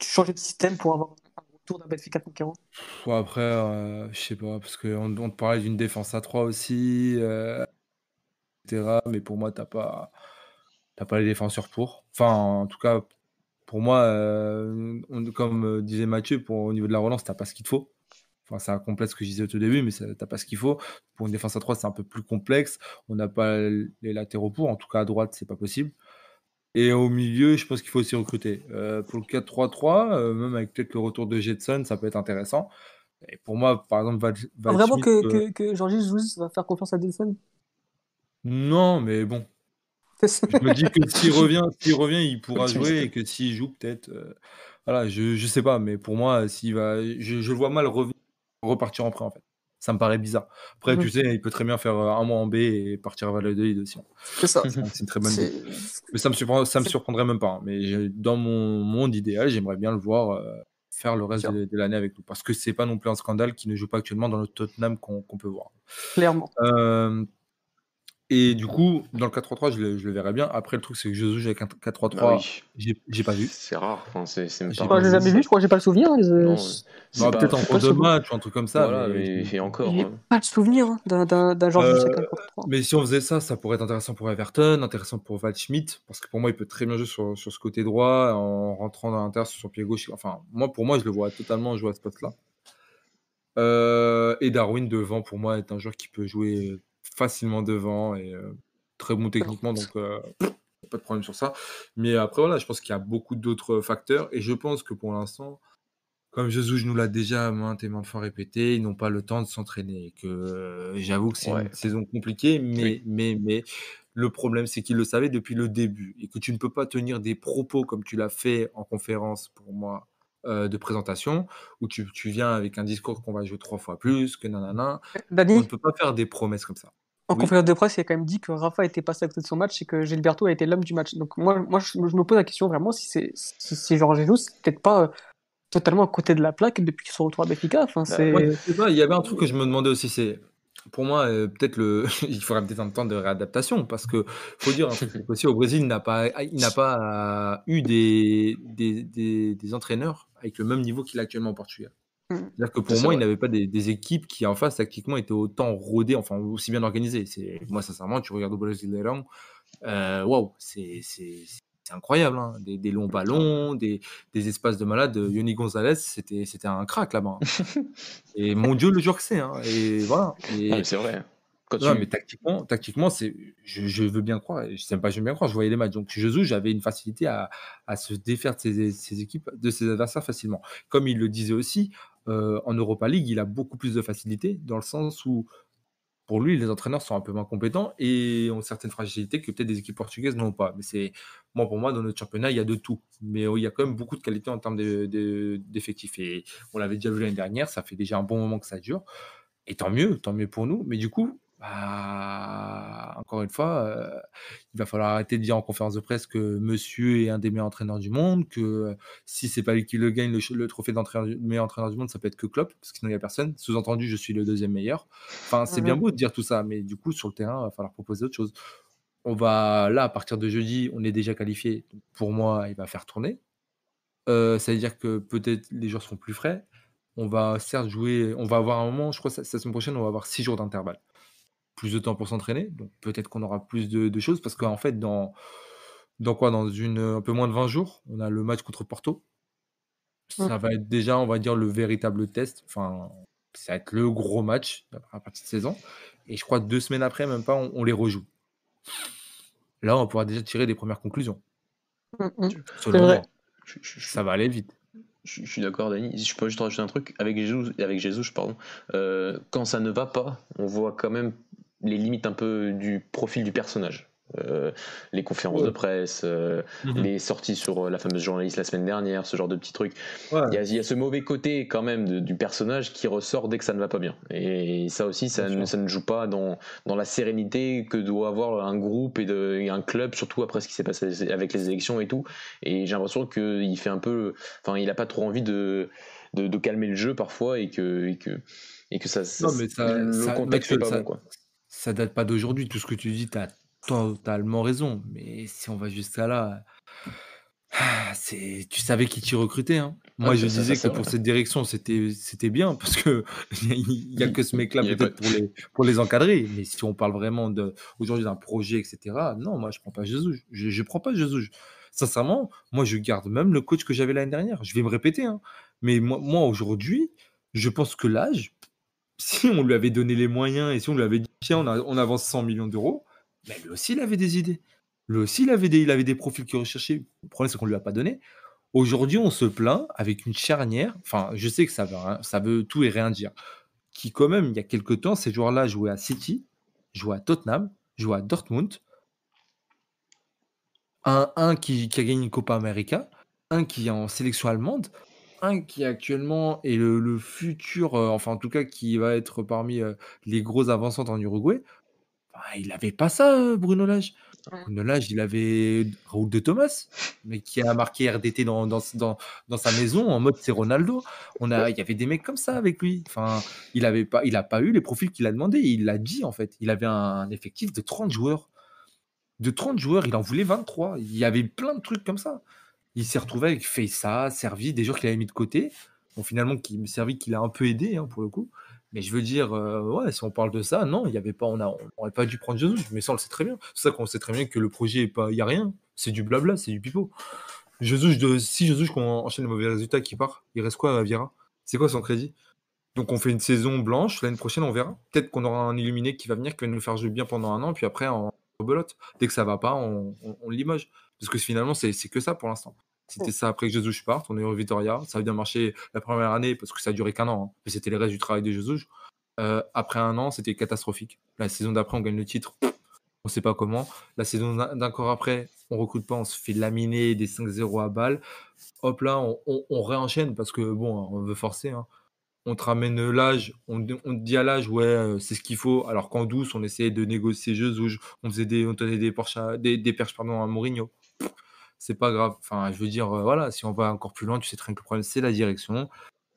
changer de système pour avoir un retour d'un Benfica conquérant? Bon, après, je sais pas, parce qu'on on te parlait d'une défense à 3 aussi, etc. Mais pour moi, t'as pas, t'as pas les défenseurs pour. Enfin, en tout cas, pour moi, euh, comme euh, disait Mathieu, pour, au niveau de la relance, tu n'as pas ce qu'il te faut. Enfin, ça complète ce que je disais au tout début, mais tu n'as pas ce qu'il faut. Pour une défense à 3, c'est un peu plus complexe. On n'a pas les latéraux pour. En tout cas, à droite, c'est pas possible. Et au milieu, je pense qu'il faut aussi recruter. Euh, pour le 4-3-3, même avec peut-être le retour de Jetson, ça peut être intéressant. Et pour moi, par exemple, Val, Vraiment que, que, que Jean-Gilles va faire confiance à Jetson? Non, mais bon, je me dis que (laughs) s'il revient, s'il revient, il pourra jouer et que s'il joue, peut-être. Euh, voilà, je, je sais pas, mais pour moi, s'il va, je, je vois mal repartir en prêt en fait. Ça me paraît bizarre. Après, tu sais, il peut très bien faire euh, un mois en B et partir à Valladolid aussi. Hein. C'est ça. C'est une très bonne idée. Mais ça me, surprend, ça me surprendrait même pas. Hein. Mais dans mon monde idéal, j'aimerais bien le voir euh, faire le reste de, l'année avec nous. Parce que c'est pas non plus un scandale qui ne joue pas actuellement dans le Tottenham qu'on peut voir. Clairement. Euh, et du coup, dans le 4-3-3, je le, je le verrais bien. Après, le truc, c'est que je joue avec un 4-3-3. Bah j'ai pas vu. C'est rare. Enfin, c'est je l'ai jamais vu, je crois que j'ai pas le souvenir. Euh, peut-être en cours de match ou un truc comme ça. Voilà, mais, mais encore. J'ai hein. pas le souvenir hein, d'un genre euh, 4-3-3. Mais si on faisait ça, ça pourrait être intéressant pour Everton, intéressant pour Val Schmidt, parce que pour moi, il peut très bien jouer sur, sur ce côté droit en rentrant dans l'intérieur sur son pied gauche. Enfin, moi, pour moi, je le vois totalement jouer à ce poste-là. Euh, et Darwin devant, pour moi, est un joueur qui peut jouer facilement devant et euh, très bon techniquement, donc euh, pas de problème sur ça. Mais après, voilà, je pense qu'il y a beaucoup d'autres facteurs et je pense que pour l'instant, comme Jesus nous l'a déjà maintes et maintes fois répété, ils n'ont pas le temps de s'entraîner. Que euh, j'avoue que c'est une saison compliquée, mais, mais, mais le problème, c'est qu'ils le savaient depuis le début et que tu ne peux pas tenir des propos comme tu l'as fait en conférence pour moi euh, de présentation où tu, tu, viens avec un discours qu'on va jouer trois fois plus, que nanana. Dani, on ne peut pas faire des promesses comme ça. En conférence de presse, il a quand même dit que Rafa était passé à côté de son match et que Gilberto a été l'homme du match. Donc moi, moi je, me pose la question vraiment si c'est si, si Georges Jesus, peut-être pas euh, totalement à côté de la plaque depuis son retour à Béfica. Enfin, bah, c'est... il y avait un truc que je me demandais aussi, c'est pour moi, euh, peut-être le, (laughs) il faudrait peut-être un temps de réadaptation parce que faut dire aussi au Brésil, il n'a pas, il n'a pas eu des, des, des, des, entraîneurs avec le même niveau qu'il a actuellement au Portugal. Mmh. C'est-à-dire que pour moi, il n'avait pas des, des, équipes qui en face tactiquement étaient autant rodées, enfin aussi bien organisées. C'est moi sincèrement, tu regardes au Brésil, euh, waouh, c'est c'est incroyable. Hein. Des, des, longs ballons, des, des, espaces de malade. Yoni Gonzalez, c'était un crack là-bas. Hein. (laughs) et mon Dieu, le jour que c'est. Hein. Et voilà. Et... c'est vrai. non, mais tactiquement, tactiquement c'est, je, je, veux bien croire, je sais pas, je veux bien croire, je voyais les matchs. Donc, joue, j'avais une facilité à, à, se défaire de ses, ses, équipes, de ses adversaires facilement. Comme il le disait aussi, euh, en Europa League, il a beaucoup plus de facilité dans le sens où pour lui, les entraîneurs sont un peu moins compétents et ont certaines fragilités que peut-être des équipes portugaises n'ont pas. Mais c'est moi pour moi dans notre championnat, il y a de tout, mais il y a quand même beaucoup de qualité en termes d'effectifs. et on l'avait déjà vu l'année dernière, ça fait déjà un bon moment que ça dure. Et tant mieux, tant mieux pour nous. Mais du coup, bah, encore une fois, euh, il va falloir arrêter de dire en conférence de presse que monsieur est un des meilleurs entraîneurs du monde, que euh, si c'est pas lui qui le gagne, le, trophée d'entraîneur meilleur entraîneur du monde, ça peut être que Klopp, parce que sinon il n'y a personne. Sous-entendu, je suis le deuxième meilleur. Enfin, c'est bien beau de dire tout ça, mais du coup, sur le terrain, il va falloir proposer autre chose. On va, là, à partir de jeudi, on est déjà qualifié. Pour moi, il va faire tourner. Euh, ça veut dire que peut-être les joueurs sont plus frais. on va certes jouer, on va avoir un moment, je crois, la semaine prochaine, on va avoir six jours d'intervalle. Plus de temps pour s'entraîner, donc peut-être qu'on aura plus de, choses, parce qu'en fait, dans, dans quoi Dans une, un peu moins de 20 jours, on a le match contre Porto. Ça va être déjà, on va dire, le véritable test. Enfin, ça va être le gros match à partir de saison. Et je crois que deux semaines après, même pas, on, les rejoue. Là, on pourra déjà tirer des premières conclusions. ça va aller vite. Je, suis d'accord, Dani. Si je peux juste rajouter un truc, avec Jésus, avec Jésus pardon, euh, quand ça ne va pas, on voit quand même les limites un peu du profil du personnage. Euh, les conférences de presse, euh, mhm. les sorties sur euh, la fameuse journaliste la semaine dernière, ce genre de petits trucs. Il, y a, ce mauvais côté quand même du personnage qui ressort dès que ça ne va pas bien. Et ça aussi, ça, ne, ça ne, joue pas dans, dans, la sérénité que doit avoir un groupe et, de, un club, surtout après ce qui s'est passé avec les élections et tout. Et j'ai l'impression qu'il fait un peu, enfin, il a pas trop envie de, de, calmer le jeu parfois et que, et que, et que ça, non, mais ça, le contexte pas bon, quoi. Ça date pas d'aujourd'hui. Tout ce que tu dis, tu as totalement raison. Mais si on va jusqu'à là, c'est, tu savais qui tu recrutais. Hein. Moi, je disais que pour cette direction, c'était, c'était bien parce que (laughs) il y a que ce mec-là peut-être pour les, pour les encadrer. Mais si on parle vraiment de, aujourd'hui d'un projet, etc., non, moi, je prends pas Jésus. Je, je prends pas Jésus. Sincèrement, moi, je garde même le coach que j'avais l'année dernière. Je vais me répéter, hein. Mais moi, moi aujourd'hui, je pense que l'âge, (laughs) si on lui avait donné les moyens et si on lui avait dit, tiens, on, avance 100 millions d'euros, mais lui aussi, il avait des idées. Lui aussi, il avait des, il avait des profils qu'il recherchait. Le problème, c'est qu'on ne lui a pas donné. Aujourd'hui, on se plaint avec une charnière. Enfin, je sais que ça veut, ça veut tout et rien dire. Qui, quand même, il y a quelques temps, ces joueurs-là jouaient à City, jouaient à Tottenham, jouaient à Dortmund. Un, qui, a gagné une Copa América, un qui est en sélection allemande, qui actuellement est le, futur, euh, enfin en tout cas qui va être parmi euh, les gros avançantes en Uruguay. Bah, il n'avait pas ça, euh, Bruno Lage. Bruno Lage, il avait Raoul de Thomas, mais qui a marqué RDT dans, dans, dans, sa maison en mode c'est Ronaldo. On a, il y avait des mecs comme ça avec lui. Enfin, il n'a pas, il a pas eu les profils qu'il a demandé. Il l'a dit en fait. Il avait un effectif de 30 joueurs. De 30 joueurs, il en voulait 23. Il y avait plein de trucs comme ça. Il s'est retrouvé avec Feissa, Servi, des joueurs qu'il avait mis de côté. Bon, finalement, qui Servi qu'il a un peu aidé hein, pour le coup. Mais je veux dire, euh, ouais, si on parle de ça, non, il y avait pas, on n'aurait pas dû prendre Jesus, mais ça on le sait très bien. C'est ça qu'on sait très bien que le projet pas, il y a rien, c'est du blabla, c'est du pipeau. Jesus, de, si Jesus qu'on enchaîne les mauvais résultats qui part, il reste quoi à Viera C'est quoi son crédit? Donc on fait une saison blanche, l'année prochaine on verra. Peut-être qu'on aura un illuminé qui va venir, qui va nous faire jouer bien pendant un an, puis après on belote. Dès que ça va pas, on, on, on limoge. Parce que finalement c'est que ça pour l'instant. C'était ça après que Jesus parte. On est au Vitoria. Ça a bien marché la première année parce que ça a duré qu'un an. Hein. Mais c'était les restes du travail de Jesus. Euh, après un an, c'était catastrophique. La saison d'après, on gagne le titre. On ne sait pas comment. La saison d'un corps après, on recrute pas, on se fait laminer des 5-0 à balle. Hop là, on, réenchaîne parce que bon, on veut forcer. Hein. On te ramène l'âge, on, te dit à l'âge, ouais, euh, c'est ce qu'il faut. Alors qu'en douce, on essayait de négocier Jesus, on faisait des, on tenait des, des, des perches pardon, à Mourinho c'est pas grave. Enfin, je veux dire, euh, voilà, si on va encore plus loin, tu sais très bien que le problème, c'est la direction.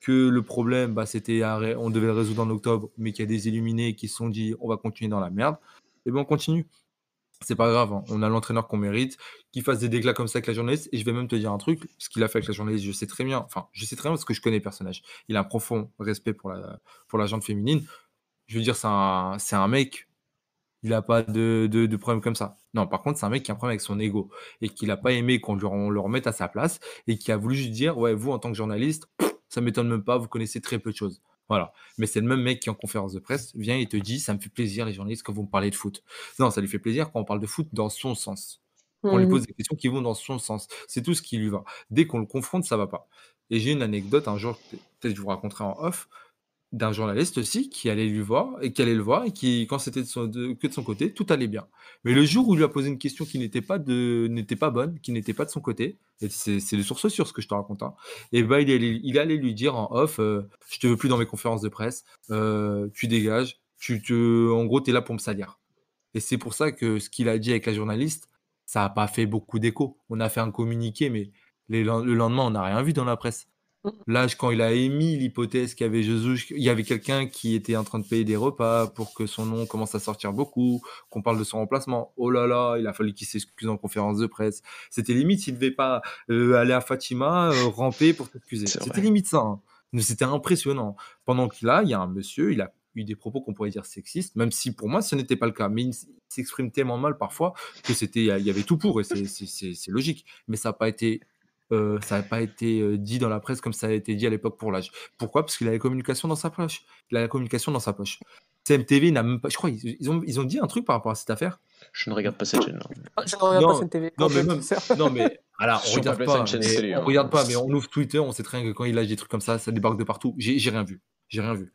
Que le problème, bah, c'était on devait le résoudre en octobre, mais qu'il y a des illuminés qui se sont dit on va continuer dans la merde. Et bien on continue. C'est pas grave, hein. on a l'entraîneur qu'on mérite, qui fasse des déclats comme ça avec la journaliste. Et je vais même te dire un truc, ce qu'il a fait avec la journaliste, je sais très bien, enfin, je sais très bien parce que je connais le personnage. Il a un profond respect pour la, pour la féminine. Je veux dire, c'est un, un mec, il n'a pas de, de, problème comme ça. Non, par contre, c'est un mec qui a un problème avec son ego et qu'il n'a pas aimé qu'on le remette à sa place et qui a voulu juste dire Ouais, vous, en tant que journaliste, ça m'étonne même pas, vous connaissez très peu de choses. Voilà. Mais c'est le même mec qui, en conférence de presse, vient et te dit Ça me fait plaisir, les journalistes, quand vous me parlez de foot. Non, ça lui fait plaisir quand on parle de foot dans son sens. On lui mmh. pose des questions qui vont dans son sens. C'est tout ce qui lui va. Dès qu'on le confronte, ça va pas. Et j'ai une anecdote, un jour, peut-être je vous raconterai en off d'un journaliste aussi qui allait lui voir et qui allait le voir et qui, quand c'était que de son côté, tout allait bien. Mais le jour où il lui a posé une question qui n'était pas de, n'était pas bonne, qui n'était pas de son côté, c'est, c'est de source sûre ce que je te raconte, hein, et ben il allait, il allait lui dire en off, euh, je te veux plus dans mes conférences de presse, euh, tu dégages, tu te, en gros, tu es là pour me salir. Et c'est pour ça que ce qu'il a dit avec la journaliste, ça n'a pas fait beaucoup d'écho. On a fait un communiqué, mais le lendemain, on n'a rien vu dans la presse. Là, quand il a émis l'hypothèse qu'il y avait Jésus, il y avait quelqu'un qui était en train de payer des repas pour que son nom commence à sortir beaucoup, qu'on parle de son remplacement. Oh là là, il a fallu qu'il s'excuse en conférence de presse. C'était limite s'il devait pas euh, aller à Fatima, euh, ramper pour s'excuser. C'était limite ça. Hein. Mais c'était impressionnant. Pendant qu'il a, il y a un monsieur, il a eu des propos qu'on pourrait dire sexistes, même si pour moi ce n'était pas le cas. Mais il s'exprime tellement mal parfois que c'était, il y avait tout pour et c'est logique. Mais ça n'a pas été euh, ça n'a pas été euh, dit dans la presse comme ça a été dit à l'époque pour l'âge. Pourquoi? Parce qu'il a la communication dans sa poche. Il a la communication dans sa poche. CMTV n'a même pas. Je crois ils, ont, ils ont dit un truc par rapport à cette affaire? Je ne regarde pas cette chaîne. Ah, je ne regarde pas CMTV. Non, mais, même, non, mais alors, on regarde pas. Mais, on hein. regarde pas, mais on ouvre Twitter, on sait très bien que quand il lâche des trucs comme ça, ça débarque de partout. J'ai rien vu. J'ai rien vu.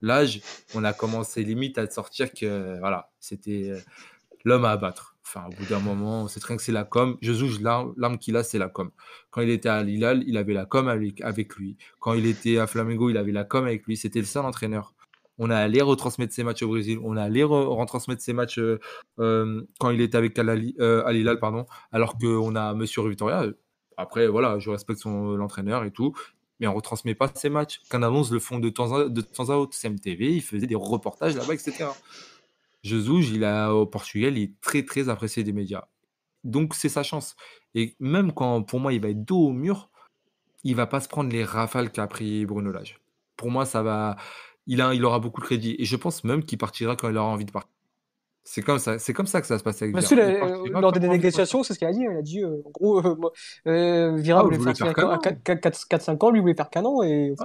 L'âge, on a commencé limite à sortir que voilà, c'était l'homme à abattre. Enfin, au bout d'un moment, c'est très que c'est la com. Jesus, l'arme qu'il a, c'est la com. Quand il était à Lilal, il avait la com avec, lui. Quand il était à Flamengo, il avait la com avec lui. C'était le seul entraîneur. On a allé retransmettre ses matchs au Brésil. On a allé retransmettre ses matchs euh, euh, quand il était avec Al euh, pardon. Alors qu'on a Monsieur Victoria. Après, voilà, je respecte son l'entraîneur et tout mais on retransmet pas ses matchs. Canalons le font de temps, à, de temps à autre. CMTV, il faisait des reportages là-bas, etc. Jesus, il a, au Portugal, il est très, très apprécié des médias. Donc, c'est sa chance. Et même quand, pour moi, il va être dos au mur, il va pas se prendre les rafales qu'a pris Bruno Lage. Pour moi, ça va. Il, il aura beaucoup de crédit. Et je pense même qu'il partira quand il aura envie de partir. C'est comme ça, c'est comme ça que ça se passe avec Monsieur, lors des négociations, c'est ce qu'il a dit. Il a dit, euh, en gros, euh, euh Vira ah, voulait faire, 4-5 ans, lui voulait faire qu'un an. Et, ah,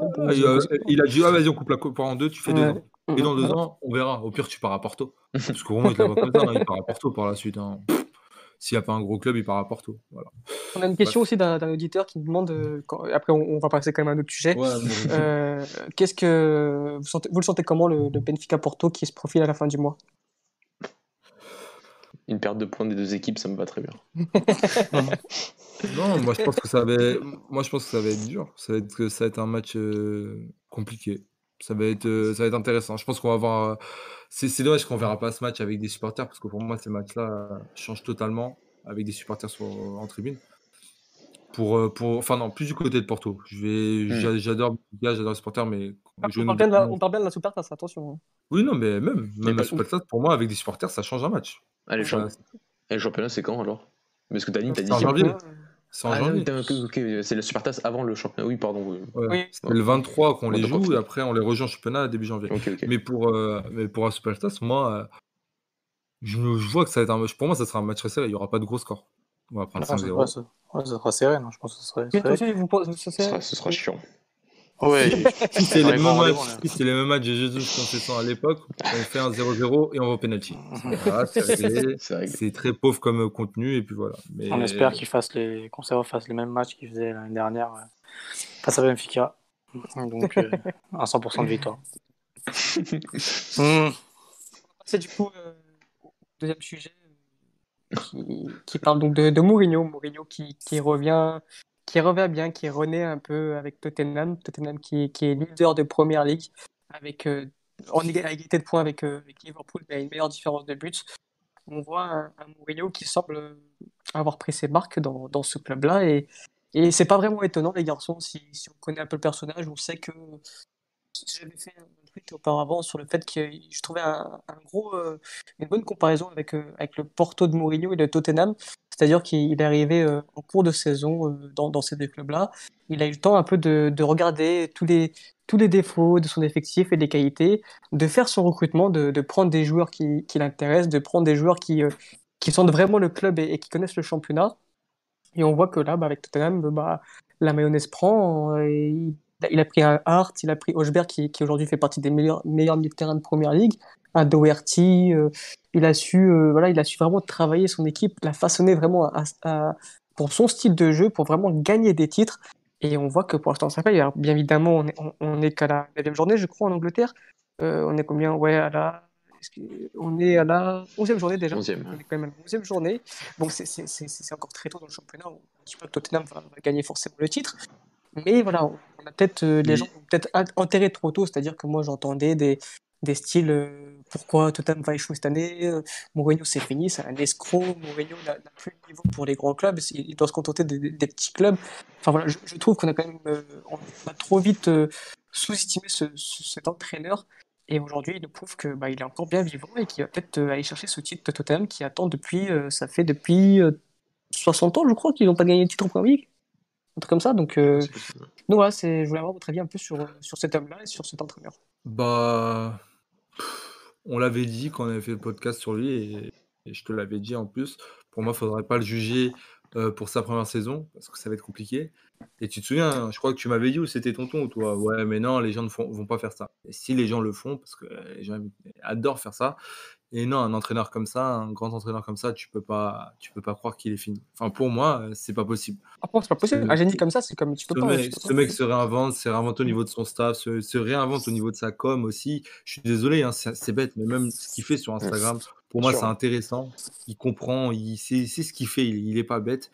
il, a, dit, ah, vas-y, on coupe la coupe en deux, tu fais deux ans. Et dans deux ans, on verra. Au pire, tu pars à Porto. (laughs) Parce qu'au moins, il la comme ça, hein, il part à Porto par la suite. Hein. S'il n'y a pas un gros club, il part à Porto. Voilà. On a une question aussi d'un auditeur qui nous demande, euh, après on, va passer quand même à un autre sujet, qu'est-ce que vous, sentez, vous le sentez comment le, le Benfica Porto qui se profile à la fin du mois? Une perte de points des deux équipes, ça me va très bien. (laughs) non, moi je pense que ça va être, moi je pense que ça va être dur. Ça va être, ça va être un match euh, compliqué. Ça va être, euh, ça va être intéressant. Je pense qu'on va avoir. Euh, c'est dommage qu'on verra pas ce match avec des supporters parce que pour moi ces matchs-là changent totalement avec des supporters sur, en tribune. Pour, pour, enfin non, plus du côté de Porto. Je vais, hmm. j'adore, j'adore les supporters, mais ah, on, parle bien de la, on parle bien de la supporter, attention. Hein. Oui, non, mais même, même la supporter, pour moi, avec des supporters, ça change un match. Allez, ah, le, championnat, c'est quand alors? Parce que Dani, t'as dit. C'est en janvier. C'est en ah, janvier. c'est le Supertas avant le championnat. Oui, pardon. Oui. C'est le 23 qu'on les joue et après on les rejoint en championnat début janvier. mais pour, euh, mais pour un Supertas, moi, euh, je, je, vois que ça va être un match. Pour moi, ça sera un match très serré. Il n'y aura pas de gros score. On va prendre 5-0. Ouais, ça, sera serré. Non je pense que ce sera, serré. Ce, sera, ce sera chiant. Ouais. si c'est les, mêmes matchs, si les mêmes matchs de Jesus qu'on se sent à l'époque, on fait un 0-0 et on va au penalty. (laughs) c'est très pauvre comme contenu et puis voilà. Mais... On espère qu'ils fassent les conservateurs fassent les mêmes matchs qu'ils faisaient l'année dernière face à Benfica. Donc euh, à 100% de victoire. C'est du coup euh, deuxième sujet euh, qui, qui, parle donc de, de Mourinho, Mourinho qui, qui revient qui revient bien, qui renaît un peu avec Tottenham, Tottenham qui, est leader de Première League, avec, euh, en égalité de points avec, euh, avec, Liverpool, mais à une meilleure différence de buts. On voit un, Mourinho qui semble avoir pris ses marques dans, ce club-là, et, et c'est pas vraiment étonnant, les garçons, si, on connaît un peu le personnage, on sait que j'avais fait un tweet auparavant sur le fait que je trouvais un, un gros, euh, une bonne comparaison avec, avec le Porto de Mourinho et de Tottenham, c'est-à-dire qu'il est arrivé euh, en cours de saison euh, dans, ces deux clubs-là. Il a eu le temps un peu de, regarder tous les, défauts de son effectif et des qualités, de faire son recrutement, de, prendre des joueurs qui, l'intéressent, de prendre des joueurs qui, euh, sentent vraiment le club et, qui connaissent le championnat. Et on voit que là, bah, avec Tottenham, bah, la mayonnaise prend. Il, a pris Hart, il a pris Hochberg qui, qui aujourd'hui fait partie des meilleurs, meilleurs milieux de terrain de Première Ligue un Doherty. Euh, il a su, euh, voilà, il a su vraiment travailler son équipe, la façonner vraiment pour son style de jeu, pour vraiment gagner des titres. Et on voit que pour l'instant, ça paye. Alors, bien évidemment, on est, on, est qu'à la 9 journée, je crois, en Angleterre. Euh, on est combien? Ouais, à la. On est à la 11e journée déjà. 11e. On est quand même à la 11e journée. Bon, c'est encore très tôt dans le championnat. On ne dit pas que Tottenham va, gagner forcément le titre. Mais voilà, on a peut-être. les gens ont peut-être enterré trop tôt. C'est-à-dire que moi, j'entendais des, des styles pourquoi Tottenham va échouer cette année euh, Mourinho c'est fini, c'est un escroc, Mourinho n'a plus de niveau pour les grands clubs, il doit se contenter des, petits clubs. Enfin voilà, je, trouve qu'on a quand même euh, on a trop vite euh, sous-estimé ce, cet entraîneur et aujourd'hui il nous prouve que bah, il est encore bien vivant et qu'il va peut-être aller chercher ce titre de Tottenham qui attend depuis, ça fait depuis 60 ans je crois qu'ils n'ont pas gagné le titre en Premier un truc comme ça. Donc, euh, donc voilà, c'est, je voulais avoir votre avis un peu sur, sur cet homme-là et sur cet entraîneur. Bah, on l'avait dit quand on avait fait le podcast sur lui et, et je te l'avais dit en plus. Pour moi, il faudrait pas le juger euh, pour sa première saison parce que ça va être compliqué. Et tu te souviens, hein, je crois que tu m'avais dit ou c'était tonton ou toi, ouais, mais non, les gens ne font- vont pas faire ça. Et si les gens le font, parce que euh, les gens adorent faire ça, et non, un entraîneur comme ça, un grand entraîneur comme ça, tu peux pas, tu peux pas croire qu'il est fini. Enfin, pour moi, euh, c'est pas possible. Après, c'est pas possible. Un génie comme ça, c'est comme tu peux Ce pas. mec, ce mec se réinvente, se réinvente au niveau de son staff, se, se réinvente au niveau de sa com aussi. Je suis désolé, hein, c'est bête, mais même ce qu'il fait sur Instagram, pour moi, c'est intéressant. Il comprend, il sait, sait ce qu'il fait, il, il est pas bête.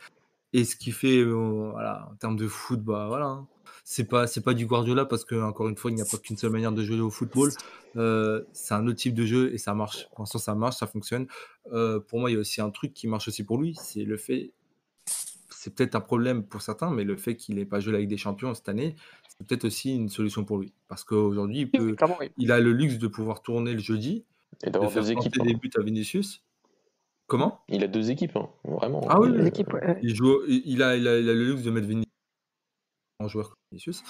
Et ce qu'il fait, euh, voilà, en termes de foot, bah voilà. Hein. C'est pas, c'est pas du Guardiola parce que encore une fois, il n'y a pas qu'une seule manière de jouer au football. Euh, c'est un autre type de jeu et ça marche. Pour l'instant, ça marche, ça fonctionne. Euh, pour moi, il y a aussi un truc qui marche aussi pour lui, c'est le fait c'est peut-être un problème pour certains, mais le fait qu'il n'ait pas joué la Ligue des Champions cette année, c'est peut-être aussi une solution pour lui. Parce qu'aujourd'hui, il, Oui, oui, peut, oui. il a le luxe de pouvoir tourner le jeudi, Et de d'avoir faire deux équipes. des hein. buts à Vinicius. Comment? Il a deux équipes, hein, vraiment. Ah oui, Euh, Les équipes, ouais. il, joue, il, il a, il, a, il a le luxe de mettre Vinicius en joueur comme Vinicius.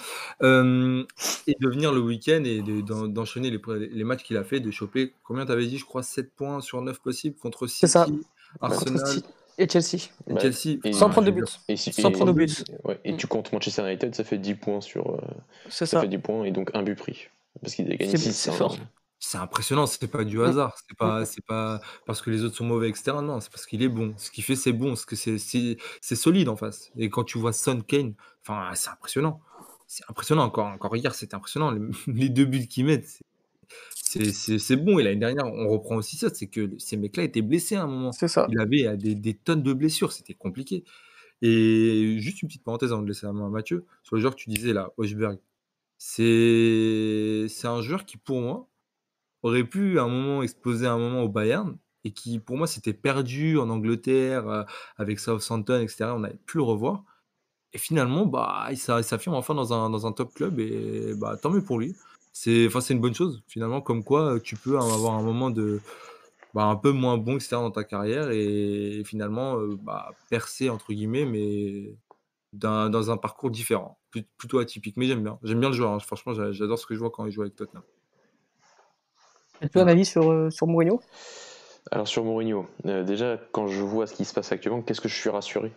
Euh, et de venir le week-end et de- d'en- d'enchaîner les, les matchs qu'il a fait, de choper, combien t'avais dit, je crois, 7 points sur 9 possibles contre ça. City, Contre Arsenal City et Chelsea. et Bah, Chelsea. et- Sans prendre de je veux but. dire, Et, si- Sans et- prendre de but. ouais, et Mm. tu comptes Manchester United, ça fait 10 points sur. euh, ça ça. fait 10 points et donc un but pris. Parce qu'il a gagné C'est- 6. c'est fort. C'est impressionnant, c'est pas du hasard, c'est pas, c'est pas parce que les autres sont mauvais, etc. Non, c'est parce qu'il est bon. Ce qu'il fait, c'est bon, que c'est, c'est, c'est solide en face. Et quand tu vois Son Kane, enfin, c'est impressionnant. C'est impressionnant encore, encore hier, c'était impressionnant. Les, (laughs) les deux buts qu'il met, c'est, c'est, c'est, c'est bon. Et l'année dernière, on reprend aussi ça, c'est que ces mecs-là étaient blessés à un moment. C'est ça. Il avait euh, des, des tonnes de blessures, c'était compliqué. Et juste une petite parenthèse avant de laisser la main à Mathieu, sur le joueur que tu disais là, Hochberg. C'est, c'est un joueur qui, pour moi, aurait pu à un moment exploser un moment au Bayern et qui pour moi s'était perdu en Angleterre euh, avec Southampton etc on n'avait plus le revoir. Et finalement bah il s'a- il s'affirme enfin dans un, dans un top club et bah tant mieux pour lui. C'est une bonne chose finalement comme quoi euh, tu peux avoir un moment de bah, un peu moins bon etc dans ta carrière et finalement euh, bah, percer entre guillemets mais dans un parcours différent. Plut- plutôt atypique mais j'aime bien. J'aime bien le joueur hein. franchement j'a- j'adore ce que je vois quand il joue avec Tottenham As-tu un avis sur, euh, sur Mourinho? Alors sur Mourinho, euh, déjà quand je vois ce qui se passe actuellement, qu'est-ce que je suis rassuré?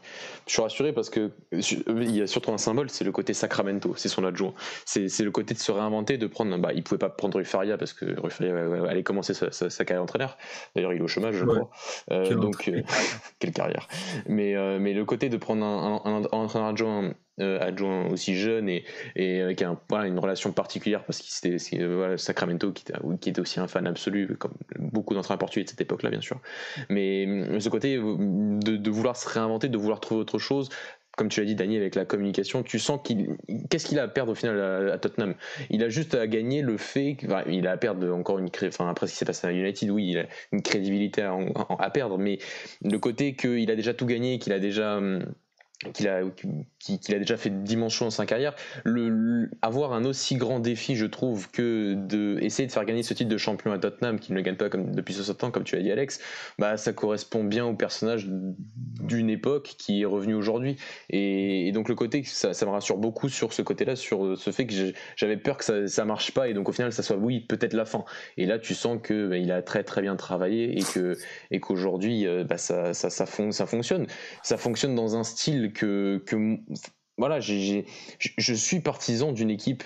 Je suis rassuré parce que euh, il y a surtout un symbole, c'est le côté Sacramento, c'est son adjoint. C'est c'est le côté de se réinventer, de prendre. Bah, il pouvait pas prendre Rufaria parce que Rufaria allait commencer sa, sa- sa carrière d'entraîneur. D'ailleurs, il est au chômage, je Ouais. crois. Euh, donc euh, (laughs) quelle carrière. Mais mais, euh, mais le côté de prendre un, un, un entraîneur adjoint, euh, adjoint aussi jeune et, et avec un, une relation particulière parce qu'il c'était euh, Sacramento qui était, aussi un fan absolu, comme beaucoup d'entraîneurs portugais de cette époque-là, bien sûr. Mais euh, ce côté de, vouloir se réinventer, de vouloir trouver autre chose. Comme tu l'as dit, Dany, avec la communication, tu sens. Qu'est-ce qu'il a à perdre au final à, Tottenham? Il a juste à gagner le fait. que- enfin, il a à perdre encore une. après ce qui s'est passé à United, oui, il a une crédibilité à perdre, mais le côté qu'il a déjà tout gagné, qu'il a déjà. hum, qu'il a, qu'il a déjà fait dimension dans sa carrière, le, avoir un aussi grand défi, je trouve, que de de faire gagner ce titre de champion à Tottenham, qui ne le gagne pas depuis 60 ans, comme tu as dit Alex, bah, ça correspond bien au personnage d'une époque qui est revenu aujourd'hui. Et, donc le côté, ça, me rassure beaucoup sur ce côté-là, sur ce fait que j'avais peur que ça, ça marche pas et donc au final ça soit oui peut-être la fin. Et là tu sens que bah, il a très très bien travaillé et que et qu'aujourd'hui euh, bah, ça, ça, ça fonctionne. Ça fonctionne dans un style que, voilà, je je suis partisan d'une équipe.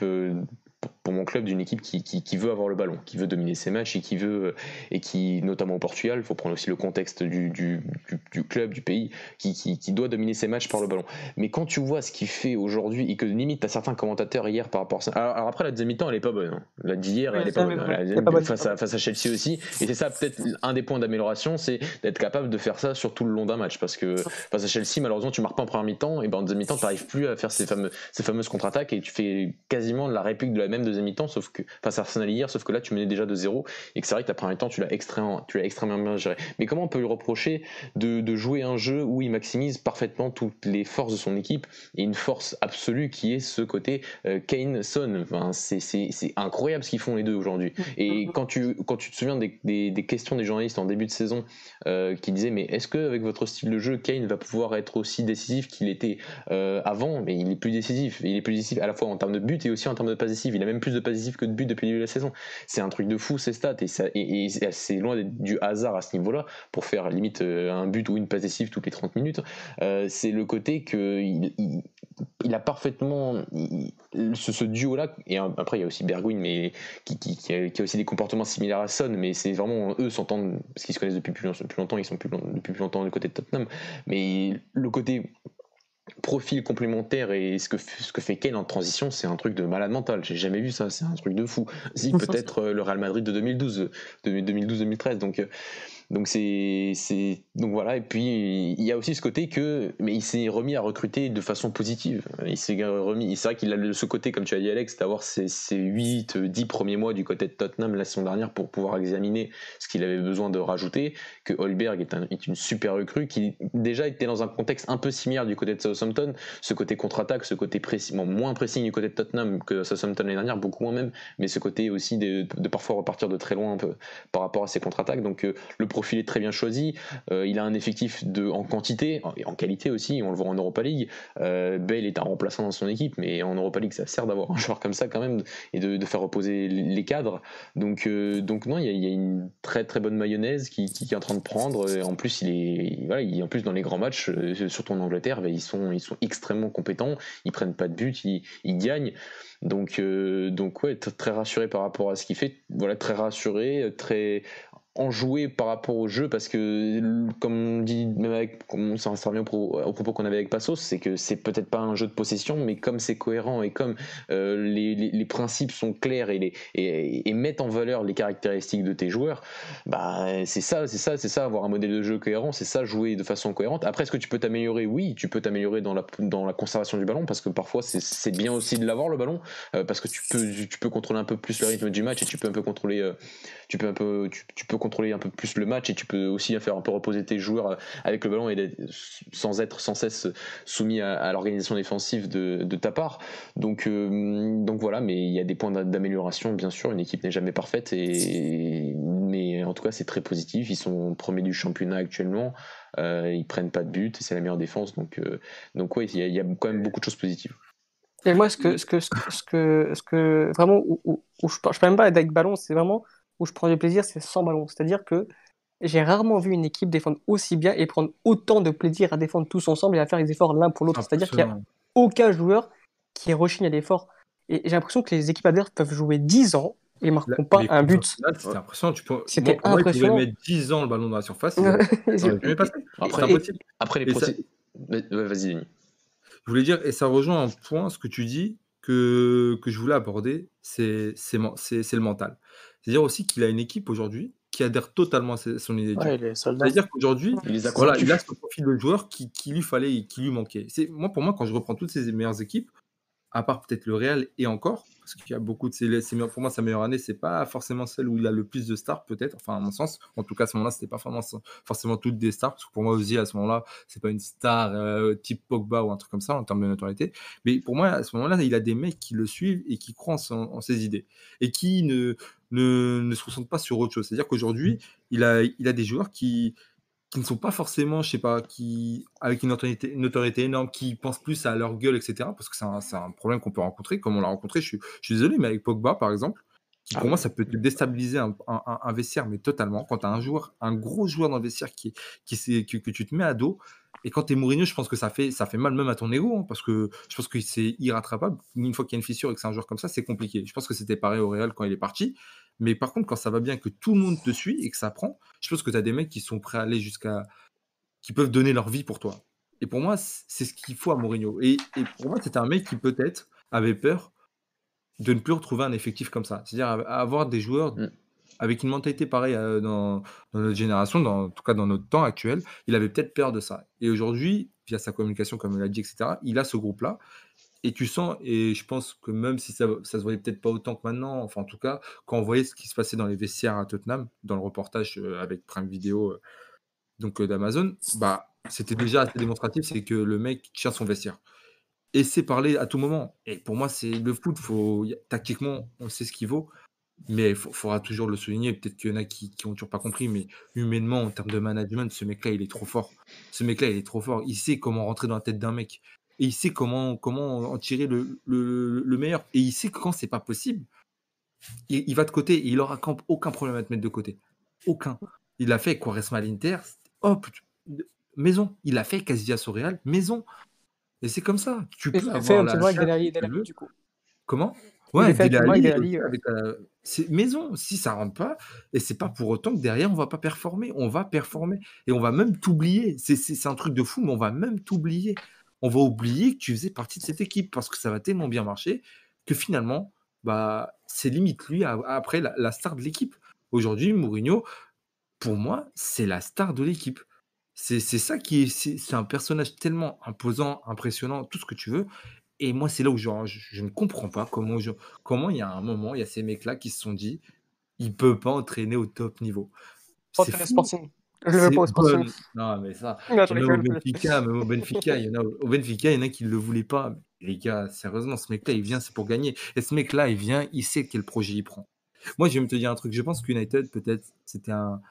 Euh, pour- mon club d'une équipe qui, qui, qui veut avoir le ballon, qui veut dominer ses matchs et qui veut et qui notamment au Portugal, il faut prendre aussi le contexte du, du, du, du club, du pays, qui, qui, doit dominer ses matchs par le ballon. Mais quand tu vois ce qu'il fait aujourd'hui et que limite t'as certains commentateurs hier par rapport à ça. Alors, alors après la deuxième mi-temps elle est pas bonne. hein. La d'hier Oui, elle est pas bonne. elle est pas bonne, face, à, face à Chelsea aussi. Et c'est ça peut-être un des points d'amélioration, c'est d'être capable de faire ça sur tout le long d'un match. Parce que face à Chelsea malheureusement tu marques pas en première mi-temps et ben en deuxième mi-temps t'arrives plus à faire ces fameux ces fameuses contre-attaques et tu fais quasiment la réplique de la même deuxième mi-temps, sauf que face à Arsenal hier, sauf que là tu menais déjà de zéro et que c'est vrai que ta première mi-temps tu l'as extrêmement, tu l'as extrêmement bien géré. Mais comment on peut lui reprocher de, de, jouer un jeu où il maximise parfaitement toutes les forces de son équipe et une force absolue qui est ce côté euh, Kane Son? Enfin, c'est incroyable ce qu'ils font les deux aujourd'hui. Et quand tu quand tu te souviens des, des, des questions des journalistes en début de saison euh, qui disaient mais est-ce que avec votre style de jeu Kane va pouvoir être aussi décisif qu'il était euh, avant? Mais il est plus décisif. Il est plus décisif à la fois en termes de but et aussi en termes de passes décisives. Il a même plus de passes décisives que de buts depuis le début de la saison. C'est un truc de fou ces stats et, ça, et, c'est loin du hasard à ce niveau-là pour faire limite euh, un but ou une passe décisive toutes les 30 minutes. Euh, c'est le côté que il, a parfaitement ce, duo-là. Et après il y a aussi Bergwijn, mais qui, a, aussi des comportements similaires à Son, mais c'est vraiment eux s'entendent parce qu'ils se connaissent depuis plus, longtemps, ils sont depuis plus longtemps du côté de Tottenham. Mais le côté profil complémentaire et ce que, ce que fait Kane en transition, c'est un truc de malade mental. J'ai jamais vu ça, c'est un truc de fou. Si, peut-être euh, le Real Madrid de 2012, 2012-2013. Donc, euh, donc c'est donc voilà et puis il y a aussi ce côté que mais il s'est remis à recruter de façon positive. Il s'est remis c'est vrai qu'il a ce côté comme tu as dit Alex d'avoir ces, ces 8 10 premiers mois du côté de Tottenham la saison dernière pour pouvoir examiner ce qu'il avait besoin de rajouter que Holberg est, une super recrue qui déjà était dans un contexte un peu similaire du côté de Southampton, ce côté contre-attaque, ce côté précis, moins pressing du côté de Tottenham que Southampton l'année dernière, beaucoup moins même, mais ce côté aussi de, de, parfois repartir de très loin un peu par rapport à ses contre-attaques. Donc euh, le profil est très bien choisi. Euh, il a un effectif de, en quantité et en qualité aussi. On le voit en Europa League. Euh, Bale est un remplaçant dans son équipe, mais en Europa League, ça sert d'avoir un joueur comme ça quand même et de, faire reposer les cadres. Donc, euh, donc non, il y, a, une très très bonne mayonnaise qui, est en train de prendre. En plus, il est, en plus dans les grands matchs, surtout en Angleterre, ben, ils sont, ils sont extrêmement compétents. Ils prennent pas de but, ils, gagnent. Donc, donc ouais, très rassuré par rapport à ce qu'il fait. Voilà, très rassuré, très enjoué par rapport au jeu parce que comme on dit même avec ça, revient au, propos qu'on avait avec Passos c'est que c'est peut-être pas un jeu de possession mais comme c'est cohérent et comme euh, les, les, principes sont clairs et, les, et, mettent en valeur les caractéristiques de tes joueurs bah c'est ça c'est ça c'est ça avoir un modèle de jeu cohérent c'est ça jouer de façon cohérente. Après est-ce que tu peux t'améliorer? Oui tu peux t'améliorer dans la, dans la conservation du ballon parce que parfois c'est bien aussi de l'avoir le ballon euh, parce que tu peux tu peux contrôler un peu plus le rythme du match et tu peux un peu contrôler euh, tu peux un peu tu peux contrôler un peu plus le match et tu peux aussi faire un peu reposer tes joueurs euh, avec le ballon et sans être sans cesse soumis à, l'organisation défensive de, ta part. Donc, euh, donc voilà, mais il y a des points d'amélioration, bien sûr. Une équipe n'est jamais parfaite, et, mais en tout cas, c'est très positif. Ils sont premiers du championnat actuellement. Euh, ils prennent pas de but, c'est la meilleure défense. Donc, donc oui, il y, a quand même beaucoup de choses positives. Et moi, ce que, ce que, ce que, ce que, vraiment, où, je, je peux même pas avec ballon, c'est vraiment où je prends du plaisir, c'est sans ballon. C'est-à-dire que j'ai rarement vu une équipe défendre aussi bien et prendre autant de plaisir à défendre tous ensemble et à faire les efforts l'un pour l'autre. C'est-à-dire qu'il n'y a aucun joueur qui est rechigne à l'effort. Et j'ai l'impression que les équipes adverses peuvent jouer 10 ans et ne marqueront pas un but. C'était impressionnant. Tu peux... C'était impressionnant. mettre 10 ans le ballon dans la surface. (laughs) après, après, les procès... Vas-y, Je voulais dire, et ça rejoint un point, ce que tu dis, que, que je voulais aborder, c'est le mental. C'est-à-dire aussi qu'il a une équipe aujourd'hui qui adhère totalement à son idée C'est-à-dire qu'aujourd'hui, il, voilà, il a ce profil de joueur qui, qui lui fallait et qui lui manquait. Moi, pour moi, quand je reprends toutes ces meilleures équipes, à part peut-être le Real et encore, parce qu'il y a beaucoup de ses, pour moi sa meilleure année c'est pas forcément celle où il a le plus de stars peut-être. Enfin à mon sens en tout cas à ce moment-là c'était pas forcément, forcément toutes des stars parce que pour moi aussi à ce moment-là c'est pas une star euh, type Pogba ou un truc comme ça en termes de notoriété. Mais pour moi à ce moment-là il a des mecs qui le suivent et qui croient en, ses idées et qui ne, ne, ne se ressentent pas sur autre chose. C'est à dire qu'aujourd'hui il a, il a des joueurs qui qui ne sont pas forcément, je sais pas, qui avec une notoriété, une notoriété énorme, qui pensent plus à leur gueule, etc. Parce que c'est un, un, problème qu'on peut rencontrer, comme on l'a rencontré. Je suis, je suis, désolé, mais avec Pogba, par exemple, qui pour ah moi, ça peut te déstabiliser un, un, un vestiaire, mais totalement. Quand tu as un joueur, un gros joueur dans le vestiaire qui, qui, que, que tu te mets à dos, et quand tu es Mourinho, je pense que ça fait, ça fait mal même à ton ego, hein, parce que je pense que c'est irrattrapable. Une fois qu'il y a une fissure et que c'est un joueur comme ça, c'est compliqué. Je pense que c'était pareil au Real quand il est parti. Mais par contre, quand ça va bien, que tout le monde te suit et que ça prend, je pense que tu as des mecs qui sont prêts à aller jusqu'à. qui peuvent donner leur vie pour toi. Et pour moi, c'est ce qu'il faut à Mourinho. Et, pour moi, c'était un mec qui peut-être avait peur de ne plus retrouver un effectif comme ça. C'est-à-dire avoir des joueurs mm. Avec une mentalité pareille euh, dans, notre génération, dans, en tout cas dans notre temps actuel. Il avait peut-être peur de ça. Et aujourd'hui, via sa communication, comme il a dit, etc., il a ce groupe-là. Et tu sens, et je pense que même si ça, ça se voyait peut-être pas autant que maintenant, enfin en tout cas, quand on voyait ce qui se passait dans les vestiaires à Tottenham, dans le reportage euh, avec Prime Video euh, donc d'Amazon, bah c'était déjà assez démonstratif, c'est que le mec tient son vestiaire. Et c'est parler à tout moment. Et pour moi, c'est le foot, tactiquement, on sait ce qu'il vaut, mais il faudra toujours le souligner. Peut-être qu'il y en a qui, qui ont toujours pas compris, mais humainement, en termes de management, ce mec-là, il est trop fort. Ce mec-là, il est trop fort. Il sait comment rentrer dans la tête d'un mec. Et il sait comment, comment en tirer le, le- le meilleur. Et il sait que quand c'est pas possible, il, il va de côté et il aura aucun problème à te mettre de côté. Aucun. Il l'a fait avec Quaresma à l'Inter. Hop, maison. Il l'a fait avec Casillas au Real. Maison. Et c'est comme ça. Tu peux avoir un la. Comment? Ouais, fait avec avec, euh, c'est maison. Si ça rentre pas, et c'est pas pour autant que derrière on va pas performer. On va performer et on va même t'oublier. C'est c'est- c'est un truc de fou, mais on va même t'oublier. On va oublier que tu faisais partie de cette équipe parce que ça va tellement bien marcher que finalement, bah, c'est limite lui après la, la star de l'équipe. Aujourd'hui, Mourinho, pour moi, c'est la star de l'équipe. C'est c'est ça qui est. C'est un personnage tellement imposant, impressionnant, tout ce que tu veux. Et moi, c'est là où genre, je, je ne comprends pas comment, je- comment il y a un moment, il y a ces mecs-là qui se sont dit, il peut pas entraîner au top niveau. C'est Sporting. Je le pas au Sporting. bon. Non, mais ça, Non, je il y en a au. Benfica, même au Benfica, il y en a au au Benfica, il y en a qui ne le voulaient pas. Mais les gars, sérieusement, ce mec-là, il vient, c'est pour gagner. Et ce mec-là, il vient, il sait quel projet il prend. Moi, je vais me te dire un truc. Je pense qu'United, peut-être, c'était un.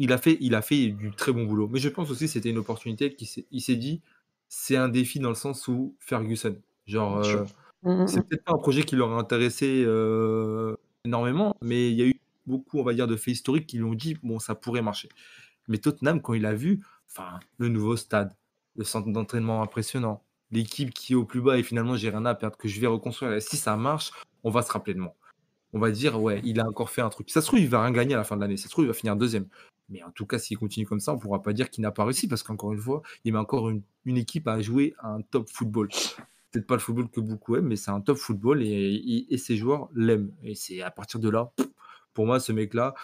Il a, fait, il a fait du très bon boulot. Mais je pense aussi que c'était une opportunité il s'est dit, c'est un défi dans le sens où Ferguson. Genre, Bien sûr. euh, Mm, mm, c'est peut-être pas un projet qui leur a intéressé euh, énormément, mais il y a eu beaucoup, on va dire, de faits historiques qui lui ont dit, bon, ça pourrait marcher. Mais Tottenham, quand il a vu, enfin, le nouveau stade, le centre d'entraînement impressionnant, l'équipe qui est au plus bas et finalement j'ai rien à perdre, que je vais reconstruire. Et si ça marche, on va se rappeler de moi. On va dire, ouais, il a encore fait un truc. Ça se trouve, il va rien gagner à la fin de l'année. Ça se trouve, il va finir deuxième. Mais en tout cas, s'il continue comme ça, on pourra pas dire qu'il n'a pas réussi parce qu'encore une fois, il met encore une, une équipe à jouer à un top football. Peut-être pas le football que beaucoup aiment, mais c'est un top football et, et- et ses joueurs l'aiment. Et c'est à partir de là, pour moi, ce mec-là,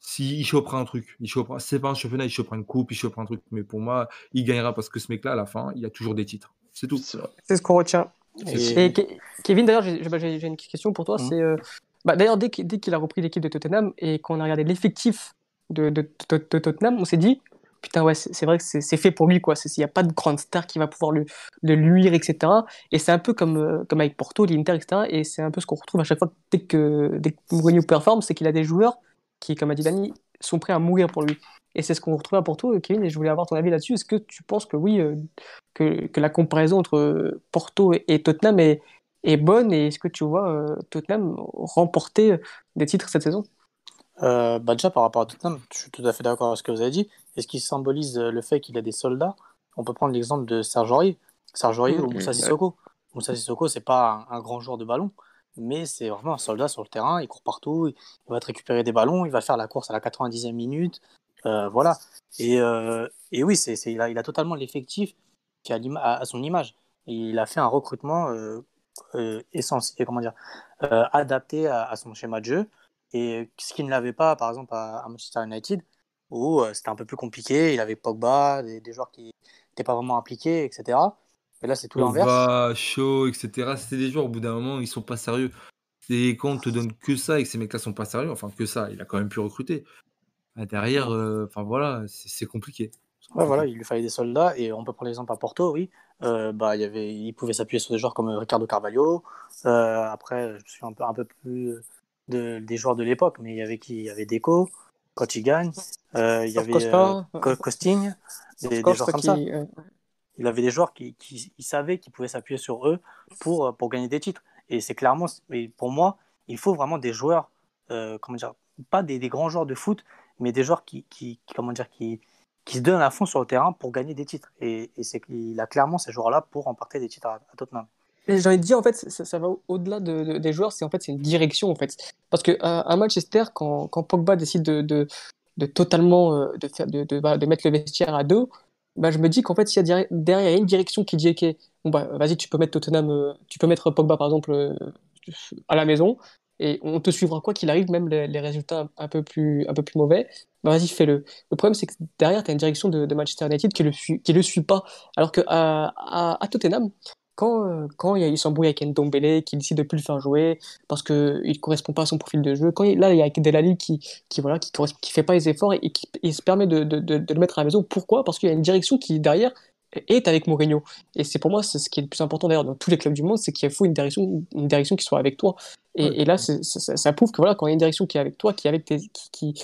s'il chopera un truc, il chopera, c'est pas un championnat, il chopera une coupe, il chopera un truc, mais pour moi, il gagnera parce que ce mec-là, à la fin, il a toujours des titres. C'est tout. C'est ce qu'on retient. Et- Et Ke- Kevin, d'ailleurs, j'ai une question pour toi. C'est euh, bah, d'ailleurs dès qu'il dès qu'il a repris l'équipe de Tottenham et qu'on a regardé l'effectif de, de, de- de Tottenham, on s'est dit putain ouais, c'est vrai que c'est fait pour lui quoi. Il n'y a pas de grande star qui va pouvoir le, le luire, etc. Et c'est un peu comme euh, comme avec Porto, l'Inter, etc. Et c'est un peu ce qu'on retrouve à chaque fois dès que dès Mourinho performe, c'est qu'il a des joueurs qui, comme a dit Dani, sont prêts à mourir pour lui. Et c'est ce qu'on retrouve à Porto, euh, Kevin. Et je voulais avoir ton avis là-dessus. Est-ce que tu penses que oui, euh, que, la comparaison entre Porto et, Tottenham est bonne? Et est-ce que tu vois Tottenham remporter des titres cette saison? Euh, bah déjà par rapport à Tottenham, je suis tout à fait d'accord avec ce que vous avez dit. Et ce qui symbolise euh, le fait qu'il a des soldats, on peut prendre l'exemple de Serge Aurier. Serge Aurier Mhm. ou Moussa Ouais. Sissoko. Moussa Sissoko, c'est pas un, un grand joueur de ballon, mais c'est vraiment un soldat sur le terrain. Il court partout, il, va te récupérer des ballons, il va faire la course à la 90e minute. Euh, voilà. Et, euh, et oui, c'est, il, a, il a totalement l'effectif qui a à, à son image. Et il a fait un recrutement euh, essentiel, comment dire, adapté à, à son schéma de jeu. Et ce qu'il ne l'avait pas, par exemple, à, à Manchester United, où euh, c'était un peu plus compliqué. Il avait Pogba, des, des joueurs qui n'étaient pas vraiment impliqués, etc. Et là, c'est tout l'inverse. Pogba, Shaw, etc. C'est des joueurs, au bout d'un moment, ils sont pas sérieux. Et quand on te donne que ça et que ces mecs-là sont pas sérieux, enfin que ça, il a quand même pu recruter. Ah, Derrière, euh, enfin voilà, c'est compliqué. Ouais, voilà, il lui fallait des soldats. Et on peut prendre l'exemple à Porto, oui. Euh, bah, il, y avait, il pouvait s'appuyer sur des joueurs comme Ricardo Carvalho. Euh, après, je suis un peu, un peu plus de, des joueurs de l'époque, mais il y avait qui? Il y avait Deco, quand il gagne. Euh, il y avait Costa. euh, Co- Costing, des, joueurs comme qui- ça. il avait des joueurs qui, qui il savait qu'ils pouvaient s'appuyer sur eux pour, euh, pour gagner des titres. Et c'est clairement, pour moi, il faut vraiment des joueurs, euh, comment dire, pas des, des grands joueurs de foot, mais des joueurs qui, qui, qui- comment dire, qui, qui se donnent à fond sur le terrain pour gagner des titres. Et, et c'est qu'il a clairement ces joueurs-là pour remporter des titres à, à Tottenham. J'ai envie de dire, en fait, ça, va au- au-delà de, de- des joueurs, c'est en fait une direction, en fait. Parce que à, à Manchester, quand, quand Pogba décide de, de, totalement euh, de, faire, bah, de mettre le vestiaire à deux, bah, je me dis qu'en fait, s'il y a derrière, une direction qui dit, OK, bon, bah, vas-y, tu peux mettre Tottenham, euh, tu peux mettre Pogba, par exemple, euh, à la maison, et on te suivra quoi qu'il arrive, même les, résultats un, peu plus, un peu plus mauvais, bah, vas-y, fais-le. Le problème, c'est que derrière, tu as une direction de, Manchester United qui le suit, qui le suit pas. Alors que à, à, à Tottenham, quand, euh, quand il, y a, il s'embrouille avec Ndombele, qui décide de plus le faire jouer parce qu'il ne correspond pas à son profil de jeu, quand il, là, il y a Delali qui qui voilà, qui, qui fait pas les efforts et, qui se permet de, de, de, de, le mettre à la maison. Pourquoi? Parce qu'il y a une direction qui, derrière, est avec Mourinho. Et c'est pour moi, c'est ce qui est le plus important d'ailleurs dans tous les clubs du monde, c'est qu'il faut une direction, une direction qui soit avec toi. Et, et là, ça, ça, prouve que voilà, quand il y a une direction qui est avec toi, qui, avec tes, qui,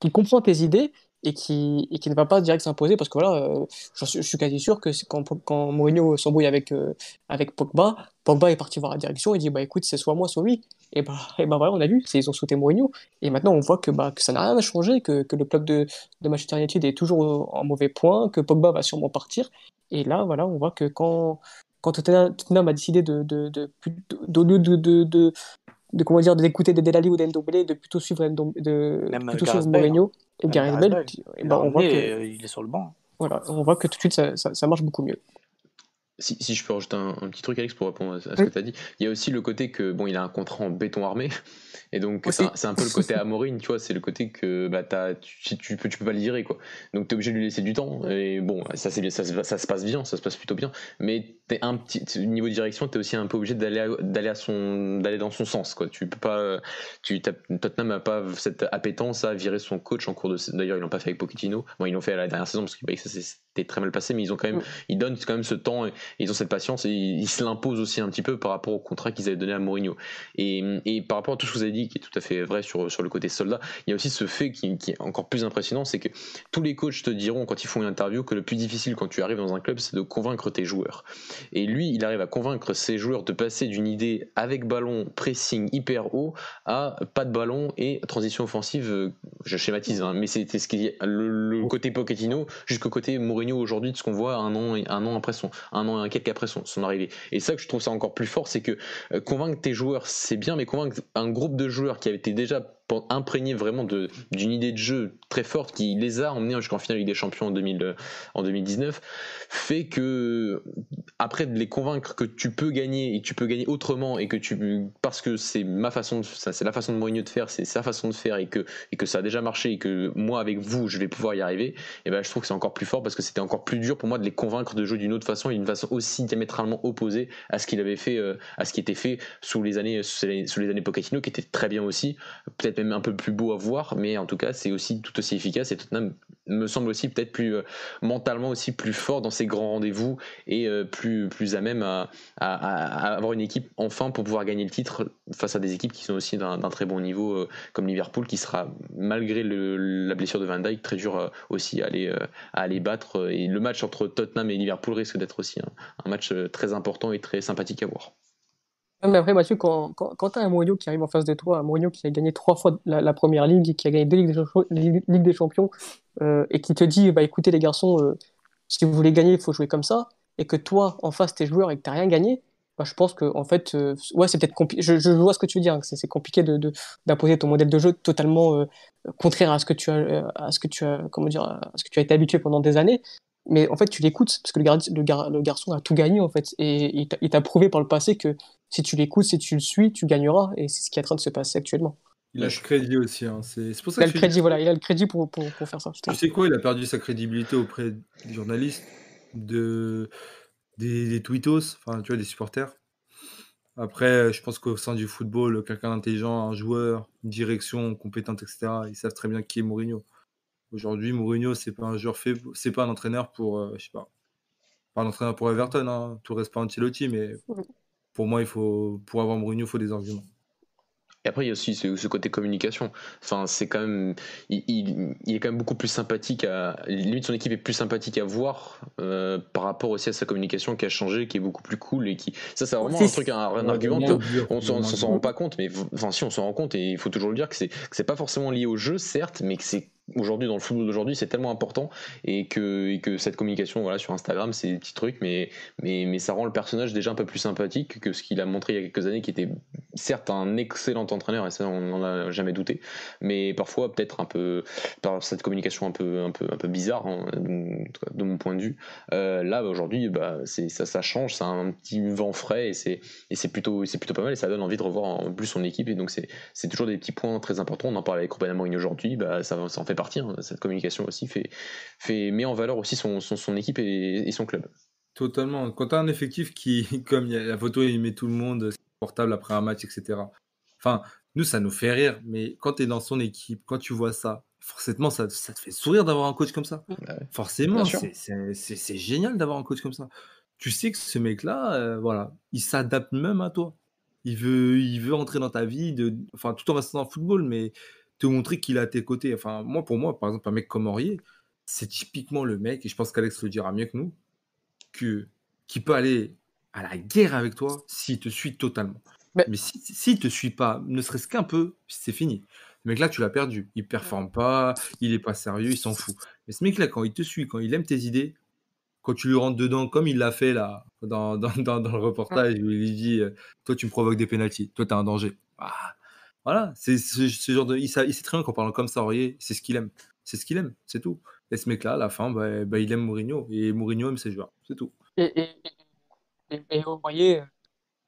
qui comprend tes idées, et qui, et qui ne va pas direct s'imposer parce que voilà, euh, je, suis quasi sûr que quand, quand Mourinho s'embrouille avec, euh, avec Pogba, Pogba est parti voir la direction et dit bah écoute, c'est soit moi, soit lui. Et bah, et bah voilà, on a vu, ils ont sauté Mourinho. Et maintenant, on voit que, bah, que ça n'a rien changé, que, que le club de, de Manchester United est toujours en mauvais point, que Pogba va sûrement partir. Et là, voilà, on voit que quand, quand Tottenham, a décidé de, de, de, de, de, de de comment dire d'écouter des Delali ou d'Endombele de plutôt suivre de plutôt suivre Mourinho et Gareth Bale bah, on voit que il est sur le banc voilà on voit que tout de suite ça, ça, ça marche beaucoup mieux. Si, si, je peux rajouter un, un, petit truc Alex pour répondre à, ce que tu as dit. Il y a aussi le côté que bon il a un contrat en béton armé et donc, c'est un, peu le côté (laughs) Amorine, tu vois, c'est le côté que bah, tu, tu, peux, tu peux pas le virer, quoi. Donc, tu es obligé de lui laisser du temps. Et bon, ça, ça, ça, se passe bien, ça se passe plutôt bien. Mais es un petit, niveau direction, tu es aussi un peu obligé d'aller son dans son sens, quoi. Tu peux pas. Tu, Tottenham n'a pas cette appétence à virer son coach en cours de. D'ailleurs, ils l'ont pas fait avec Pochettino. Bon, ils l'ont fait à la dernière saison parce que bah, ça c'était très mal passé, mais ils ont quand même, mm. ils donnent quand même ce temps, et, ils ont cette patience et ils, se l'imposent aussi un petit peu par rapport au contrat qu'ils avaient donné à Mourinho. Et, et par rapport à tout ce que vous avez dit qui est tout à fait vrai sur, sur le côté soldat. Il y a aussi ce fait qui, est encore plus impressionnant, c'est que tous les coachs te diront quand ils font une interview que le plus difficile quand tu arrives dans un club, c'est de convaincre tes joueurs. Et lui, il arrive à convaincre ses joueurs de passer d'une idée avec ballon, pressing hyper haut, à pas de ballon et transition offensive. Je schématise, hein, mais c'était ce qui est le, côté Pochettino jusqu'au côté Mourinho aujourd'hui de ce qu'on voit un an, un an après son, un an et quelques après son, son arrivée. Et ça que je trouve ça encore plus fort, c'est que euh, convaincre tes joueurs, c'est bien, mais convaincre un groupe de joueurs qui avait été déjà imprégné vraiment d'une idée de jeu très forte qui les a emmenés jusqu'en finale Ligue des Champions en, 2000, en 2019, fait que après de les convaincre que tu peux gagner et tu peux gagner autrement et que tu parce que c'est ma façon, c'est la façon de Mourinho de faire, c'est sa façon de faire et que et que ça a déjà marché et que moi avec vous je vais pouvoir y arriver, et ben je trouve que c'est encore plus fort parce que c'était encore plus dur pour moi de les convaincre de jouer d'une autre façon et d'une façon aussi diamétralement opposée à ce qu'il avait fait, euh, à ce qui était fait sous les années sous les, années qui était très bien aussi, peut-être un peu plus beau à voir, mais en tout cas, c'est aussi tout aussi efficace et Tottenham me semble aussi peut-être plus euh, mentalement aussi plus fort dans ses grands rendez-vous et euh, plus, plus à même à, avoir une équipe enfin pour pouvoir gagner le titre face à des équipes qui sont aussi d'un très bon niveau euh, comme Liverpool qui sera malgré la blessure de Van Dijk très dur aussi à aller, à aller battre et le match entre Tottenham et Liverpool risque d'être aussi un match très important et très sympathique à voir. Mais après, Mathieu, quand, quand, quand tu as un Mourinho qui arrive en face de toi, un Mourinho qui a gagné trois fois la, première ligue, qui a gagné deux Ligues des Champions, euh, et qui te dit bah, écoutez, les garçons, euh, si vous voulez gagner, il faut jouer comme ça, et que toi, en face, t'es joueur et que t'as rien gagné, bah, je pense que, en fait, euh, ouais, c'est peut-être compliqué. Je, vois ce que tu veux dire, hein, c'est compliqué d'imposer de, ton modèle de jeu totalement contraire à ce que tu as, à ce que tu as, comment dire, à ce que tu as été habitué pendant des années mais en fait tu l'écoutes parce que le, le, garçon a tout gagné en fait et il t'a prouvé par le passé que si tu l'écoutes, si tu le suis, tu gagneras. Et c'est ce qui est en train de se passer actuellement. Il a le crédit aussi. Hein. C'est pour ça il a le crédit, voilà. Il a le crédit pour, pour, pour faire ça. Tu sais quoi? Il a perdu sa crédibilité auprès des journalistes, de, des, des tweetos, enfin, tu vois, des supporters. Après, je pense qu'au sein du football, quelqu'un d'intelligent, un joueur, une direction compétente, etc., ils savent très bien qui est Mourinho. Aujourd'hui, Mourinho, c'est pas un joueur fait, c'est pas un entraîneur pour, euh, je sais pas, pas un entraîneur pour Everton, hein. tout reste pas Ancelotti, mais pour moi, il faut, pour avoir Mourinho, il faut des arguments. Et après, il y a aussi ce, côté communication. Enfin, c'est quand même, il, est quand même beaucoup plus sympathique à, limite son équipe est plus sympathique à voir euh, par rapport aussi à sa communication qui a changé, qui est beaucoup plus cool et qui, ça, c'est vraiment un truc, un, argument. on, s'en rend pas compte, mais enfin, si on s'en rend compte et il faut toujours le dire que c'est, c'est pas forcément lié au jeu, certes, mais que c'est aujourd'hui dans le football d'aujourd'hui c'est tellement important et que, et que cette communication voilà sur Instagram c'est des petits trucs mais, ça rend le personnage déjà un peu plus sympathique que ce qu'il a montré il y a quelques années qui était certes un excellent entraîneur et ça on n'en a jamais douté mais parfois peut-être un peu par cette communication un peu bizarre hein, de mon point de vue euh, là aujourd'hui bah, ça, change c'est un petit vent frais et c'est plutôt pas mal et ça donne envie de revoir en plus son équipe et donc c'est toujours des petits points très importants. On en parle avec Ruben Amorim aujourd'hui bah ça, ça en fait partie. Hein. Cette communication aussi fait, fait, met en valeur aussi son, son, équipe et, son club. Totalement. Quand tu as un effectif qui, (laughs) comme il y a la photo, il met tout le monde portable après un match, etc. Enfin, nous, ça nous fait rire, mais quand tu es dans son équipe, quand tu vois ça, forcément, ça, ça te fait sourire d'avoir un coach comme ça. Forcément, c'est génial d'avoir un coach comme ça. Tu sais que ce mec-là, euh, voilà, il s'adapte même à toi. Il veut, il veut entrer dans ta vie, de, enfin, tout en restant dans le football, mais te montrer qu'il est à tes côtés. Enfin, moi, pour moi, par exemple, un mec comme Aurier, c'est typiquement le mec, et je pense qu'Alex le dira mieux que nous, que, qui peut aller à la guerre avec toi s'il te suit totalement. Mais, s'il si, ne te suit pas, ne serait-ce qu'un peu, c'est fini. Le mec là, tu l'as perdu. Il performe pas, il est pas sérieux, il s'en fout. Mais ce mec là, quand il te suit, quand il aime tes idées, quand tu lui rentres dedans, comme il l'a fait là, dans, dans, dans, le reportage, où il lui dit euh, Toi, tu me provoques des pénalties, toi, tu as un danger. Ah, voilà, c'est ce, genre de. Il, sait très bien qu'en parlant comme ça, Aurier, c'est ce qu'il aime. C'est ce qu'il aime, c'est tout. Et ce mec-là, à la fin, bah, bah, il aime Mourinho. Et Mourinho aime ses joueurs, c'est tout. Et, et, et, et Aurier,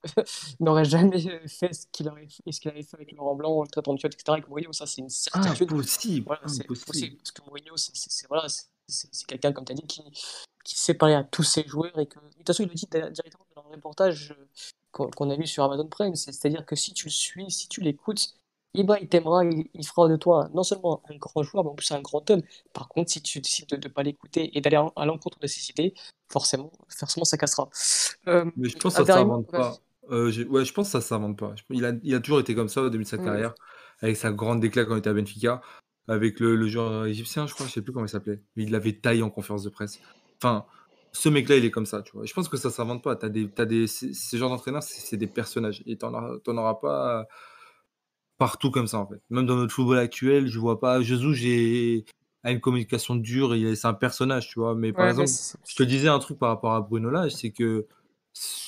(laughs) n'aurait jamais fait ce qu'il avait, fait avec Laurent Blanc, le traitement de etc. Avec Mourinho, ça c'est une certitude. Impossible. Voilà, impossible. Parce que Mourinho, c'est voilà, quelqu'un, comme tu as dit, qui, qui sait parler à tous ses joueurs. Et que, de toute façon, il le dit directement dans le reportage qu'on a vu sur Amazon Prime. C'est-à-dire que si tu le suis, si tu l'écoutes, eh ben, il t'aimera, il, fera de toi non seulement un grand joueur, mais en plus un grand homme. Par contre, si tu décides de ne pas l'écouter et d'aller à l'encontre de ses idées, forcément, forcément, ça cassera. Euh, mais je pense que ça ne pas. Euh, ouais, je pense que ça s'invente pas. Il a, il a toujours été comme ça au début de sa carrière, avec sa grande déclat quand il était à Benfica, avec le, le joueur égyptien, je crois, je sais plus comment il s'appelait, mais il l'avait taillé en conférence de presse. Enfin, ce mec-là, il est comme ça, tu vois. Je pense que ça s'invente pas. T'as des, t'as des, ces genres d'entraîneurs, c'est des personnages, et t'en auras pas partout comme ça, en fait. Même dans notre football actuel, je vois pas. Jesus, j'ai a une communication dure, et c'est un personnage, tu vois. Mais par exemple, je te disais un truc par rapport à Bruno Lage, c'est que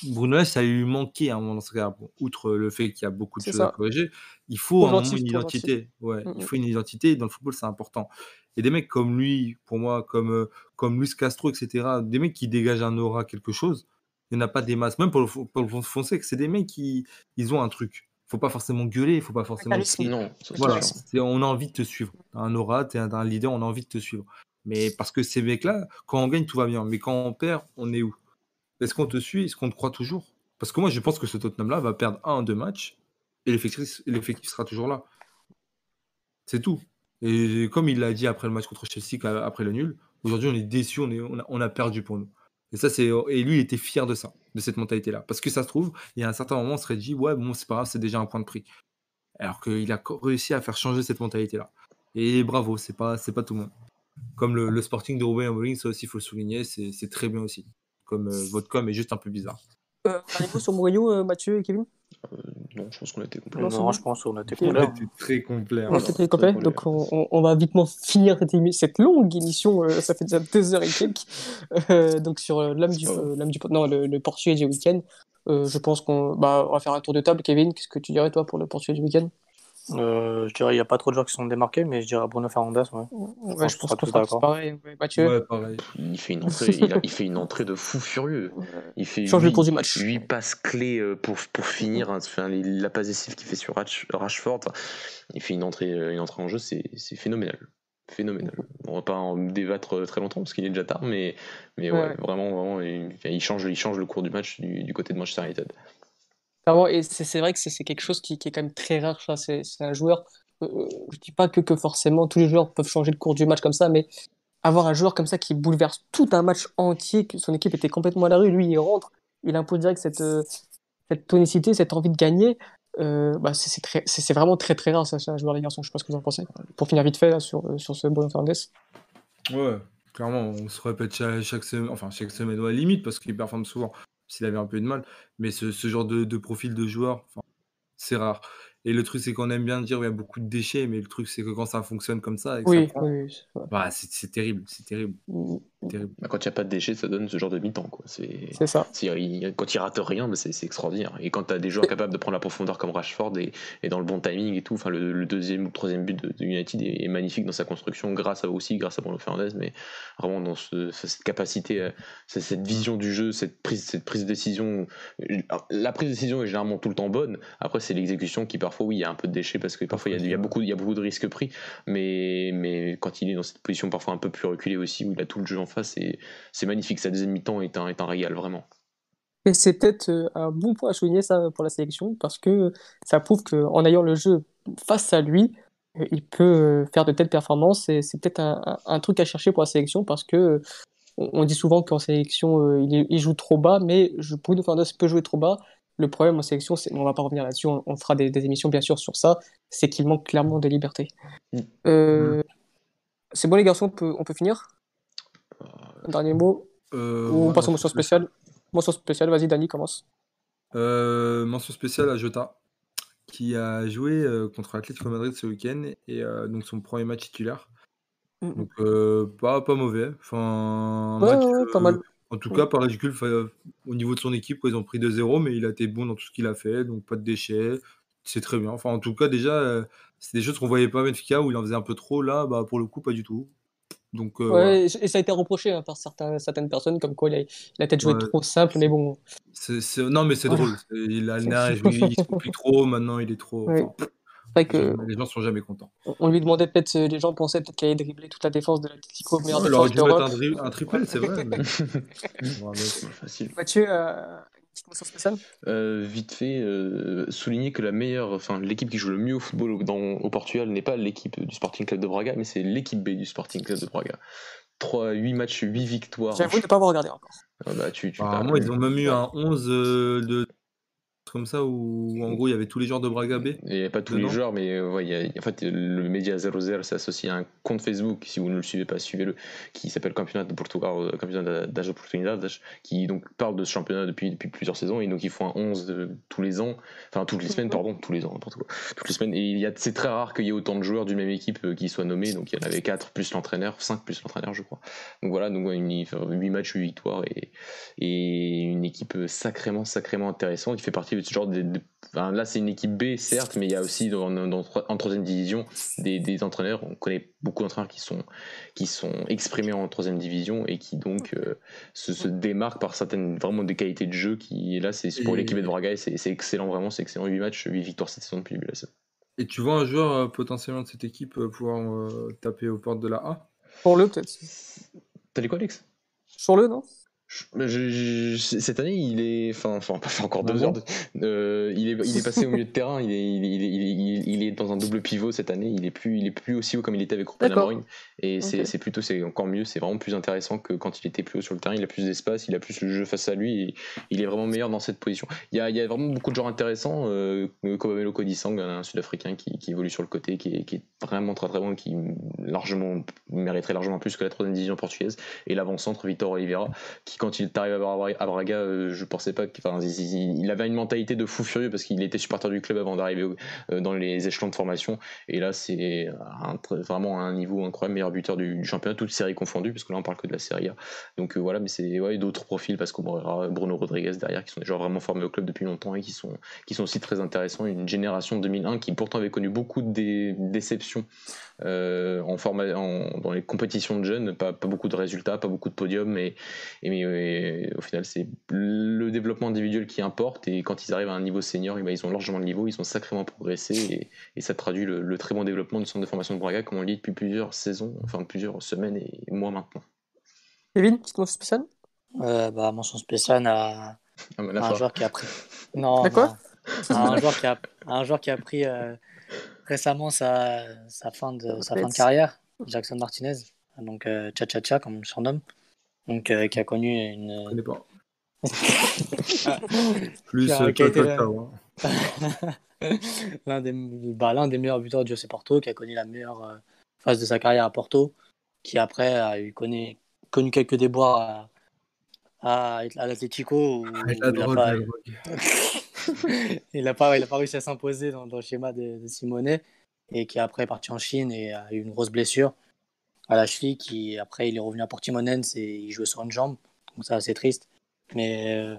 Bruno ça lui manquait à un moment dans ce cas. outre le fait qu'il y a beaucoup de choses à corriger, il faut un une identité. Ouais, mmh, il mmh. faut une identité. Dans le football, c'est important. Et des mecs comme lui, pour moi, comme, euh, comme Luis Castro, etc., des mecs qui dégagent un aura, quelque chose, il n'y en a pas des masses. Même pour le, pour le Fonseca, c'est des mecs qui ils ont un truc. Il faut pas forcément gueuler, il faut pas forcément. Non, voilà, on a envie de te suivre. Un aura, tu es un leader, on a envie de te suivre. Mais parce que ces mecs-là, quand on gagne, tout va bien. Mais quand on perd, on est où? Est-ce qu'on te suit? Est-ce qu'on te croit toujours? Parce que moi, je pense que ce Tottenham-là va perdre un, deux matchs et l'effectif sera toujours là. C'est tout. Et comme il l'a dit après le match contre Chelsea, après le nul, aujourd'hui, on est déçu, on, a, perdu pour nous. Et, ça, c'est, et lui, il était fier de ça, de cette mentalité-là. Parce que ça se trouve, il y a un certain moment, on serait dit, ouais, bon, c'est pas grave, c'est déjà un point de prix. Alors qu'il a réussi à faire changer cette mentalité-là. Et bravo, c'est pas, pas tout le monde. Comme le, Sporting de Ruben Amorim, ça aussi, il faut le souligner, c'est très bien aussi comme euh, votre com est juste un peu bizarre. Euh, mot sur Mourinho, euh, Mathieu et Kevin? Non, je pense qu'on a été complet. Non, je pense qu'on a été complet. très complet. On très complet. Donc, on, on, va vitement finir cette, cette longue émission. ça fait déjà deux heures et quelques. donc, sur l'âme du, du, non, le, le portugais du week-end. je pense qu'on bah, va faire un tour de table. Kevin, qu'est-ce que tu dirais, toi, pour le portugais du week-end? Euh, je dirais il n'y a pas trop de joueurs qui sont démarqués, mais je dirais Bruno Fernandez. Ouais, ouais je, pense que c'est pareil. Ouais, pareil. Il fait une entrée, il, a, il, fait une entrée de fou furieux. Il fait Change 8, le cours du match. 8 passes clés euh, pour, pour finir. Hein, enfin, la passe décisive qu'il fait sur Rashford. Il fait une entrée, euh, une entrée en jeu, c'est phénoménal. Phénoménal. On va pas en débattre très longtemps parce qu'il est déjà tard, mais, mais ouais, vraiment, vraiment il, change, il change le cours du match du, du côté de Manchester United et c'est vrai que c'est quelque chose qui, qui, est quand même très rare. C'est un joueur. Euh, euh, je dis pas que, que, forcément tous les joueurs peuvent changer le cours du match comme ça, mais avoir un joueur comme ça qui bouleverse tout un match entier, que son équipe était complètement à la rue, lui il rentre, il impose direct cette, euh, cette tonicité, cette envie de gagner. Euh, bah c'est vraiment très très rare ça, un joueur des garçons. Je sais pas ce que vous en pensez. Pour finir vite fait là, sur, sur ce bon Fernandez. Ouais, clairement, on se répète chaque, semaine, enfin chaque semaine, ouais, limite parce qu'il performe souvent s'il avait un peu de mal. Mais ce, ce genre de, de, profil de joueur, c'est rare. Et le truc, c'est qu'on aime bien dire qu'il y a beaucoup de déchets, mais le truc, c'est que quand ça fonctionne comme ça, oui, bah, c'est terrible, c'est terrible. Mmh, mmh. Terrible. Bah, quand il n'y a pas de déchets, ça donne ce genre de mi-temps. C'est ça. Quand il rate rien, bah, c'est extraordinaire. Et quand tu as des joueurs capables de prendre la profondeur comme Rashford et, et dans le bon timing et tout, enfin, le, deuxième ou troisième but de, United est, magnifique dans sa construction, grâce à aussi, grâce à Bruno Fernandez, mais vraiment dans cette capacité, euh, cette vision du jeu, cette prise, cette prise de décision. La prise de décision est généralement tout le temps bonne. Après, c'est l'exécution qui parfois, oui, il y a un peu de déchets parce que parfois il y, a, beaucoup, il y a beaucoup de risques pris. Mais, mais quand il est dans cette position parfois un peu plus reculée aussi, où il a tout le jeu en, face, et c'est magnifique. Sa deuxième mi-temps est un, est un régal, vraiment. Et c'est peut-être euh, un bon point à souligner ça pour la sélection, parce que ça prouve qu'en ayant le jeu face à lui, euh, il peut euh, faire de telles performances, et c'est peut-être un, truc à chercher pour la sélection, parce que on dit souvent qu'en sélection, il, joue trop bas, mais Bruno Fernandes peut jouer trop bas. Le problème en sélection, on va pas revenir là-dessus, on, fera des, des émissions bien sûr sur ça, c'est qu'il manque clairement de liberté. Mm. Euh, C'est bon les garçons, on peut, on peut finir? Un dernier mot Euh, Ou on ouais, passe aux mentions spéciales Mention spéciale, vas-y Dani, commence. Euh, mention spéciale à Jota, qui a joué euh, contre l'Atlético Madrid ce week-end et donc son premier match titulaire. Mhm. Donc pas, pas mauvais. Enfin, un Ouais, match, ouais, pas mal. En tout cas, pas ridicule. Enfin, euh, au niveau de son équipe, ils ont pris 2-0, mais il a été bon dans tout ce qu'il a fait, donc pas de déchets. C'est très bien. Enfin, en tout cas, déjà, c'est des choses qu'on voyait pas à Benfica où il en faisait un peu trop. Là, bah, pour le coup, pas du tout. Donc, euh. Ouais, et et ça a été reproché hein, par certains, certaines personnes, comme quoi il a, il a peut-être joué Ouais. trop simple, mais bon. Non, mais c'est drôle. Il a le nerf, il, se complique (laughs) trop. Maintenant, il est trop. Ouais. enfin, C'est vrai que les gens sont jamais contents. on- lui demandait peut-être, les gens pensaient peut-être qu'il allait dribbler toute la défense de meilleure Ouais, il aurait dû mettre un, triplé, c'est vrai. mais- (laughs) (laughs) facile. Mathieu, euh, Euh, vite fait, euh, souligner que la meilleure, enfin l'équipe qui joue le mieux au football au, dans- au Portugal n'est pas l'équipe du Sporting Club de Braga, mais c'est l'équipe B du Sporting Club de Braga. 3, 8 matchs, 8 victoires. J'avoue ne pas avoir regardé encore. Ah bah, tu, tu Apparemment, ils ont même eu un 11 euh, de comme ça où en gros il y avait tous les joueurs de Braga B. Il n'y a pas tous Dedans. les joueurs, mais euh, ouais, il y a- en fait, le média 00 s'est associé à un compte Facebook, si vous ne le suivez pas, suivez-le, qui s'appelle Campeonato de Portugal, euh, Campeonato das Oportunidades, qui donc parle de ce championnat depuis, depuis plusieurs saisons, et donc ils font un 11 de- tous les ans, enfin toutes les semaines, pardon, tous les ans, n'importe quoi, toutes les semaines, et il y a- c'est très rare qu'il y ait autant de joueurs d'une même équipe euh, qui soient nommés, donc il y en avait 4 plus l'entraîneur, 5 plus l'entraîneur, je crois. Donc voilà, donc ouais, une, 8 matchs, 8 victoires, et, et une équipe sacrément, sacrément intéressante, qui fait partie de ce genre de, de- enfin, là c'est une équipe B certes, mais il y a aussi dans, dans- en troisième division des, des entraîneurs, on connaît beaucoup d'entraîneurs qui sont, qui sont exprimés en troisième division et qui donc euh, se, se démarquent par certaines, vraiment des qualités de jeu qui, là c'est pour l'équipe de Braga, et c'est excellent vraiment, c'est excellent, 8 matchs, 8 victoires cette saison depuis le début de la saison. Et tu vois un joueur euh, potentiellement de cette équipe euh, pouvoir euh, taper aux portes de la A? Pour le peut-être. T'as dit quoi Alex? Sur le, non? Je- je- cette année, il est, enfin, enfin, pas fait encore deux Ah heures. bon de- euh, il est, il est passé au milieu de terrain. Il est, il est, il est, il dans un double pivot cette année. Il est plus, il est plus aussi haut comme il était avec Ruben. Amorim. Et c'est, Ok. c'est plutôt, c'est encore mieux. C'est vraiment plus intéressant que quand il était plus haut sur le terrain. Il a plus d'espace, il a plus le jeu face à lui. Et il est vraiment meilleur dans cette position. Il y a, il y a vraiment beaucoup de joueurs intéressants. Euh, Kobamelo Kodisang, un Sud-Africain qui, qui évolue sur le côté, qui est, qui est vraiment très très bon, qui largement mériterait largement plus que la troisième division portugaise. Et l'avant-centre Vitor Oliveira, qui quand il est arrivé à Bra- à Braga, euh, je pensais pas qu'il enfin, il- avait une mentalité de fou furieux parce qu'il était supporter du club avant d'arriver euh, dans les échelons de formation. Et là, c'est vraiment un niveau incroyable, meilleur buteur du, championnat, toutes séries confondues, parce que là, on parle que de la Serie A. Donc euh, voilà, mais c'est ouais, d'autres profils, parce qu'on aura Bruno Rodriguez derrière, qui sont joueurs vraiment formés au club depuis longtemps et qui sont, qui sont aussi très intéressants. Une génération 2001 qui pourtant avait connu beaucoup de dé- déceptions en en- dans les compétitions de jeunes, pas, beaucoup de résultats, pas beaucoup de podiums, mais euh, au final, c'est le développement individuel qui importe. Et quand ils arrivent à un niveau senior, eh ben, ils ont largement le niveau, ils ont sacrément progressé. Et, et ça traduit le, le très bon développement du centre de formation de Braga, comme on le dit depuis plusieurs saisons, enfin plusieurs semaines et mois maintenant. Kevin, petite mention spéciale Euh, bah, mention spéciale à, Ah, à un joueur qui a pris. Non, De quoi? non. À un joueur qui a, à un joueur qui a pris euh, récemment sa, sa, fin de, sa fin de Retraite. carrière, Jackson Martinez, donc euh, Cha Cha Cha comme on le surnomme, donc euh, qui a connu Je une. connais pas. (laughs) Plus Qui a- qui a été Tata, là. ouais. (laughs) l'un des, bah, meilleurs buteurs du FC Porto, qui a connu la meilleure euh, phase de sa carrière à Porto, qui après a eu connu, connu quelques déboires à, à, à l'Atlético où Avec la il n'a pas, (laughs) il a pas, il a pas réussi à s'imposer dans, dans le schéma de, de Simone et qui après est parti en Chine et a eu une grosse blessure à la cheville qui après il est revenu à Portimonense et il jouait sur une jambe donc c'est assez triste mais euh,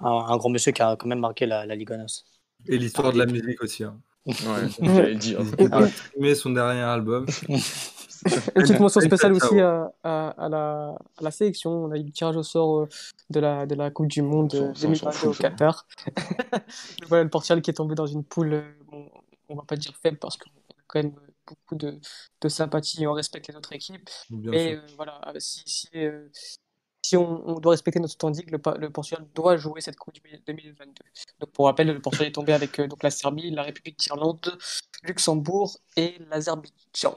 un, un grand monsieur qui a quand même marqué la, la. Et l'histoire de la musique aussi. Hein. Ouais, (laughs) dire. Streamer son dernier album. Une (laughs) petite mention spéciale aussi à, à, à la, à la sélection. On a eu le tirage au sort euh, de la, de la Coupe du Monde On euh, s'en- on s'en 2022 fout, au ça. Qatar. (laughs) Voilà, le Portugal qui est tombé dans une poule, euh, bon, on va pas dire faible parce qu'on a quand même beaucoup de, de sympathie et on respecte les autres équipes. Bien sûr. euh, voilà, euh, si, si, euh, si on, on doit respecter notre standing, le, le Portugal doit jouer cette Coupe du 2022. Donc pour rappel, le Portugal est tombé avec euh, donc la Serbie, la République d'Irlande, Luxembourg et l'Azerbaïdjan.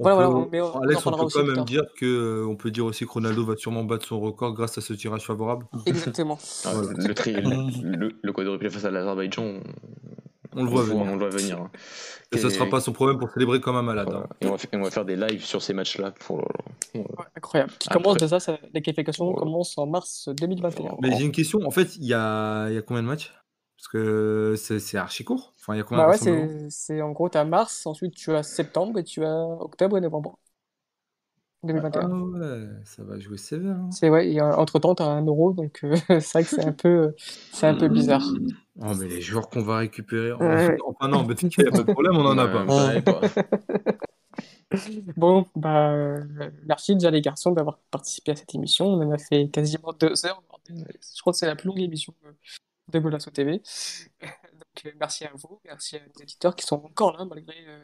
On Voilà, peut- voilà, mais on- on Alex, on parlera peut aussi quand même dire que euh, on peut dire aussi que Ronaldo va sûrement battre son record grâce à ce tirage favorable. Exactement. Ah, Voilà. le, tri, le, (laughs) le, le quadruplé face à l'Azerbaïdjan, On le voit venir. On le voit venir. hein. Et ça sera pas son problème pour célébrer comme un malade. Voilà. hein. Et on, va faire, on va faire des lives sur ces matchs-là. Pour... Ouais, incroyable. Qui commence déjà, ça, les qualifications Ouais. commencent en mars 2021. Mais j'ai une question. En fait, il y a, il y a combien de matchs? Parce que c'est archi court. Enfin, il y a combien Bah ouais, c'est en gros, tu as mars, ensuite tu as septembre et tu as octobre et novembre 2021. Ah ouais, ça va jouer sévère. hein. C'est ouais, et euh, entre-temps, tu as un euro, donc euh, (laughs) c'est vrai que c'est un peu, c'est un peu bizarre. Oh, mais les joueurs qu'on va récupérer. Ouais. Enfin, (laughs) non, mais il n'y a pas de problème, on en a Ouais, pas. Bon, bah, euh, merci déjà les garçons d'avoir participé à cette émission. On en a fait quasiment deux heures. Je crois que c'est la plus longue émission euh, de Golasso TV. (laughs) Donc, euh, merci à vous, merci à nos éditeurs qui sont encore là malgré, euh,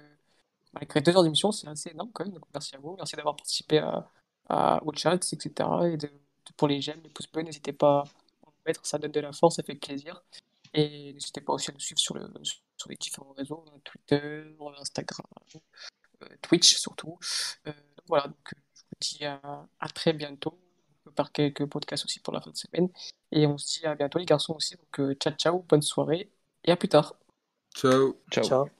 malgré deux heures d'émission. C'est assez énorme quand même. Donc, merci à vous. Merci d'avoir participé à, à, au chat, etc. Et de, de- pour les j'aime, les pouces bleus, n'hésitez pas à en mettre. Ça donne de la force, ça fait plaisir. Et n'hésitez pas aussi à nous suivre sur, le, sur les différents réseaux, Twitter, Instagram, euh, Twitch surtout. Euh, donc voilà, donc, euh, je vous dis à, à très bientôt. On peut faire quelques podcasts aussi pour la fin de semaine. Et on se dit à bientôt les garçons aussi. Donc euh, ciao ciao, bonne soirée et à plus tard. Ciao. Ciao. Ciao.